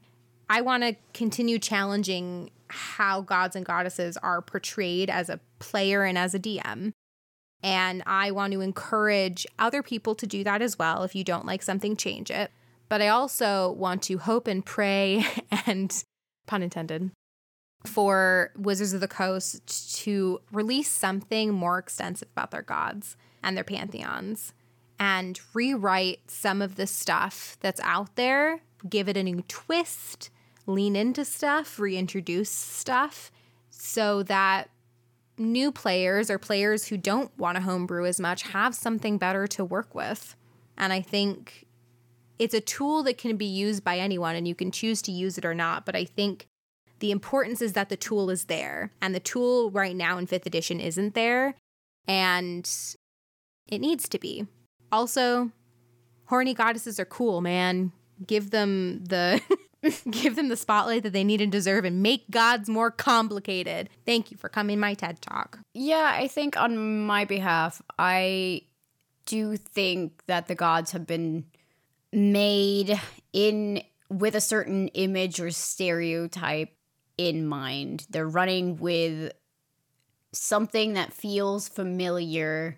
I want to continue challenging how gods and goddesses are portrayed as a player and as a DM. And I want to encourage other people to do that as well. If you don't like something, change it. But I also want to hope and pray and, pun intended, for Wizards of the Coast to release something more extensive about their gods and their pantheons and rewrite some of the stuff that's out there, give it a new twist, lean into stuff, reintroduce stuff so that new players or players who don't want to homebrew as much have something better to work with. And I think it's a tool that can be used by anyone and you can choose to use it or not. But I think the importance is that the tool is there. And the tool right now in fifth edition isn't there. And it needs to be. Also, horny goddesses are cool, man. Give them the give them the spotlight that they need and deserve and make gods more complicated. Thank you for coming my TED Talk. Yeah, I think on my behalf, I do think that the gods have been made in with a certain image or stereotype in mind. They're running with something that feels familiar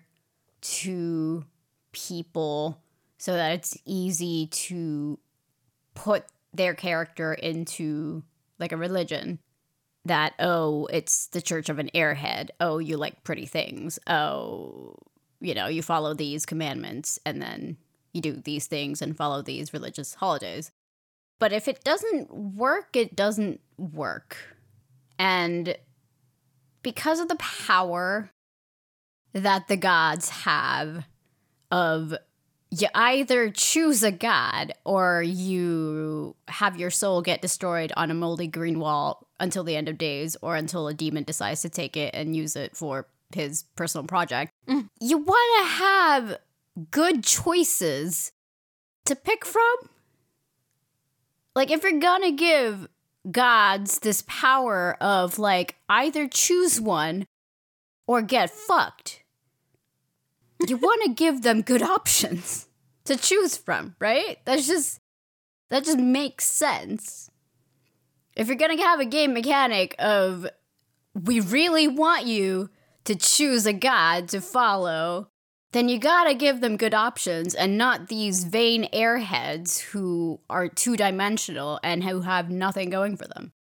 to people so that it's easy to put their character into like a religion that oh it's the church of an airhead. Oh you like pretty things. Oh you know you follow these commandments and then you do these things and follow these religious holidays. But if it doesn't work it doesn't work. And because of the power that the gods have of you either choose a god or you have your soul get destroyed on a moldy green wall until the end of days or until a demon decides to take it and use it for his personal project. Mm. You want to have good choices to pick from. Like, if you're gonna give gods this power of, like, either choose one or get fucked you want to give them good options to choose from, right? That's just that just makes sense. If you're going to have a game mechanic of we really want you to choose a god to follow, then you got to give them good options and not these vain airheads who are two-dimensional and who have nothing going for them.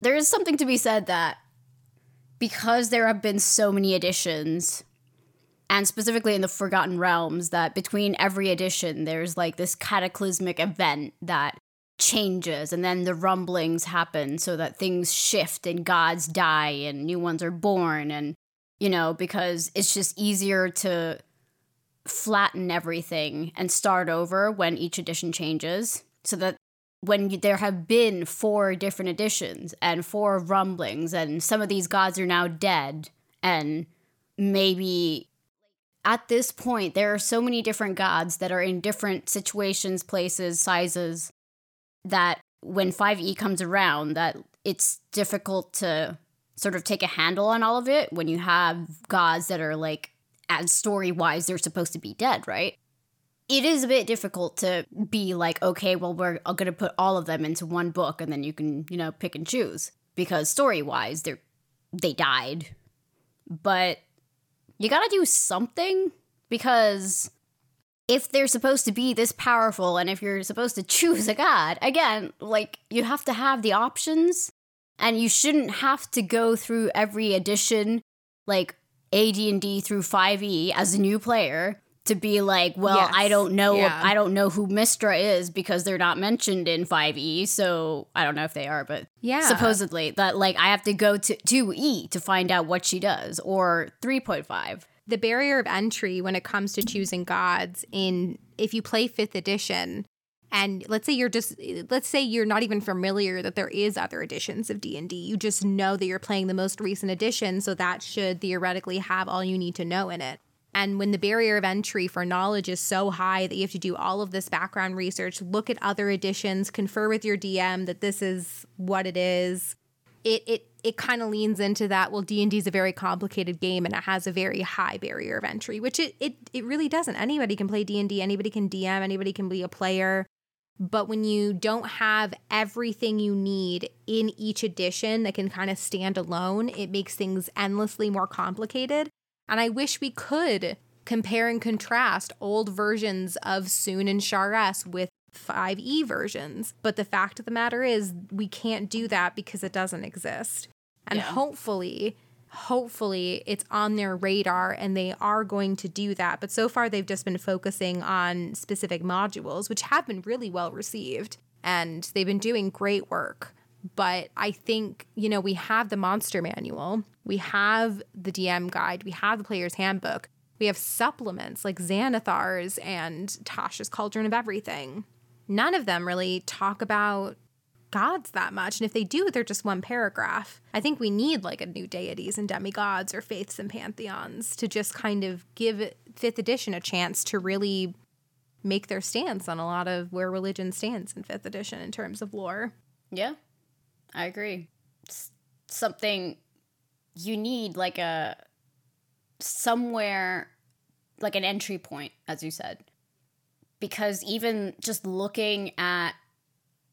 There is something to be said that because there have been so many editions and specifically in the Forgotten Realms, that between every edition, there's like this cataclysmic event that changes, and then the rumblings happen so that things shift and gods die and new ones are born. And, you know, because it's just easier to flatten everything and start over when each edition changes so that when there have been four different editions and four rumblings and some of these gods are now dead and maybe at this point, there are so many different gods that are in different situations, places, sizes, that when 5e comes around, that it's difficult to sort of take a handle on all of it when you have gods that are like, as story wise, they're supposed to be dead, right? It is a bit difficult to be like, okay, well, we're going to put all of them into one book and then you can, you know, pick and choose because story wise, they're, they died. But you gotta do something because if they're supposed to be this powerful and if you're supposed to choose a god, again, like you have to have the options and you shouldn't have to go through every edition like AD&D through 5e as a new player to be like, well, Yes. I don't know, Yeah. I don't know who Mystra is because they're not mentioned in 5e. So I don't know if they are, but Yeah. supposedly that like I have to go to 2e to find out what she does or 3.5. the barrier of entry when it comes to choosing gods in if you play 5th edition and let's say you're just let's say you're not even familiar that there is other editions of D&D you just know that you're playing the most recent edition so that should theoretically have all you need to know in it and when the barrier of entry for knowledge is so high that you have to do all of this background research look at other editions confer with your DM that this is what it is it it it kind of leans into that well d&d is a very complicated game and it has a very high barrier of entry which it it, it really doesn't. Anybody can play d&d anybody can dm anybody can be a player. But when you don't have everything you need in each edition that can kind of stand alone it makes things endlessly more complicated and i wish we could compare and contrast old versions of Sune and Sharess with 5e versions. But the fact of the matter is we can't do that because it doesn't exist. And Yeah. hopefully hopefully it's on their radar and they are going to do that. But so far they've just been focusing on specific modules which have been really well received. And they've been doing great work but i think you know we have the monster manual we have the dm guide we have the player's handbook we have supplements like xanathar's and tasha's cauldron of everything none of them really talk about gods that much. And if they do, they're just one paragraph. I think we need like a new deities and demigods or faiths and pantheons to just kind of give fifth edition a chance to really make their stance on a lot of where religion stands in fifth edition in terms of lore. Yeah, I agree. It's something you need, like a somewhere, like an entry point, as you said. Because even just looking at,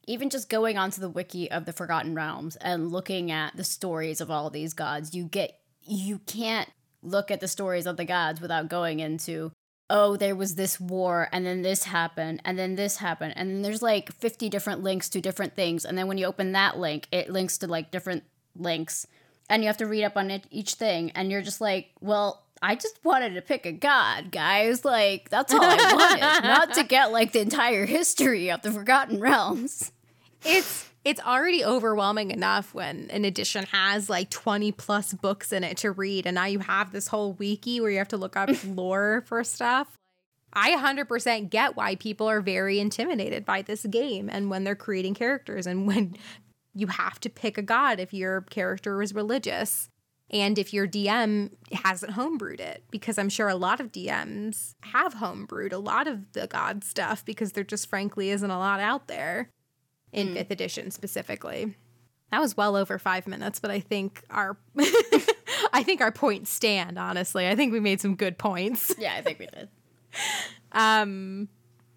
even just going onto the wiki of the Forgotten Realms and looking at the stories of all these gods, you get, you can't look at the stories of the gods without going into, oh, there was this war, and then this happened, and then this happened, and then there's like 50 different links to different things. And then when you open that link, it links to like different links, and you have to read up on it, each thing. And you're just like, well, I just wanted to pick a god, guys. Like, that's all I wanted, not to get like the entire history of the Forgotten Realms. It's it's already overwhelming enough when an edition has like 20 plus books in it to read and now you have this whole wiki where you have to look up lore for stuff. I 100% get why people are very intimidated by this game and when they're creating characters and when you have to pick a god if your character is religious and if your DM hasn't homebrewed it because I'm sure a lot of DMs have homebrewed a lot of the god stuff because there just frankly isn't a lot out there in fifth edition specifically. That was well over five minutes, but I think our I think our points stand, honestly. I think we made some good points. Yeah, I think we did. Um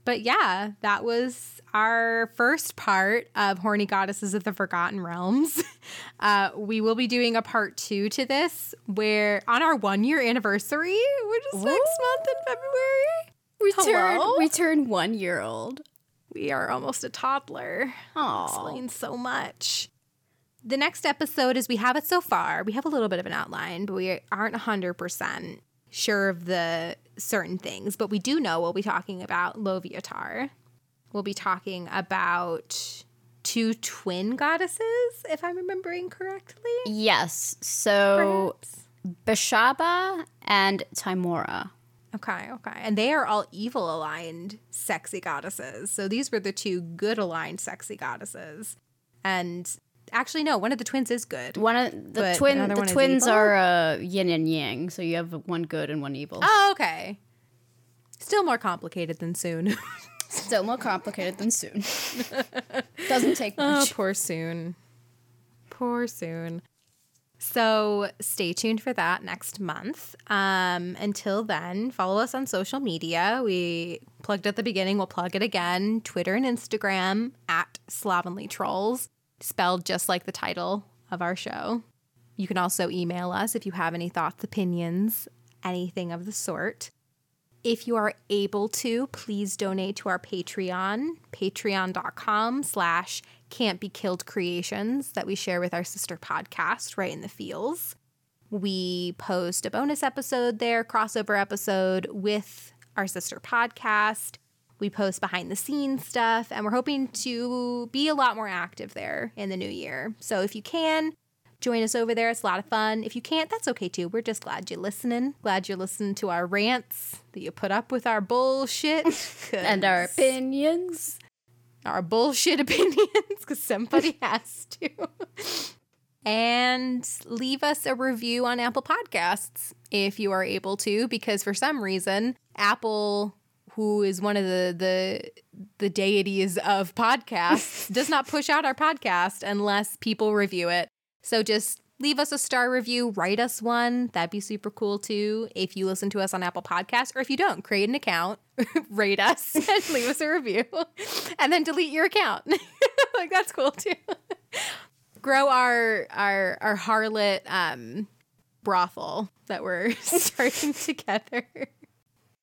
but yeah, that was our first part of Horny Goddesses of the Forgotten Realms. Uh, we will be doing a part two to this where on our one year anniversary, which is next month in February, We Hello? turned, we turned one year old. We are almost a toddler. Aww. explains so much. The next episode, as we have it so far, we have a little bit of an outline, but we aren't 100% sure of the certain things. But we do know we'll be talking about Loviatar. We'll be talking about two twin goddesses, if I'm remembering correctly. Yes. So Perhaps. Beshaba and Tymora. Okay, okay. And they are all evil aligned sexy goddesses. So these were the two good aligned sexy goddesses. And actually, no, one of the twins is good. One of the But twin the one twins are uh, yin and yang, so you have one good and one evil. Oh, okay. Still more complicated than Sune. Still more complicated than Sune. Doesn't take oh, much. poor Sune. Poor Sune. So stay tuned for that next month. Um, until then, follow us on social media. We plugged at the beginning, we'll plug it again Twitter and Instagram at Slovenly Trulls, spelled just like the title of our show. You can also email us if you have any thoughts, opinions, anything of the sort. If you are able to, please donate to our Patreon, patreon.com slash can't be killed creations that we share with our sister podcast, Right in the Fields. We post a bonus episode there, crossover episode with our sister podcast. We post behind the scenes stuff, and we're hoping to be a lot more active there in the new year. So if you can, join us over there. It's a lot of fun. If you can't, that's okay too. We're just glad you're listening. Glad you're listening to our rants, that you put up with our bullshit and our opinions. Our bullshit opinions, because somebody has to. and leave us a review on Apple Podcasts if you are able to, because for some reason, Apple who is one of the the the deities of podcasts does not push out our podcast unless people review it. So just leave us a star review, write us one. That'd be super cool too. If you listen to us on Apple Podcasts, or if you don't, create an account, rate us, and leave us a review, and then delete your account. like that's cool too. Grow our our our harlot um, brothel that we're starting together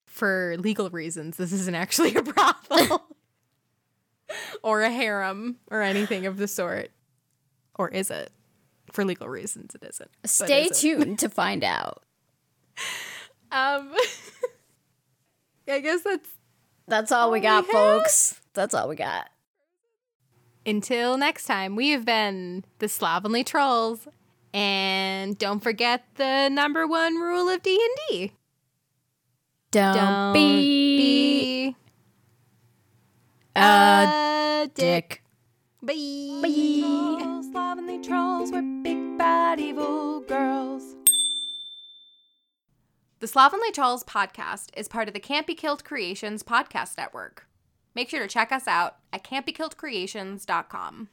for legal reasons. This isn't actually a brothel or a harem or anything of the sort. Or is it? For legal reasons, it isn't. Stay is tuned to find out. Um, I guess that's that's all, all we got, we folks. That's all we got. Until next time, we have been the Slovenly Trulls, and don't forget the number one rule of D and D: don't, be, be a, a dick. Bye. Bye. Slovenly trulls were big bad evil girls. The Slovenly Trulls podcast is part of the Can't Be Killed Creations podcast network. Make sure to check us out at can'tbekilledcreations.com.